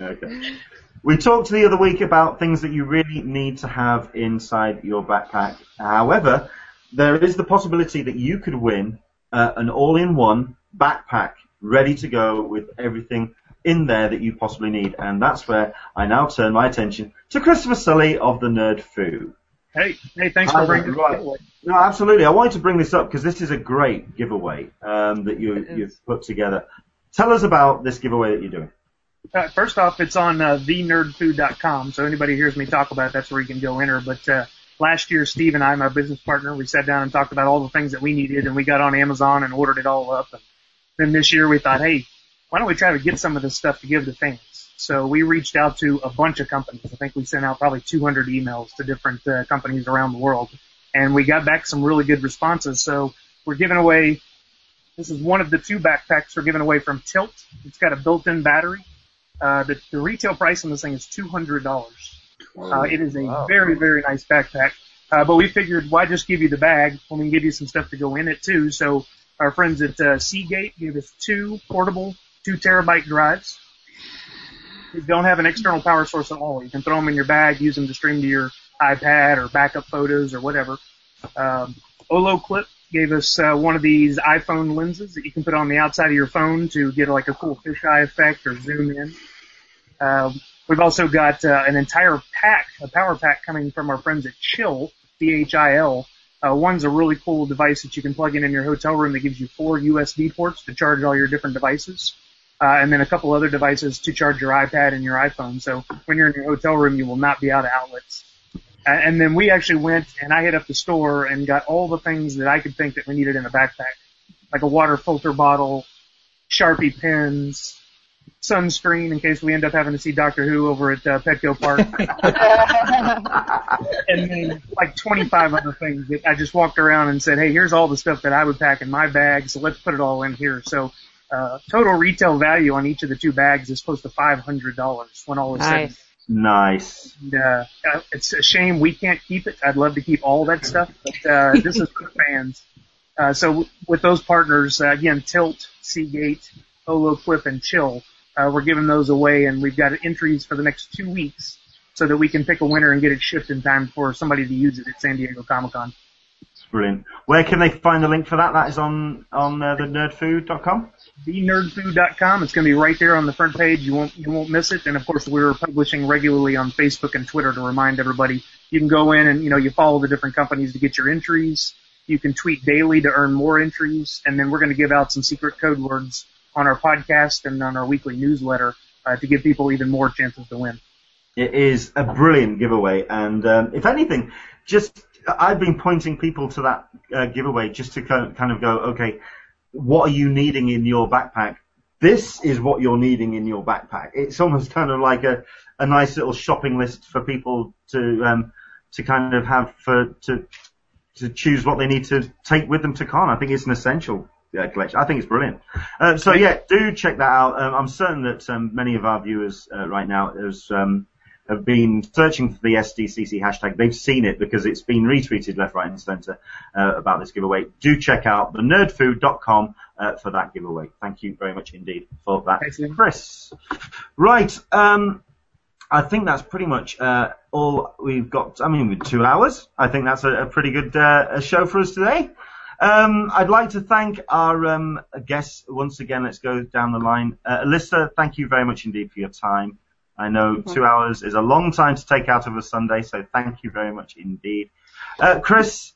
Speaker 1: Okay. We talked the other week about things that you really need to have inside your backpack. However, there is the possibility that you could win uh, an all-in-one backpack ready to go with everything in there that you possibly need. And that's where I now turn my attention to Christopher Sully of the Nerd Foo.
Speaker 3: Hey, hey, thanks for bringing
Speaker 1: right.
Speaker 3: it.
Speaker 1: No, absolutely. I wanted to bring this up because this is a great giveaway um, that you, you've put together. Tell us about this giveaway that you're doing.
Speaker 3: Uh, first off, it's on uh, thenerdfood.com, so anybody hears me talk about it, that's where you can go enter. But uh, last year, Steve and I, my business partner, we sat down and talked about all the things that we needed, and we got on Amazon and ordered it all up. And then this year, we thought, hey, why don't we try to get some of this stuff to give to fans? So we reached out to a bunch of companies. I think we sent out probably 200 emails to different uh, companies around the world, and we got back some really good responses. So we're giving away. This is one of the two backpacks we're giving away from Tylt. It's got a built-in battery. Uh, the, the retail price on this thing is two hundred dollars. Uh, it is a very very nice backpack. Uh, but we figured why just give you the bag when we can give you some stuff to go in it too. So our friends at uh, Seagate gave us two portable two terabyte drives. Don't have an external power source at all. You can throw them in your bag, use them to stream to your iPad or backup photos or whatever. Um, olloclip gave us uh, one of these iPhone lenses that you can put on the outside of your phone to get like a cool fisheye effect or zoom in. Um, we've also got uh, an entire pack, a power pack coming from our friends at Chill, C-H-I-L. Uh, one's a really cool device that you can plug in in your hotel room that gives you four USB ports to charge all your different devices. Uh, and then a couple other devices to charge your iPad and your iPhone. So when you're in your hotel room, you will not be out of outlets. Uh, and then we actually went and I hit up the store and got all the things that I could think that we needed in a backpack, like a water filter bottle, Sharpie pens, sunscreen in case we end up having to see Doctor Who over at uh, Petco Park, and then like 25 other things that I just walked around and said, hey, here's all the stuff that I would pack in my bag, so let's put it all in here. So uh, total retail value on each of the two bags is close to $500 when all is said. and
Speaker 4: nice.
Speaker 1: Nice.
Speaker 3: and, uh, uh, it's a shame we can't keep it. I'd love to keep all that stuff, but uh, this is for fans. Uh, so w- with those partners, uh, again, Tylt, Seagate, Polo Clip, and Chill, uh, we're giving those away, and we've got entries for the next two weeks so that we can pick a winner and get it shipped in time for somebody to use it at San Diego Comic Con.
Speaker 1: Brilliant. Where can they find the link for that? That is on on uh, the nerdfood.com.
Speaker 3: thenerdfood.com. It's going to be right there on the front page. You won't you won't miss it. And of course, we're publishing regularly on Facebook and Twitter to remind everybody. You can go in and you know you follow the different companies to get your entries. You can tweet daily to earn more entries, and then we're going to give out some secret code words on our podcast and on our weekly newsletter uh, to give people even more chances to win.
Speaker 1: It is a brilliant giveaway, and um, if anything, just I've been pointing people to that uh, giveaway just to kind of- go, okay, what are you needing in your backpack? This is what you're needing in your backpack. It's almost kind of like a, a nice little shopping list for people to um, to kind of have for to to choose what they need to take with them to con. I think it's an essential uh, collection. I think it's brilliant. Uh, so yeah, do check that out. Um, I'm certain that um, many of our viewers uh, right now is um, have been searching for the SDCC hashtag. They've seen it because it's been retweeted left, right, and centre uh, about this giveaway. Do check out the nerdfood.com uh, for that giveaway. Thank you very much indeed for that,
Speaker 3: Excellent.
Speaker 1: Chris. Right. Um, I think that's pretty much uh, all we've got. I mean, with two hours, I think that's a, a pretty good uh, a show for us today. Um, I'd like to thank our um, guests once again. Let's go down the line. Uh, Alyssa, thank you very much indeed for your time. I know two hours is a long time to take out of a Sunday, so thank you very much indeed. Uh, Chris,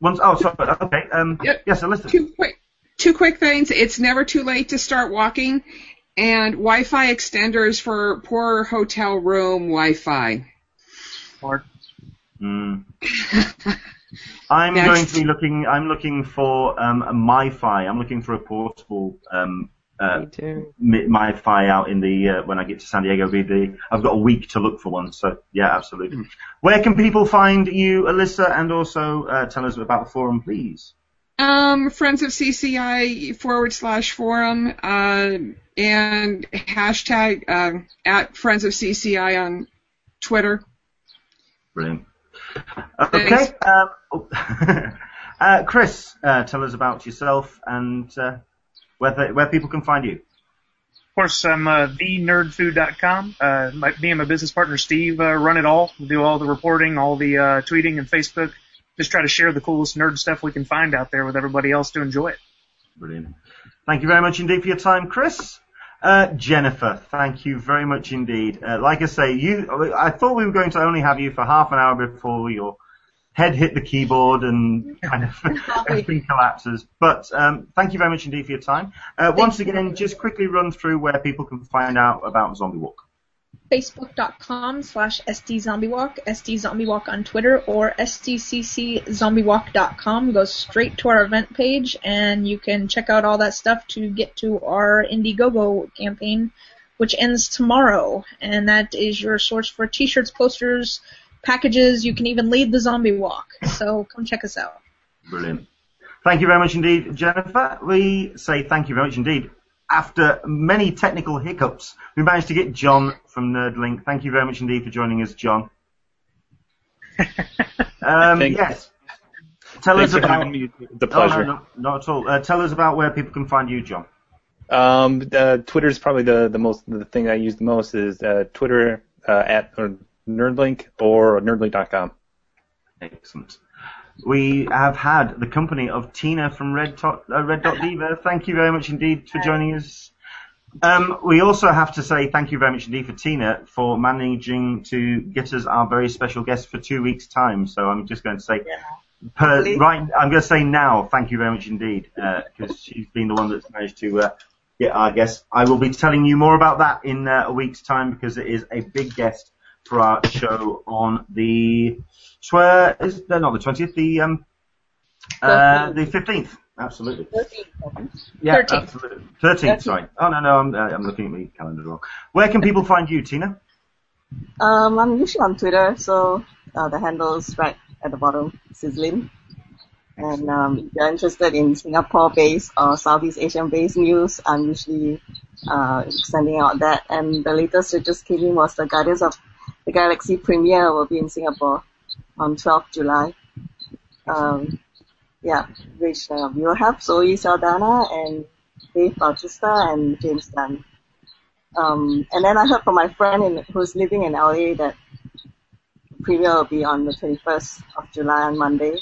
Speaker 1: once, oh, sorry, okay, um,
Speaker 2: Yep.
Speaker 1: yes, Alyssa.
Speaker 2: Two quick, two quick things. It's never too late to start walking, and Wi-Fi extenders for poor hotel room Wi-Fi.
Speaker 3: Mark.
Speaker 1: Mm. I'm
Speaker 2: Next.
Speaker 1: going to be looking. I'm looking for um, a MiFi. I'm looking for a portable um, uh,
Speaker 4: Me too.
Speaker 1: mi- MiFi out in the uh, when I get to San Diego. Be the I've got a week to look for one. So yeah, absolutely. Where can people find you, Alyssa, and also uh, tell us about the forum, please?
Speaker 2: Um, Friends of CCI forward slash forum, uh, and hashtag, uh, at Friends of CCI on Twitter.
Speaker 1: Brilliant. Okay. Um, oh, uh, Chris, uh, tell us about yourself and uh, where they, where people can find you.
Speaker 3: Of course, I'm uh, thenerdfood.com. Uh, my, me and my business partner Steve uh, run it all. We do all the reporting, all the uh, tweeting and Facebook. Just try to share the coolest nerd stuff we can find out there with everybody else to enjoy it.
Speaker 1: Brilliant. Thank you very much indeed for your time, Chris. Uh, Jennifer, thank you very much indeed. Uh, like I say, you, I thought we were going to only have you for half an hour before your head hit the keyboard and kind of everything collapses. But um, thank you very much indeed for your time. Uh, once again, just quickly run through where people can find out about Zombie Walk.
Speaker 7: Facebook.com slash SDZombieWalk, SDZombieWalk on Twitter, or SDCCZombieWalk.com. Go straight to our event page, and you can check out all that stuff to get to our Indiegogo campaign, which ends tomorrow. And that is your source for t-shirts, posters, packages. You can even lead the zombie walk. So come check us out.
Speaker 1: Brilliant. Thank you very much indeed, Jennifer. We say thank you very much indeed. After many technical hiccups, we managed to get John from NerdLink. Thank you very much indeed for joining us, John. Um, yes. Tell
Speaker 5: Thanks
Speaker 1: us about.
Speaker 5: having me. The
Speaker 1: Oh,
Speaker 5: pleasure.
Speaker 1: no, no, not at all. Uh, tell us about where people can find you, John.
Speaker 5: Um, uh, Twitter's probably the, the most the thing I use the most is uh, Twitter uh, at or Nerdlink or nerdlink.com.
Speaker 1: Excellent. We have had the company of Tina from Red, Dot uh, Red Dot Diva. Thank you very much indeed for joining us. Um, we also have to say thank you very much indeed for Tina for managing to get us our very special guest for two weeks' time. So I'm just going to say, per, right, I'm going to say now, thank you very much indeed, because she's been the one that's managed to uh, get our guest. I will be telling you more about that in uh, a week's time because it is a big guest for our show on the tw- is no, not the twentieth, the um, uh, the fifteenth. Absolutely. Yeah,
Speaker 7: 13th.
Speaker 1: absolutely. Thirteenth. Sorry. Oh no, no, I'm uh, I'm looking at my calendar wrong. Where can people find you, Tina?
Speaker 6: Um, I'm usually on Twitter, so uh, the handle's right at the bottom, Sizzling. And um, if you're interested in Singapore-based or Southeast Asian-based news, I'm usually uh, sending out that. And the latest that just came in was the Guardians of the Galaxy premiere will be in Singapore on 12th July. Um, yeah, which uh, we will have Zoe Saldana and Dave Bautista and James Gunn. Um, and then I heard from my friend in, who's living in LA that the premiere will be on the 21st of July on Monday.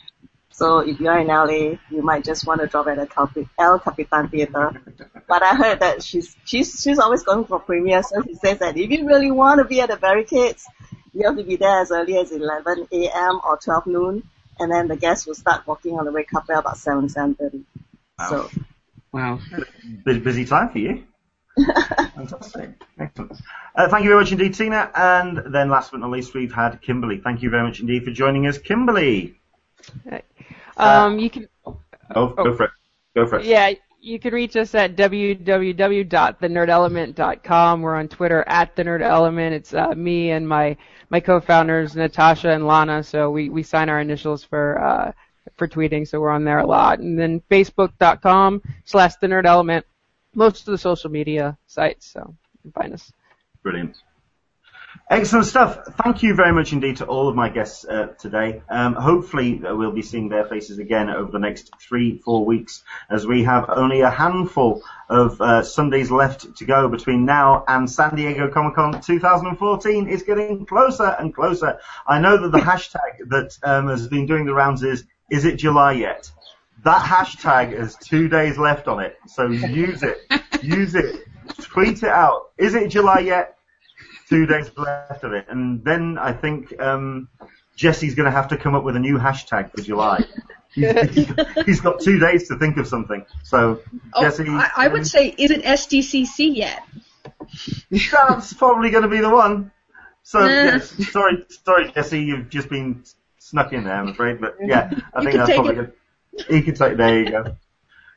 Speaker 6: So if you're in LA, you might just want to drop at the Capi- El Capitan Theater. But I heard that she's she's she's always going for premiere, so she says that if you really want to be at the barricades, you have to be there as early as 11 a.m. or 12 noon, and then the guests will start walking on the red carpet about 7 7:30. So
Speaker 2: Wow.
Speaker 1: Busy, busy time for you. Fantastic. Excellent. Uh, thank you very much indeed, Tina. And then last but not least, we've had Kimberly. Thank you very much indeed for joining us, Kimberly.
Speaker 4: Um, you can
Speaker 1: Oh, go for it. Go for it.
Speaker 4: Yeah, you can reach us at www.thenerdelement.com. We're on Twitter at the Nerd Element. It's uh, me and my my co-founders Natasha and Lana. So we we sign our initials for uh, for tweeting. So we're on there a lot. And then Facebook.com slash the Nerd Element. Most of the social media sites. So you can find us.
Speaker 1: Brilliant. Excellent stuff. Thank you very much indeed to all of my guests uh, today. Um, hopefully uh, we'll be seeing their faces again over the next three, four weeks as we have only a handful of uh, Sundays left to go between now and San Diego Comic Con 2014 is getting closer and closer. I know that the hashtag that um, has been doing the rounds is, is it July yet? That hashtag has two days left on it, so use it. use it. Tweet it out. Is it July yet? Two days left of it, and then I think um, Jesse's going to have to come up with a new hashtag for July. He's got two days to think of something. So
Speaker 7: Oh,
Speaker 1: Jesse,
Speaker 7: I, I
Speaker 1: um,
Speaker 7: would say, is it SDCC yet?
Speaker 1: that's probably going to be the one. So
Speaker 7: Nah.
Speaker 1: yes, sorry, sorry, Jesse, you've just been snuck in there, I'm afraid. But yeah, I
Speaker 7: You
Speaker 1: think that's probably
Speaker 7: it.
Speaker 1: good. You can take. There you go.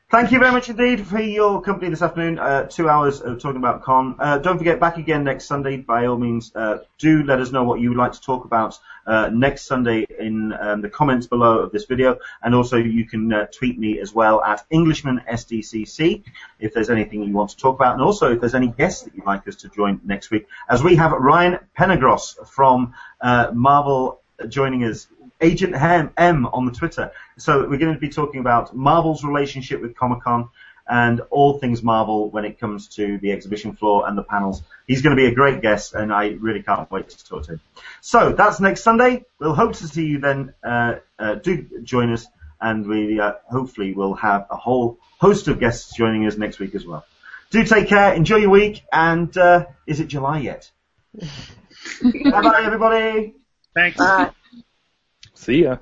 Speaker 1: Thank you very much indeed for your company this afternoon. Uh, two hours of talking about con. Uh, don't forget, back again next Sunday. By all means, uh, do let us know what you would like to talk about uh, next Sunday in um, the comments below of this video, and also you can uh, tweet me as well at EnglishmanSDCC if there's anything you want to talk about, and also if there's any guests that you'd like us to join next week, as we have Ryan Penagos from uh, Marvel joining us. Agent M, M on the Twitter. So we're going to be talking about Marvel's relationship with Comic Con and all things Marvel when it comes to the exhibition floor and the panels. He's going to be a great guest, and I really can't wait to talk to him. So that's next Sunday. We'll hope to see you then. Uh, uh, do join us, and we uh, hopefully will have a whole host of guests joining us next week as well. do take care, enjoy your week, and uh, is it July yet? bye bye, everybody.
Speaker 3: Thanks.
Speaker 6: Bye.
Speaker 5: See ya.